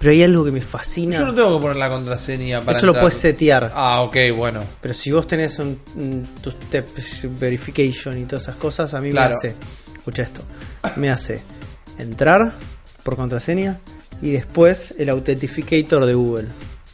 Pero hay algo que me fascina. Yo no tengo que poner la contraseña para eso lo puedes setear. Ah, ok, bueno. Pero si vos tenés un, un two step verification y todas esas cosas, a mí Claro. me hace. Escucha esto. Me hace entrar por contraseña y después el authenticator de Google.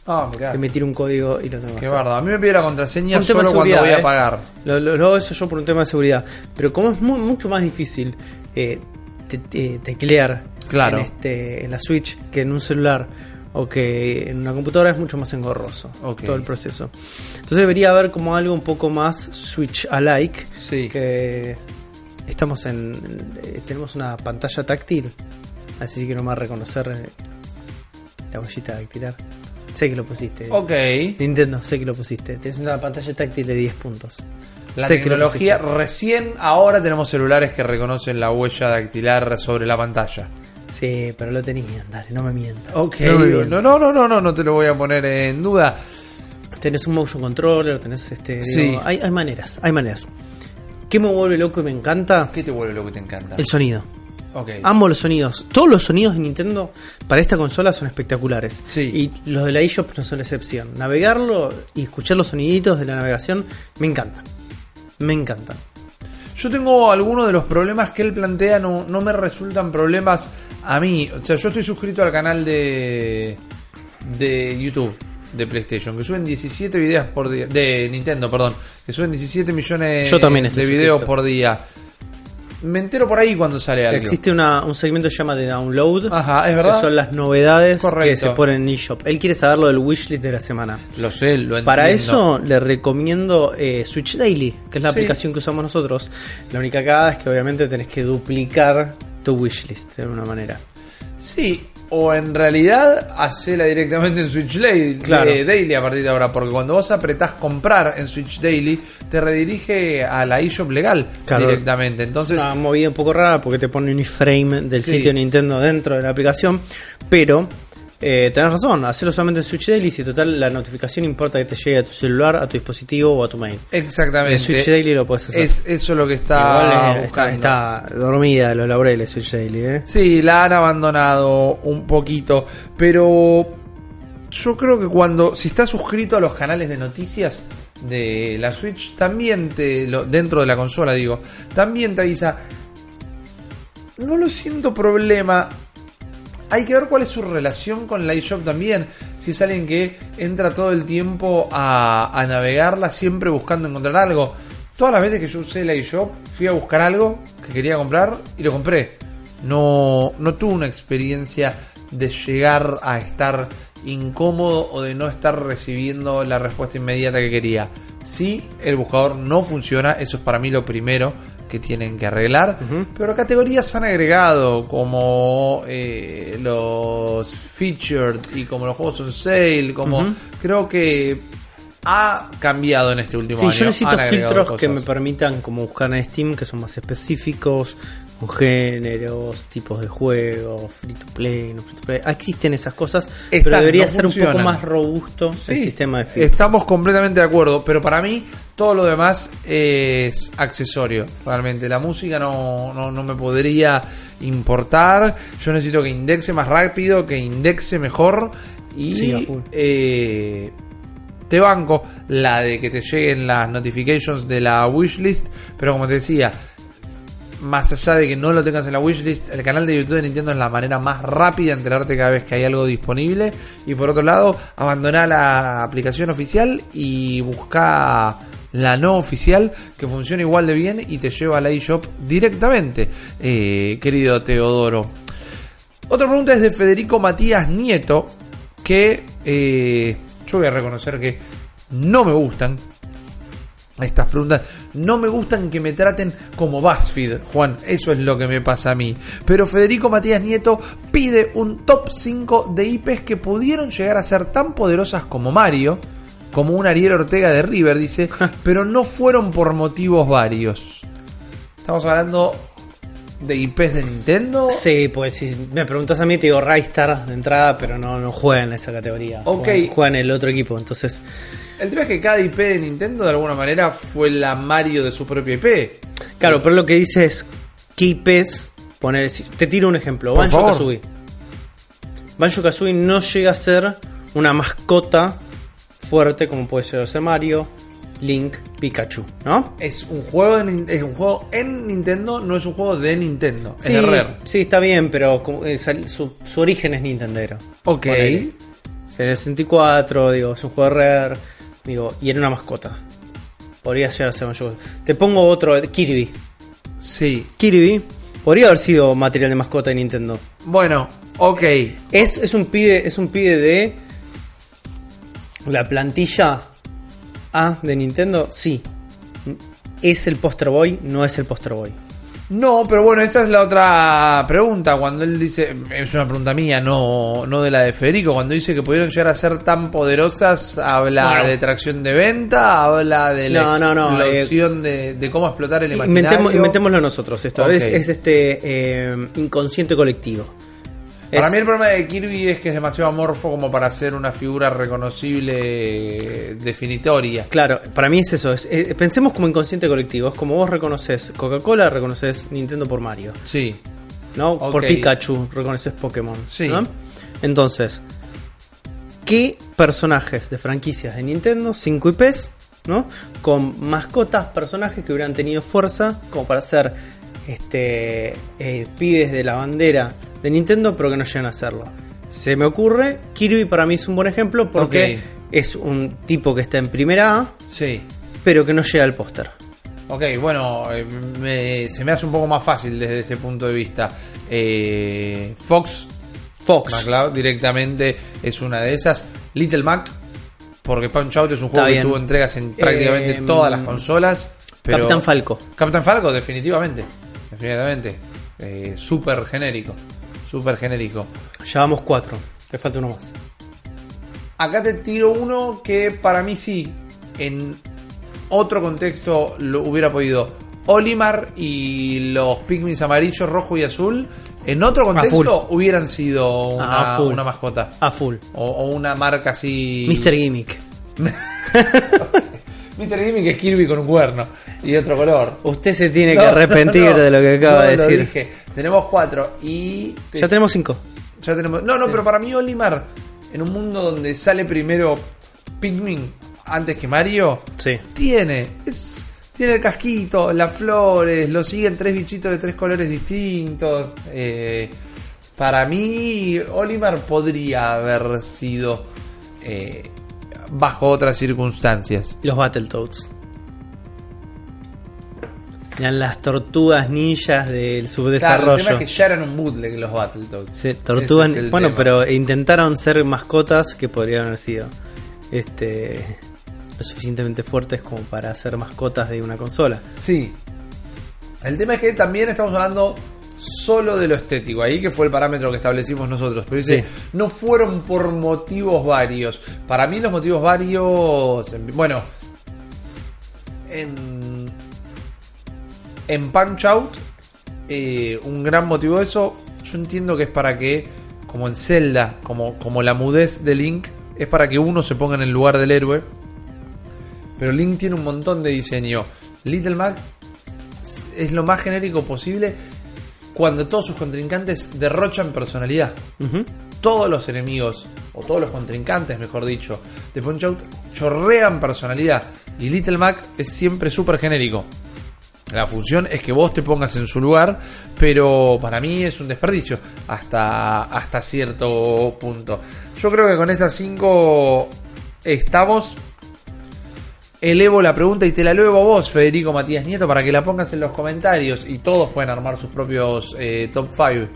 Ah, mirá. Que me tira un código y lo tengo Qué bardo. A mí me pide la contraseña solo cuando voy a eh. pagar. Lo, lo- lo hago eso yo por un tema de seguridad. Pero como es mu- mucho más difícil eh, te- te- teclear Claro. en, este, en la Switch que en un celular o que en una computadora es mucho más engorroso todo el proceso. Entonces debería haber como algo un poco más Switch alike. Sí. Que estamos en. eh, tenemos una pantalla táctil. Así que no me va a reconocer eh, la huellita dactilar. Sé que lo pusiste. Ok. Nintendo, sé que lo pusiste. Tienes una pantalla táctil de 10 puntos. La Sé tecnología, recién ahora tenemos celulares que reconocen la huella dactilar sobre la pantalla. Sí, pero lo tenían, dale, no me mientas. Ok. No me. No, no, no, no, no, no te lo voy a poner en duda. Tenés un motion controller, tenés este. Sí. digo, hay, hay maneras, hay maneras. ¿Qué me vuelve loco y me encanta? ¿Qué te vuelve lo que te encanta? El sonido. Ok. Amo los sonidos. Todos los sonidos de Nintendo para esta consola son espectaculares. Sí. Y los de la eShop no son la excepción. Navegarlo y escuchar los soniditos de la navegación me encanta. Me encanta. Yo tengo algunos de los problemas que él plantea, no, no me resultan problemas a mí. O sea, yo estoy suscrito al canal de, de YouTube de PlayStation, que suben 17 videos por día. De Nintendo, perdón. Que suben 17 millones Yo también estoy de videos suscrito. por día. Me entero por ahí cuando sale algo. Existe una- un segmento que se llama de download. Ajá, es Que verdad. son las novedades Correcto. que se ponen en eShop. Él quiere saber lo del wishlist de la semana. Lo sé, lo entiendo. Para eso le recomiendo eh, Switch Daily, que es la Sí. aplicación que usamos nosotros. La única cagada es que obviamente tenés que duplicar tu wishlist de alguna manera. Sí, o en realidad hacela directamente en Switch Daily, Claro. eh, Daily a partir de ahora, porque cuando vos apretás comprar en Switch Daily, te redirige a la eShop legal Claro. directamente. Entonces, una movida un poco rara porque te pone un iframe del Sí. sitio Nintendo dentro de la aplicación, pero eh, tenés razón, hacerlo solamente en Switch Daily si total la notificación importa que te llegue a tu celular, a tu dispositivo o a tu mail. exactamente. En Switch Daily lo puedes hacer. Es eso lo que está Igual eh, está, dormida de los laureles Switch Daily, ¿eh? Sí, la han abandonado un poquito, pero yo creo que cuando si estás suscrito a los canales de noticias de la Switch, también te lo, dentro de la consola digo, también te avisa. No lo siento problema. Hay que ver cuál es su relación con la también. Si es alguien que entra todo el tiempo a, navegarla siempre buscando encontrar algo. Todas las veces que yo usé la fui a buscar algo que quería comprar y lo compré. No, no tuve una experiencia de llegar a estar incómodo o de no estar recibiendo la respuesta inmediata que quería. Si el buscador no funciona, eso es para mí lo primero que tienen que arreglar. Pero categorías han agregado como eh, los featured y como los juegos on sale, como creo que ha cambiado en este último Sí, año. yo necesito filtros que me permitan como buscar en Steam que son más específicos, con géneros, tipos de juegos, free to play, no free to play. Ah, Existen esas cosas, pero debería no ser un poco más robusto el sistema de filtros. Estamos completamente de acuerdo, pero para mí todo lo demás es accesorio. Realmente la música no, no, no me podría importar. Yo necesito que indexe más rápido, que indexe mejor y Sí, eh, te banco la de que te lleguen las notifications de la wishlist, pero como te decía, más allá de que no lo tengas en la wishlist, el canal de YouTube de Nintendo es la manera más rápida de enterarte cada vez que hay algo disponible. Y por otro lado, abandonar la aplicación oficial y busca la no oficial que funciona igual de bien y te lleva a la eShop directamente, eh, querido Teodoro. Otra pregunta es de Federico Matías Nieto, que eh, yo voy a reconocer que no me gustan estas preguntas. No me gustan que me traten como BuzzFeed, Juan. Eso es lo que me pasa a mí. Pero Federico Matías Nieto pide un top 5 de IPs que pudieron llegar a ser tan poderosas como Mario, como un Ariel Ortega de River, dice, pero no fueron por motivos varios. Estamos hablando de IPs de Nintendo. Sí, pues si me preguntas a mí te digo Raystar de entrada, pero no, no juega en esa categoría. Ok. Juega, juega en el otro equipo, entonces... El tema es que cada IP de Nintendo de alguna manera fue la Mario de su propia IP. Claro, pero lo que dice es ¿qué IPs poner? Te tiro un ejemplo, Por Banjo favor. Kazooie. Banjo Kazooie no llega a ser una mascota fuerte como puede ser ser Mario, Link, Pikachu, ¿no? Es un juego de Nin- es un juego en Nintendo, no es un juego de Nintendo. Sí, es de Rare. sí, está bien, pero como, eh, su, su origen es Nintendero. Ok. Ponele. Es el 64, digo, es un juego de Rare, digo, y era una mascota. Podría llegar a ser Banjo Kazooie. Te pongo otro, Kirby. Sí. Kirby podría haber sido material de mascota de Nintendo. Bueno, ok. Es, es un pibe, es un pibe de la plantilla A de Nintendo, sí. Es el Poster Boy, no es el Poster Boy. No, pero bueno, esa es la otra pregunta. Cuando él dice, es una pregunta mía, no, no de la de Federico. Cuando dice que pudieron llegar a ser tan poderosas, habla Bueno. de tracción de venta, habla de la No, no, no, explosión de, de cómo explotar el imaginario. Inventemos, inventémoslo nosotros esto. Es, es este eh, inconsciente colectivo. Para mí el problema de Kirby es que es demasiado amorfo como para ser una figura reconocible eh, definitoria. Claro, para mí es eso. es- eh, pensemos como inconsciente colectivo. Es como vos reconoces Coca-Cola, reconoces Nintendo por Mario. Sí. ¿no? Por. Pikachu reconoces Pokémon. Sí. ¿no? Entonces, ¿qué personajes de franquicias de Nintendo, 5 IPs, ¿no? Con mascotas, personajes que hubieran tenido fuerza como para ser este eh, pibes de la bandera de Nintendo, pero que no llegan a hacerlo. Se me ocurre, Kirby para mí es un buen ejemplo porque es un tipo que está en primera A, Sí. pero que no llega al póster. Ok, bueno, eh, me- se me hace un poco más fácil desde ese punto de vista. Eh, Fox, Fox. McCloud directamente es una de esas. Little Mac, porque Punch Out es un juego que tuvo entregas en prácticamente Eh, todas las consolas. Pero Capitán Falco. Capitán Falco, definitivamente. Definitivamente. Eh, súper genérico. Súper genérico. Llevamos cuatro. Te falta uno más. Acá te tiro uno que para mí sí, en otro contexto lo hubiera podido. Olimar y los Pikmin amarillos, rojo y azul, en otro contexto hubieran sido una, A full. una mascota. A full. O, o una marca así. Mr. Gimmick. Mr. Gimmick es Kirby con un cuerno y otro color. Usted se tiene que arrepentir no, no. de lo que acaba de lo decir. dije. Tenemos cuatro y. Ya tenemos cinco. Ya tenemos. No, no, pero para mí Olimar, en un mundo donde sale primero Pikmin antes que Mario, Sí. tiene. Es, tiene el casquito, las flores, lo siguen tres bichitos de tres colores distintos. eh, para mí, Olimar podría haber sido eh, bajo otras circunstancias. Los Battletoads. Eran las tortugas ninjas del Claro, subdesarrollo. el tema es que ya eran un bootleg los Battletoads. Sí, tortugas. Es Bueno, tema. pero intentaron ser mascotas que podrían haber sido este lo suficientemente fuertes como para ser mascotas de una consola. Sí. El tema es que también estamos hablando solo de lo estético, ahí que fue el parámetro que establecimos nosotros. Pero dice, Sí. no fueron por motivos varios. Para mí los motivos varios, bueno, en, en Punch Out, eh, un gran motivo de eso, yo entiendo que es para que, como en Zelda, como, como la mudez de Link, es para que uno se ponga en el lugar del héroe. Pero Link tiene un montón de diseño. Little Mac es lo más genérico posible cuando todos sus contrincantes derrochan personalidad. Todos los enemigos, o todos los contrincantes, mejor dicho, de Punch Out chorrean personalidad. Y Little Mac es siempre súper genérico. La función es que vos te pongas en su lugar, pero para mí es un desperdicio hasta, hasta cierto punto. Yo creo que con esas cinco estamos. Elevo la pregunta y te la elevo a vos, Federico Matías Nieto, para que la pongas en los comentarios y todos pueden armar sus propios eh, top 5.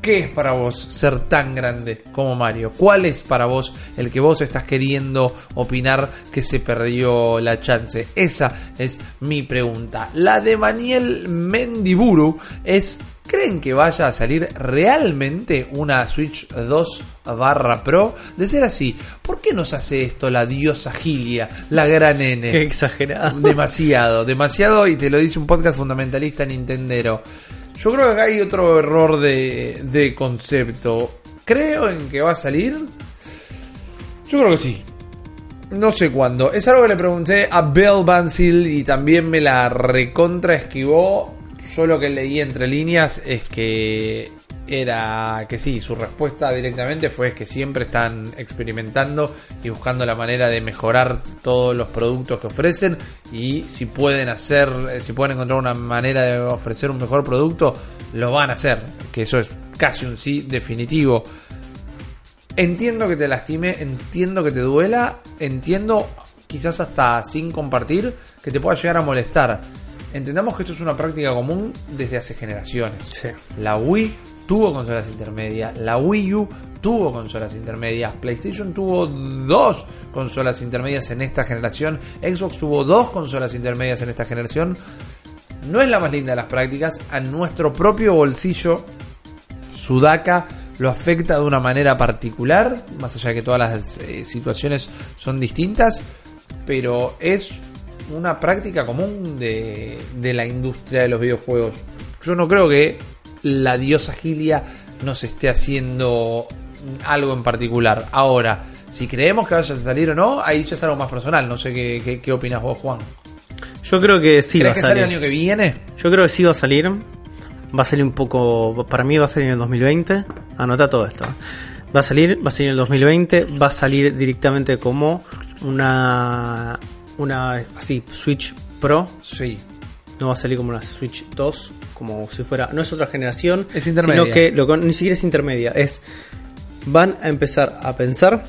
¿Qué es para vos ser tan grande como Mario? ¿Cuál es para vos el que vos estás queriendo opinar que se perdió la chance? Esa es mi pregunta. La de Maniel Mendiburu es, ¿creen que vaya a salir realmente una Switch 2 barra Pro? De ser así, ¿por qué nos hace esto la diosa Gilia, la gran N? Qué exagerado. Demasiado, demasiado, y te lo dice un podcast fundamentalista nintendero. Yo creo que acá hay otro error de, de concepto. Creo en que va a salir. Yo creo que sí. No sé cuándo. Es algo que le pregunté a Bill Bansil y también me la recontra esquivó. Yo lo que leí entre líneas es que era que sí, su respuesta directamente fue que siempre están experimentando y buscando la manera de mejorar todos los productos que ofrecen y si pueden hacer, eh, si pueden encontrar una manera de ofrecer un mejor producto, lo van a hacer, que eso es casi un sí definitivo. Entiendo que te lastime, entiendo que te duela, entiendo quizás hasta sin compartir que te pueda llegar a molestar. Entendamos que esto es una práctica común desde hace generaciones. Sí. La Wii tuvo consolas intermedias, la Wii U tuvo consolas intermedias, PlayStation tuvo dos consolas intermedias en esta generación, Xbox tuvo dos consolas intermedias en esta generación. No es la más linda de las prácticas, a nuestro propio bolsillo Sudaka lo afecta de una manera particular, más allá de que todas las eh, situaciones son distintas, pero es una práctica común de, de la industria de los videojuegos. Yo no creo que la diosa Gilia nos esté haciendo algo en particular. Ahora, si creemos que vaya a salir o no, ahí ya es algo más personal. No sé qué, qué, qué opinas vos, Juan. Yo creo que sí va ¿Crees a que sale salir. el año que viene? Yo creo que sí va a salir. va a salir un poco, para mí va a salir en el 2020, anota todo esto. Va a salir, va a salir en el 2020, va a salir directamente como una, una así, Switch Pro, Sí. no va a salir como una Switch 2, como si fuera, no es otra generación, Es intermedia. sino que lo que- ni siquiera es intermedia, es van a empezar a pensar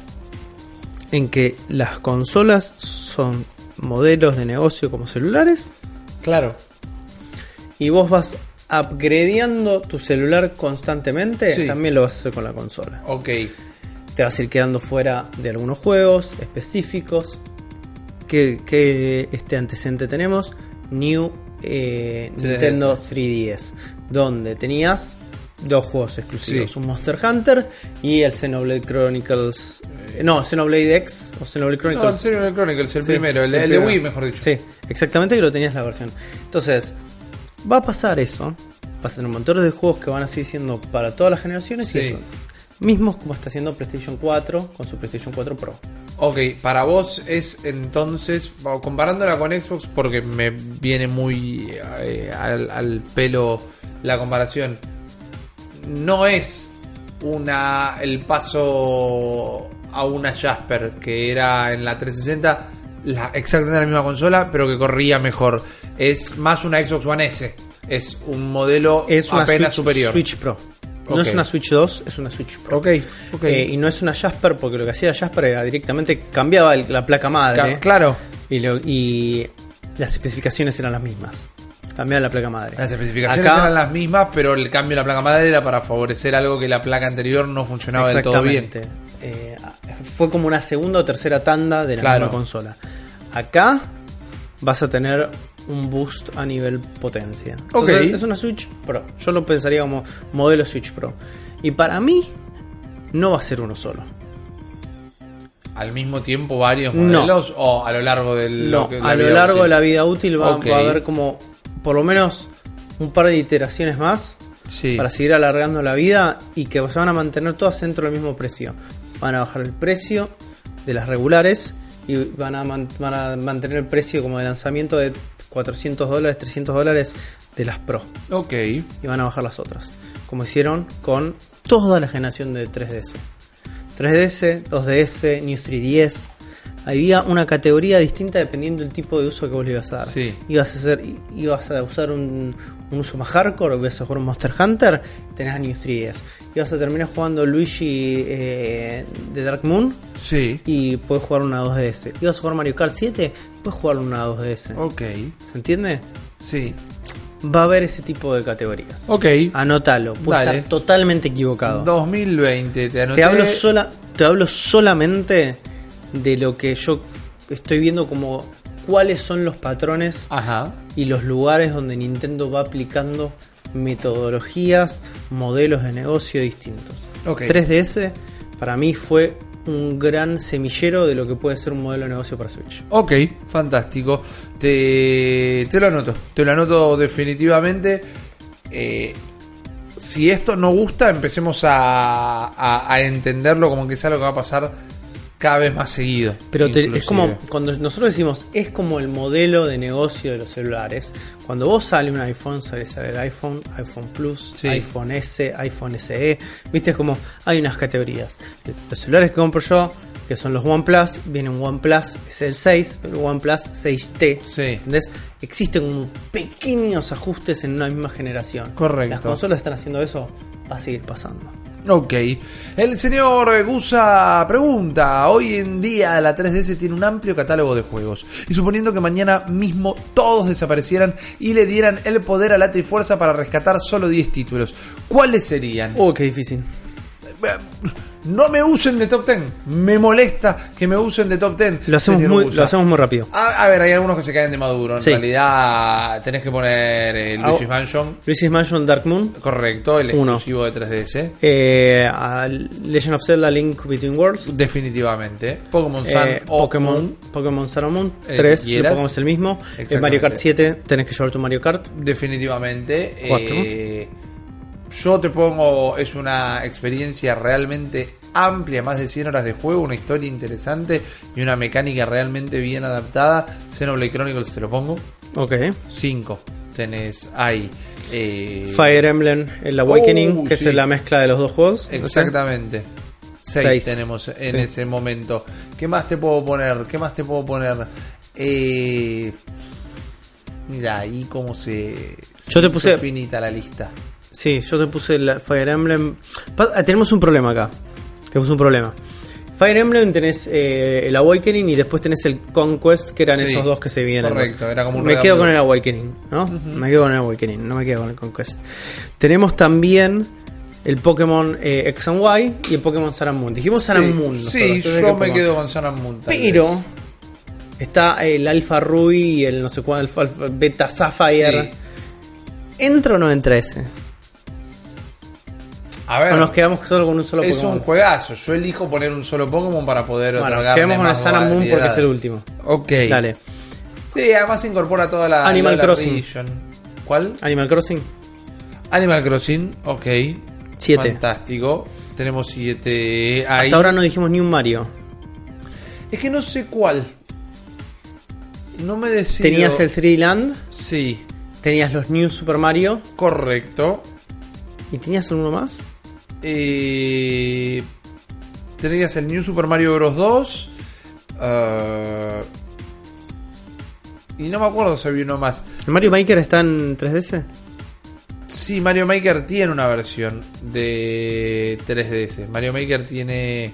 en que las consolas son modelos de negocio como celulares Claro. y vos vas upgradeando tu celular constantemente, Sí. también lo vas a hacer con la consola. Ok. Te vas a ir quedando fuera de algunos juegos específicos. ¿Qué, qué, este antecedente tenemos? New eh, 3DS. Nintendo 3DS, donde tenías dos juegos exclusivos, Sí. un Monster Hunter y el Xenoblade Chronicles. eh, no, Xenoblade X o Xenoblade No, Chronicles. serio, el Chronicles, el Sí, primero, el, el el de. Wii, mejor dicho. Sí, exactamente que lo tenías la versión. Entonces, va a pasar eso. Vas a tener un montón de juegos que van a seguir siendo para todas las generaciones y Sí. eso. Mismos como está haciendo PlayStation 4 con su PlayStation 4 Pro. Ok, para vos es entonces, comparándola con Xbox, porque me viene muy eh, al, al pelo la comparación, no es una el paso a una Jasper que era en la 360 la, exactamente la misma consola, pero que corría mejor. Es más una Xbox One S, es un modelo Es una apenas Switch, superior. Switch Pro. No es una Switch 2, es una Switch Pro. Ok, ok. Eh, y no es una Jasper porque lo que hacía Jasper era directamente cambiaba el- la placa madre. Ca- claro, Y, lo- y las especificaciones eran las mismas. Cambiaba la placa madre. Las especificaciones Acá- eran las mismas, pero el cambio de la placa madre era para favorecer algo que la placa anterior no funcionaba del todo bien. Exactamente. Eh, fue como una segunda o tercera tanda de la Claro. misma consola. Acá vas a tener un boost a nivel potencia. Ok. Entonces, Es una Switch Pro. Yo lo pensaría como modelo Switch Pro. Y para mí, no va a ser uno solo. Al mismo tiempo varios No. modelos o a lo largo del No, que- a lo largo útil? de la vida útil va, a haber como por lo menos un par de iteraciones más Sí. para seguir alargando la vida y que se van a mantener todas dentro del mismo precio. Van a bajar el precio de las regulares y van a, man- van a mantener el precio como de lanzamiento de 400 dólares, 300 dólares de las Pro Ok. y van a bajar las otras, como hicieron con toda la generación de 3DS. 3DS, 2DS, New 3DS. Había una categoría distinta dependiendo del tipo de uso que vos le ibas a dar. Sí. Ibas a hacer, ibas a usar un, un uso más hardcore, ibas a jugar un Monster Hunter, tenés a New 3DS. Ibas a terminar jugando Luigi eh, de Dark Moon Sí. y puedes jugar una 2DS. Ibas a jugar Mario Kart 7, puedes jugar una 2DS. Ok. ¿Se entiende? Sí. Va a haber ese tipo de categorías. Ok. Anótalo, Dale. estar totalmente equivocado. 2020, te anoté. Te hablo, sola, te hablo solamente de lo que yo estoy viendo como cuáles son los patrones Ajá. y los lugares donde Nintendo va aplicando metodologías, modelos de negocio distintos. Ok. 3DS para mí fue un gran semillero de lo que puede ser un modelo de negocio para Switch. Ok, fantástico. Te, te lo anoto. Te lo anoto definitivamente. Eh, si esto no gusta, empecemos a, a- a entenderlo como que es algo que va a pasar cada vez más seguido. Pero te- es como cuando nosotros decimos es como el modelo de negocio de los celulares. Cuando vos sale un iPhone, sale, sale el iPhone, iPhone Plus, Sí. iPhone S, iPhone SE. Viste, es como hay unas categorías. Los celulares que compro yo, que son los OnePlus, viene un OnePlus, es el 6, el OnePlus 6T. Sí. ¿Entendés? Existen como pequeños ajustes en una misma generación. Correcto. Las consolas están haciendo eso, va a seguir pasando. Ok. El señor Gusa pregunta: Hoy en día la 3DS tiene un amplio catálogo de juegos. Y suponiendo que mañana mismo todos desaparecieran y le dieran el poder a la Trifuerza para rescatar solo 10 títulos, ¿cuáles serían? Oh, qué difícil. No me usen de top 10. Me molesta que me usen de top 10. Lo hacemos, muy, muy rápido. A, ver, hay algunos que se caen de maduro. En realidad, tenés que poner eh, ah, Mansion. Luigi's Mansion Dark Moon. Correcto, el Uno. exclusivo de 3DS. Eh, Legend of Zelda Link Between Worlds. Definitivamente. Pokémon Sun. Eh, Pokémon, Pokémon Sun Moon. 3. Y lo pongamos el mismo. Eh, Mario Kart 7. Tenés que llevar tu Mario Kart. Definitivamente. 4 yo te pongo, es una experiencia realmente amplia, más de 100 horas de juego, una historia interesante y una mecánica realmente bien adaptada. Xenoblade Chronicles te lo pongo. Ok. 5. tenés, hay... eh, Fire Emblem, el Awakening, Oh, que sí. es la mezcla de los dos juegos. Exactamente. Seis, Seis. tenemos en Sí. ese momento. ¿Qué más te puedo poner? ¿Qué más te puedo poner? Eh, mira, ahí cómo se... Yo se te hizo puse- finita la lista. Sí, yo te puse el Fire Emblem. Pa- ah, tenemos un problema acá. Tenemos un problema. Fire Emblem tenés eh, el Awakening y después tenés el Conquest, que eran Sí, esos dos que se vienen. correcto, era como un Me regalo. quedo con el Awakening, ¿no? Me quedo con el Awakening, no me quedo con el Conquest. Tenemos también el Pokémon eh, X and Y y el Pokémon Sun and Moon. Dijimos Sun Sí, and Moon. nosotros, Sí, yo ¿qué me Pokémon? quedo con Sun and Moon. Pero vez. está el Alpha Ruby y el no sé cuál, Alpha- Beta Sapphire. Sí. ¿Entra o no entra ese? A ver, O nos quedamos solo con un solo es Pokémon. un juegazo. Yo elijo poner un solo Pokémon para poder Bueno, quedemos con and Moon porque es el último. Ok. Dale. Sí, además incorpora toda la Animal la Crossing. region. ¿Cuál? Animal Crossing, Animal Crossing, ok. Siete. Fantástico. Tenemos siete ahí. Hasta ahora no dijimos ni un Mario. Es que no sé cuál. No me decido. Tenías el 3D Land, Sí, tenías los New Super Mario correcto. y tenías alguno más. Eh, tenías el New Super Mario Bros. 2. ah, y no me acuerdo si había uno más. ¿El Mario Maker está en 3DS? Sí, Mario Maker tiene una versión de 3DS. Mario Maker tiene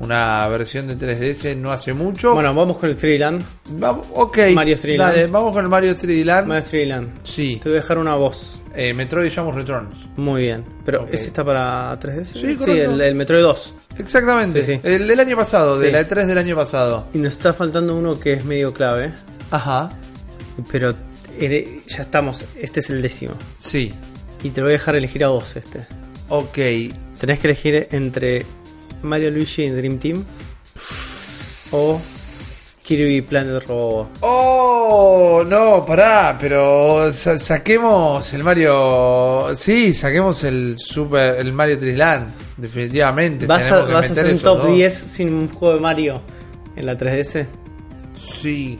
una versión de 3DS no hace mucho. Bueno, vamos con el 3D Land. Vamos, ok. Mario 3D Dale, Land. vamos con el Mario 3D Land. Mario 3D Land. Sí. Te voy a dejar una voz. Eh, Metroid Samus Returns. Muy bien. Pero. ¿ese está para 3DS? Sí, el, el Metroid 2. Exactamente. Sí, sí. El del año pasado, de la E3 del año pasado. Y nos está faltando uno que es medio clave. Ajá. Pero ere- ya estamos. Este es el décimo. Sí. Y te lo voy a dejar elegir a vos este. Ok. Tenés que elegir entre Mario Luigi y Dream Team o Kirby Planet Robot. Oh, no, pará, pero sa- saquemos el Mario. Sí, saquemos el Super, el Mario 3D Land. Definitivamente. ¿Vas a, vas a hacer un top dos. 10 sin un juego de Mario en la 3DS? Sí.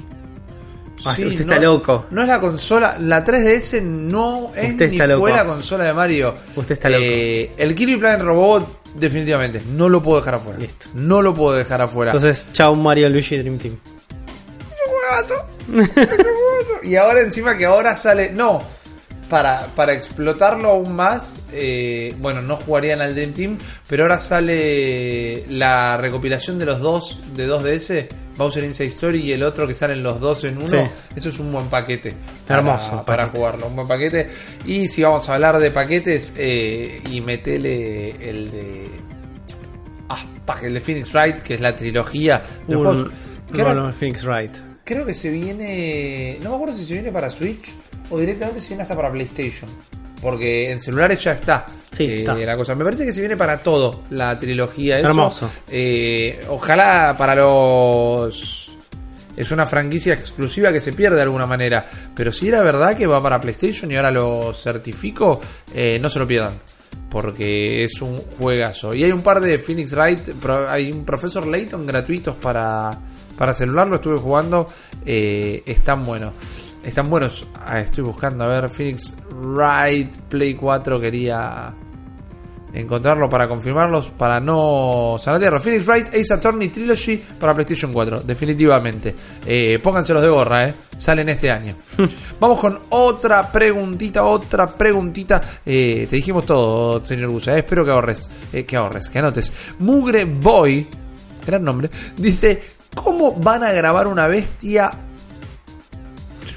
Ah, Sí, usted no- está loco. No es la consola. La 3DS no es Usted ni fue loco. la consola de Mario. Usted está loco. Eh, el Kirby Planet Robot, definitivamente. No lo puedo dejar afuera. Listo. No lo puedo dejar afuera. Entonces, chao Mario Luigi Dream Team. y ahora encima que ahora sale. No. Para, para explotarlo aún más, eh, bueno, no jugarían al Dream Team, pero ahora sale la recopilación de los dos de 2DS, Bowser Inside Story y el otro que salen los dos en uno. Sí. Eso es un buen paquete. para- Hermoso Para, jugarlo, un buen paquete. Y si vamos a hablar de paquetes, eh, y metele el de. Ah, el de Phoenix Wright, que es la trilogía de Un- juegos. que no, ahora- no, Phoenix Wright. Creo que se viene. No me acuerdo si se viene para Switch o directamente se viene hasta para PlayStation. Porque en celulares ya está. Sí, eh, está. La cosa. Me parece que se viene para todo la trilogía. Eso, Hermoso. eh, ojalá para los. Es una franquicia exclusiva que se pierde de alguna manera. Pero si era verdad que va para PlayStation y ahora lo certifico, eh, no se lo pierdan. Porque es un juegazo. Y hay un par de Phoenix Wright. Hay un Profesor Layton gratuitos para, para celular. Lo estuve jugando. eh, están buenos. Están buenos. Ah, estoy buscando. A ver, Phoenix Wright Play 4. Quería encontrarlo para confirmarlos, para no salatearlo. Phoenix Wright Ace Attorney Trilogy para PlayStation 4, definitivamente. Eh, pónganselos de gorra, ¿eh? Salen este año. Vamos con otra preguntita, otra preguntita. Eh, te dijimos todo, señor Gusa. eh. Espero que ahorres, eh, que ahorres, que anotes. Mugre Boy, gran nombre, dice: ¿Cómo van a grabar una bestia?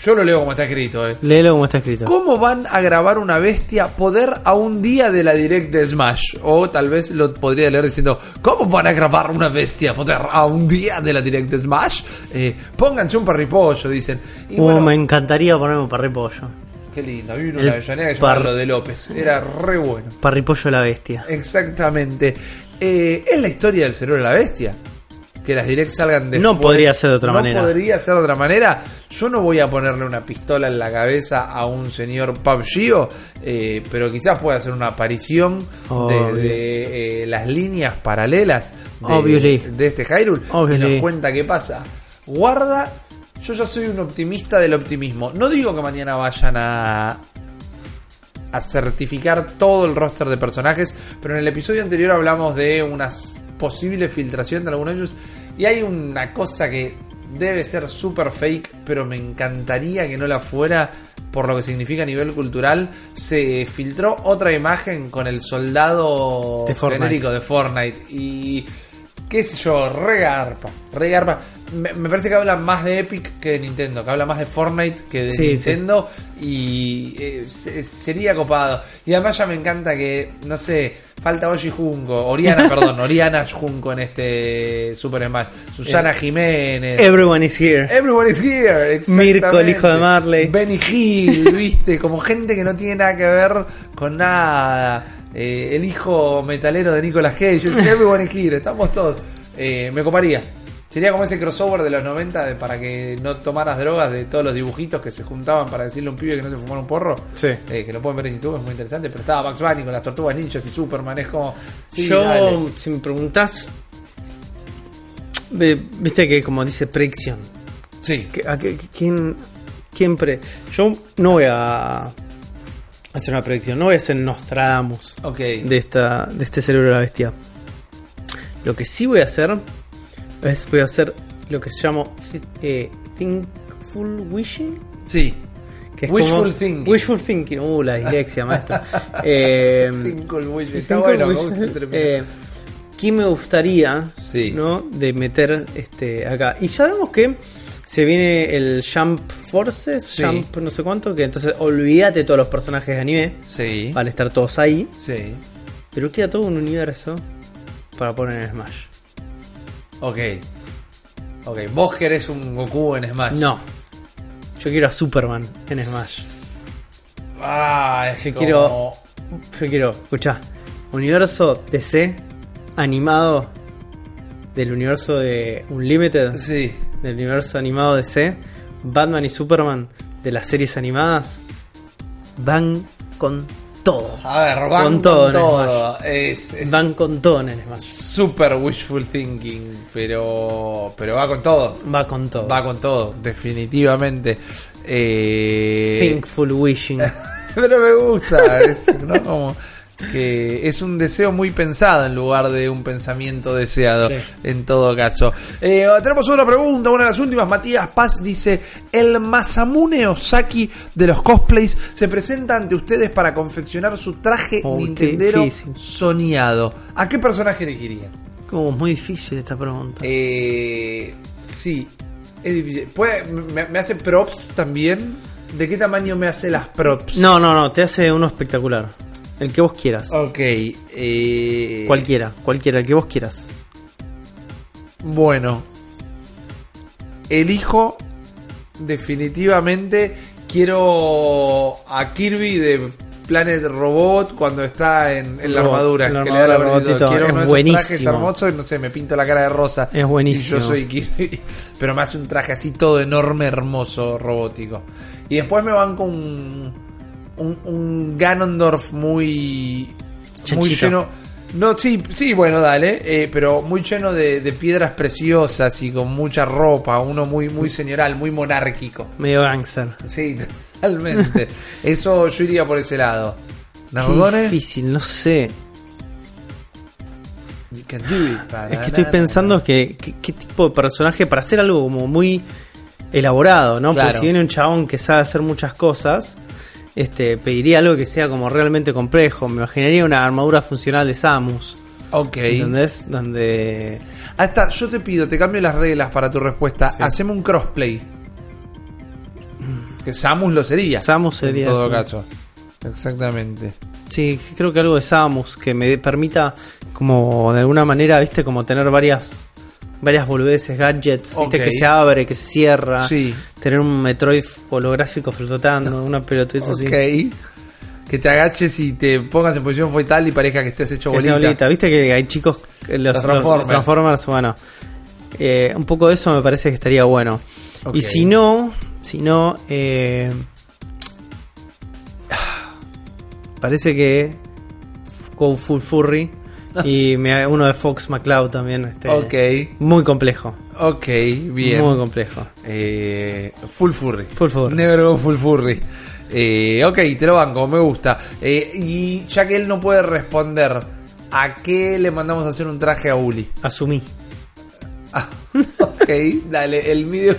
Yo lo leo como está escrito, eh. Léelo como está escrito. ¿Cómo van a grabar una bestia poder a un día de la direct de Smash? O tal vez lo podría leer diciendo, ¿cómo van a grabar una bestia poder a un día de la direct de Smash? Eh, pónganse un parripollo, dicen. Y Uh, bueno, me encantaría ponerme un parripollo. qué lindo. Había una El Avellaneda que se llamaba par- lo de López. Era re bueno. Parripollo la bestia. Exactamente. Eh, es la historia del cerebro de la bestia. Que las directs salgan de No podría ser de otra no manera. podría ser de otra manera. Yo no voy a ponerle una pistola en la cabeza a un señor PUBG, eh, pero quizás pueda hacer una aparición desde eh, las líneas paralelas de, de este Hyrule. Y Obviously. nos cuenta qué pasa. Guarda, yo ya soy un optimista del optimismo. No digo que mañana vayan a a certificar todo el roster de personajes, pero en el episodio anterior hablamos de una posible filtración de algunos de ellos. Y hay una cosa que debe ser súper fake, pero me encantaría que no la fuera por lo que significa a nivel cultural. Se filtró otra imagen con el soldado De genérico de Fortnite. Y qué sé yo, regarpa, regarpa. Me, me parece que habla más de Epic que de Nintendo, que habla más de Fortnite que de Sí, Nintendo y eh, se- sería copado. Y además ya me encanta que, no sé, falta Oshi Junco, Oriana, perdón, Oriana Junco en este Super Smash, Susana Jiménez. Everyone is here. Everyone is here. Mirko, el hijo de. Marley. Benny Hill, viste, como gente que no tiene nada que ver con nada. Eh, el hijo metalero de Nicolas Cage. Yo decía, Everyone here, estamos todos. Eh, me coparía. Sería como ese crossover de los 90 de- para que no tomaras drogas de todos los dibujitos que se juntaban para decirle a un pibe que no se fumara un porro. Sí. Eh, que lo pueden ver en YouTube, es muy interesante. Pero estaba Bugs Bunny con las tortugas ninjas y Superman. Es como. sí, Yo, dale. si me preguntás, viste que como dice predicción. Sí. ¿Qué- a qué- ¿Quién, quién pre- Yo no voy a hacer una predicción, no voy a ser Nostradamus Ok. de, esta, de este cerebro de la bestia. Lo que sí voy a hacer es voy a hacer lo que se llama eh, Thinkful Wishing. Sí. Que es Wishful como- thinking. Wishful thinking. Uh, la dislexia, maestro. Eh, Thinkful Wish. Está bueno, me Wish- gusta el término. eh, ¿Qué me gustaría Sí. ¿no? de meter este acá? Y ya vemos que se viene el Jump Forces, Sí. Jump no sé cuánto, que entonces olvídate todos los personajes de anime, Sí. van a estar todos ahí, Sí. pero queda todo un universo para poner en Smash. Ok. Ok, vos querés un Goku en Smash. No, yo quiero a Superman en Smash. Ah, es Yo como- quiero- Yo quiero, escuchá, universo DC animado del universo de Unlimited. Sí. Del universo animado DC, Batman y Superman de las series animadas van con todo. A ver, van Con con todo Es, es Van con todo en el Smash. super wishful thinking, pero pero va con todo. Va con todo. Va con todo, definitivamente. Eh, Thinkful Wishing. Pero me gusta, es, ¿no? Como que es un deseo muy pensado en lugar de un pensamiento deseado, Sí. en todo caso. Eh, tenemos otra pregunta, una de las últimas. Matías Paz dice: El Masamune Osaki de los cosplays se presenta ante ustedes para confeccionar su traje Oh, Nintendero soñado. ¿A qué personaje elegirían? Como muy difícil esta pregunta. Eh, sí, es difícil. ¿Puede- me, me hace props también? ¿De qué tamaño me hace las props? No, no, no, te hace uno espectacular. El que vos quieras. Ok. eh, Cualquiera, cualquiera, el que vos quieras. Bueno. Elijo definitivamente. Quiero a Kirby de Planet Robot cuando está en, en la armadura. que le da la robotito, Quiero es uno de esos buenísimo. trajes hermosos y no sé, me pinto la cara de rosa. Es buenísimo. Y yo soy Kirby. Pero me hace un traje así todo enorme, hermoso, robótico. Y después me van con un, un, Ganondorf muy, muy lleno. No, sí, sí, bueno, dale, eh, pero muy lleno de, de piedras preciosas y con mucha ropa, uno muy, muy señoral, muy monárquico. Medio gangster. Sí, totalmente. Eso yo iría por ese lado. Qué ¿Nardones? difícil, no sé. Es que estoy pensando que, que- qué tipo de personaje para hacer algo como muy elaborado, ¿no? Claro. Porque si viene un chabón que sabe hacer muchas cosas, este, pediría algo que sea como realmente complejo. Me imaginaría una armadura funcional de Samus, Ok. ¿entendés? Donde Hasta yo te pido, te cambio las reglas para tu respuesta. Sí. Haceme un crossplay. Que Samus lo sería. Samus sería En todo eso. caso. Exactamente. Sí, creo que algo de Samus que me permita como de alguna manera, viste, como tener varias varias boludeces, gadgets, viste, que se abre, que se cierra, Sí. tener un Metroid holográfico flotando, una pelotudez así. Ok. Que te agaches y te pongas en posición fetal y parezca que estés hecho bolita. bolita. Viste que hay chicos, eh, los, Los Transformers. los Transformers, bueno. eh, un poco de eso me parece que estaría bueno. Y si no, si no, eh, parece que con Full Furry y me- uno de Fox McCloud también. Este, Ok, Muy complejo. ok, bien. Muy complejo. Eh, full furry. Full furry. Never go full furry. Eh, ok, te lo banco, me gusta. Eh, y ya que él no puede responder, ¿a qué le mandamos a hacer un traje a Uli? Asumí. Ah, ok, dale, el medio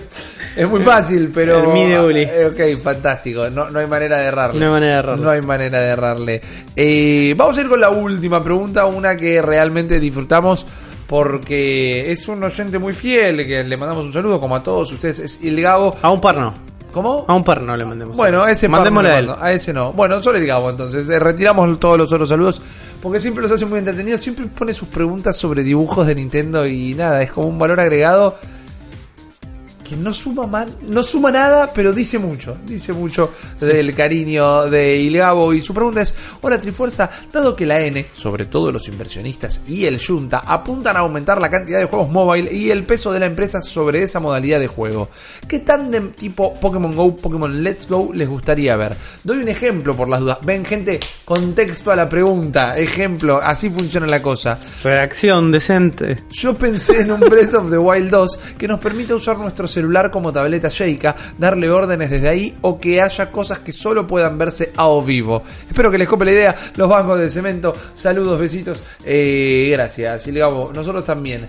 es muy fácil, pero. El medio Uli. Eh, ok, fantástico. No, no hay manera de errarle. No hay manera de errarle. No hay manera de errarle. Eh, vamos a ir con la última pregunta, una que realmente disfrutamos. Porque es un oyente muy fiel, que le mandamos un saludo, como a todos ustedes, es El Gabo. A un par no. ¿Cómo? A un par no le mandemos. Bueno, a ese par Mandémosle no a él. a ese no. Bueno, solo Gabo entonces. Eh, retiramos todos los otros saludos porque siempre los hace muy entretenidos. Siempre pone sus preguntas sobre dibujos de Nintendo y nada, es como un valor agregado que no suma mal, no suma nada, pero dice mucho. Dice mucho del cariño de Ilgabo. Y su pregunta es: Hola Trifuerza, dado que la N, sobre todo los inversionistas y el Junta, apuntan a aumentar la cantidad de juegos mobile y el peso de la empresa sobre esa modalidad de juego, ¿qué tándem tipo Pokémon Go, Pokémon Let's Go les gustaría ver? Doy un ejemplo por las dudas. Ven, gente, contexto a la pregunta. Ejemplo, así funciona la cosa. Reacción decente. Yo pensé en un Breath of the Wild 2 que nos permita usar nuestro celular como tableta Sheikah, darle órdenes desde ahí o que haya cosas que solo puedan verse a o vivo. Espero que les cope la idea. Los bancos de cemento. Saludos, besitos. Eh, gracias, Silgabo. Nosotros también.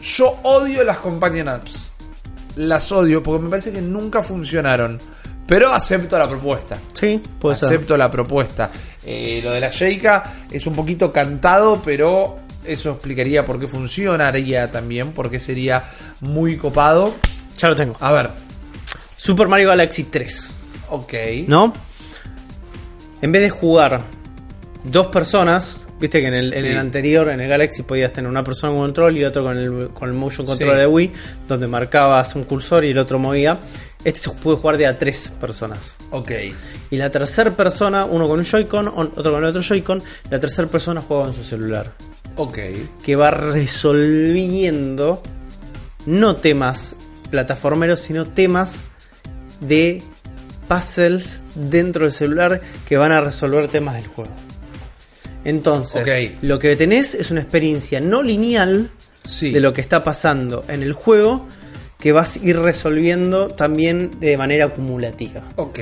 Yo odio las companion apps. Las odio porque me parece que nunca funcionaron. Pero acepto la propuesta. Sí, puede ser. Acepto la propuesta. Eh, lo de la Sheikah es un poquito cantado, pero eso explicaría por qué funcionaría también, porque sería muy copado. Ya lo tengo. A ver, Super Mario Galaxy 3. ok. ¿No? En vez de jugar dos personas, viste que en el, en anterior, en el Galaxy, podías tener una persona con control y otro con el, con el motion control Sí. de Wii, donde marcabas un cursor y el otro movía. Este se puede jugar de a tres personas. Ok. Y la tercera persona, uno con un Joy-Con, otro con el otro Joy-Con, la tercera persona juega con su celular. Ok. que va resolviendo no temas plataformeros, sino temas de puzzles dentro del celular que van a resolver temas del juego. Entonces, lo que tenés es una experiencia no lineal Sí. de lo que está pasando en el juego que vas a ir resolviendo también de manera acumulativa. Ok.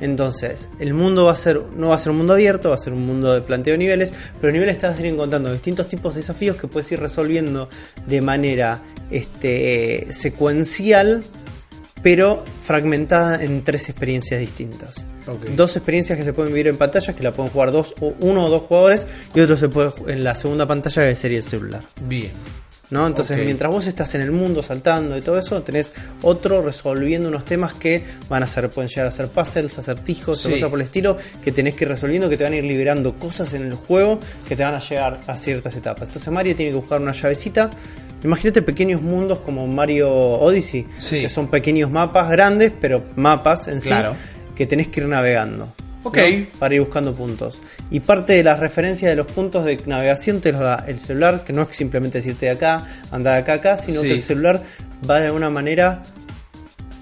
Entonces, el mundo va a ser, no va a ser un mundo abierto, va a ser un mundo de planteo de niveles, pero niveles te vas a ir encontrando distintos tipos de desafíos que puedes ir resolviendo de manera este, secuencial, pero fragmentada en tres experiencias distintas. Ok. Dos experiencias que se pueden vivir en pantalla, que la pueden jugar dos, o uno o dos jugadores, y otro se puede en la segunda pantalla que sería el celular. Bien. ¿No? Entonces, mientras vos estás en el mundo saltando y todo eso, tenés otro resolviendo unos temas que van a ser, pueden llegar a ser puzzles, acertijos, Sí. cosas por el estilo, que tenés que ir resolviendo, que te van a ir liberando cosas en el juego que te van a llegar a ciertas etapas. Entonces, Mario tiene que buscar una llavecita. Imagínate pequeños mundos como Mario Odyssey, Sí. que son pequeños mapas grandes, pero mapas en sí, que tenés que ir navegando. Ok. ¿no? Para ir buscando puntos. Y parte de las referencias de los puntos de navegación te los da el celular, que no es simplemente decirte de acá, anda de acá acá, sino Sí. que el celular va de alguna manera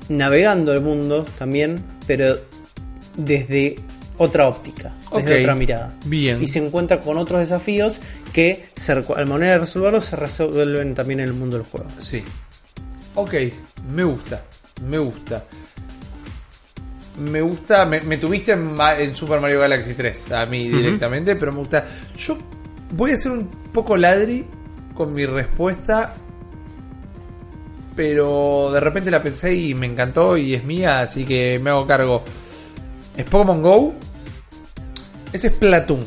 navegando el mundo también, pero desde otra óptica, desde otra mirada. Bien. Y se encuentra con otros desafíos que, se, al manera de resolverlos, se resuelven también en el mundo del juego. Sí. Ok, me gusta, me gusta. Me gusta, me, me tuviste en Super Mario Galaxy 3, a mí directamente, pero me gusta. Yo voy a ser un poco ladri con mi respuesta, pero de repente la pensé y me encantó y es mía, así que me hago cargo. Es Pokémon Go, ese es Platoon.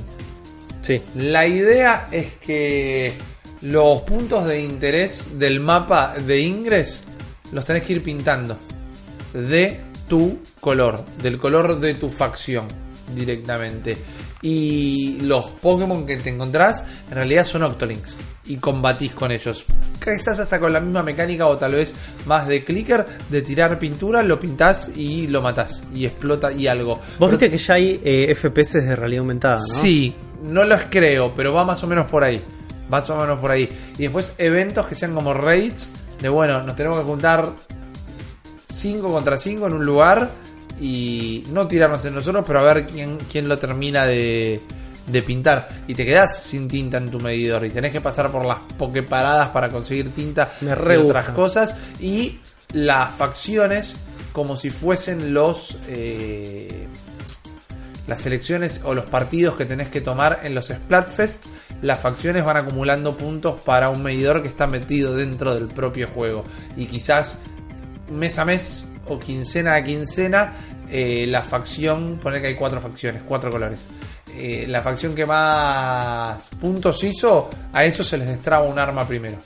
Sí. La idea es que los puntos de interés del mapa de Ingress los tenés que ir pintando de tu color, del color de tu facción directamente. Y los Pokémon que te encontrás en realidad son Octolinks y combatís con ellos. Quizás hasta con la misma mecánica o tal vez más de clicker, de tirar pintura, lo pintás y lo matás y explota y algo. Vos Pero- viste que ya hay eh, FPS de realidad aumentada, ¿no? Sí, no los creo, pero va más o menos por ahí. Más o menos por ahí. Y después eventos que sean como raids. De bueno, nos tenemos que juntar 5 contra 5 en un lugar. Y no tirarnos en nosotros, pero a ver quién, quién lo termina de, de pintar y te quedás sin tinta en tu medidor y tenés que pasar por las pokeparadas para conseguir tinta Me y re otras gusta. cosas y las facciones como si fuesen los eh, las selecciones o los partidos que tenés que tomar en los Splatfest, las facciones van acumulando puntos para un medidor que está metido dentro del propio juego. Y quizás mes a mes o quincena a quincena, eh, la facción, poner que hay cuatro facciones, cuatro colores. Eh, la facción que más puntos hizo, a eso se les destraba un arma primero.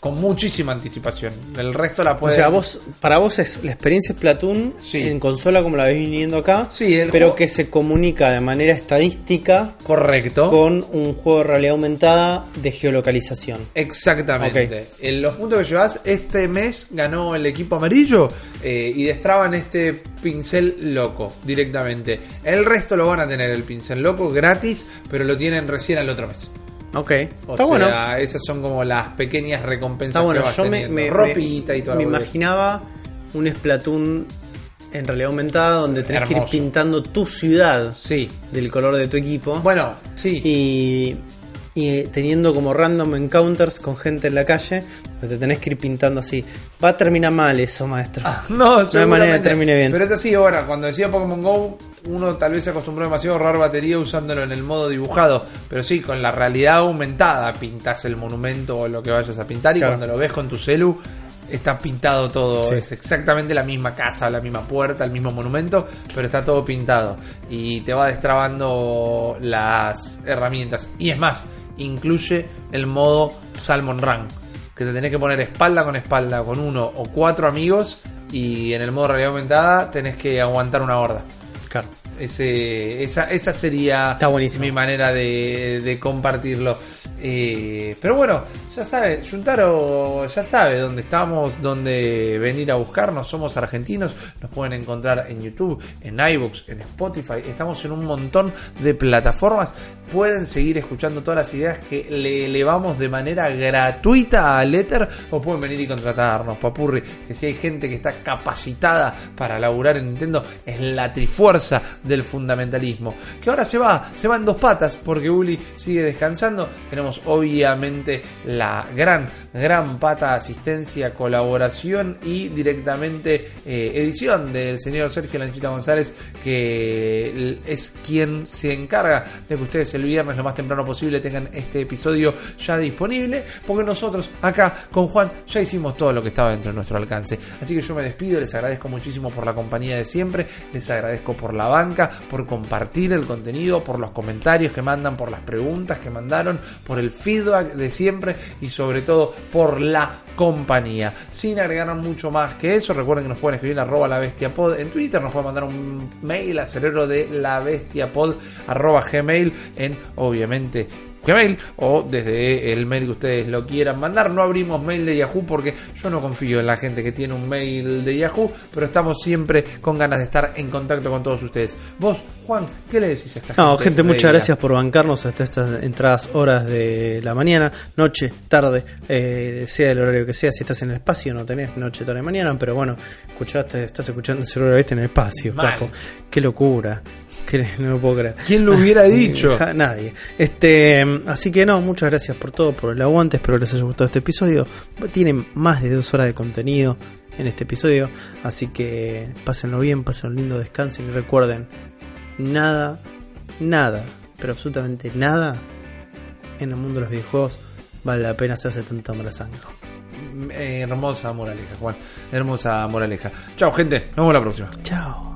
Con muchísima anticipación. El resto la O puede. sea, vos, para vos es la experiencia Splatoon Sí. en consola como la ves viniendo acá, Sí, pero juego- que se comunica de manera estadística Correcto. con un juego de realidad aumentada de geolocalización. Exactamente. En los puntos que llevas, este mes ganó el equipo amarillo eh, y destraban este pincel loco directamente. El resto lo van a tener el pincel loco gratis, pero lo tienen recién al otro mes. Ok, O está sea, bueno. esas son como las pequeñas recompensas Está bueno, que vas yo teniendo. me- ropita y todo me imaginaba un Splatoon en realidad aumentada donde tenés que ir pintando tu ciudad Sí. del color de tu equipo Bueno, sí. y, y, eh, teniendo como random encounters con gente en la calle, pues te tenés que ir pintando así. Va a terminar mal eso, maestro. Ah, no, hay manera seguramente. termine bien. Pero es así ahora, cuando decía Pokémon Go, uno tal vez se acostumbró demasiado a ahorrar batería usándolo en el modo dibujado. Pero sí, con la realidad aumentada pintas el monumento o lo que vayas a pintar y Claro. cuando lo ves con tu celu está pintado todo. Sí. Es exactamente la misma casa, la misma puerta, el mismo monumento, pero está todo pintado. Y te va destrabando las herramientas. Y es más, incluye el modo Salmon Run. Que te tenés que poner espalda con espalda con uno o cuatro amigos. Y en el modo realidad aumentada tenés que aguantar una horda. Claro. Ese, esa, esa sería Está buenísimo. mi manera de, de compartirlo. Eh, pero bueno, ya sabe, Juntaro ya sabe dónde estamos, dónde venir a buscarnos. Somos argentinos, nos pueden encontrar en YouTube, en iBooks, en Spotify. Estamos en un montón de plataformas. Pueden seguir escuchando todas las ideas que le elevamos de manera gratuita a Letter o pueden venir y contratarnos, papurri. Que si hay gente que está capacitada para laburar en Nintendo, es la trifuerza del fundamentalismo. Que ahora se va, se va en dos patas porque Uli sigue descansando. Tenemos obviamente la gran, gran pata asistencia, colaboración y directamente eh, edición del señor Sergio Lanchita González, que es quien se encarga de que ustedes el viernes lo más temprano posible tengan este episodio ya disponible, porque nosotros acá con Juan ya hicimos todo lo que estaba dentro de nuestro alcance. Así que yo me despido, les agradezco muchísimo por la compañía de siempre, les agradezco por la banca, por compartir el contenido, por los comentarios que mandan, por las preguntas que mandaron, por el feedback de siempre y sobre todo por la compañía. Sin agregar mucho más que eso, recuerden que nos pueden escribir arroba la bestia pod en Twitter, nos pueden mandar un mail a cerebro de la bestia pod arroba gmail en obviamente Gmail o desde el mail que ustedes lo quieran mandar. No abrimos mail de Yahoo porque yo no confío en la gente que tiene un mail de Yahoo, pero estamos siempre con ganas de estar en contacto con todos ustedes. Vos, Juan, ¿qué le decís a esta gente? No, gente, muchas gracias por bancarnos hasta estas entradas horas de la mañana, noche, tarde, eh, sea el horario que sea. Si estás en el espacio, no tenés noche, tarde, mañana, pero bueno, escuchaste, estás escuchando Viste en el espacio. Qué locura. No lo puedo creer. ¿Quién lo hubiera dicho? Nadie. Este, así que no, muchas gracias por todo, por el aguante. Espero que les haya gustado este episodio. Tiene más de dos horas de contenido en este episodio. Así que pásenlo bien, pásenlo lindo, descansen y recuerden, nada, nada, pero absolutamente nada en el mundo de los videojuegos vale la pena hacerse tanta mala sangre. Eh, hermosa moraleja, Juan. Hermosa moraleja. Chao, gente. Nos vemos la próxima. Chao.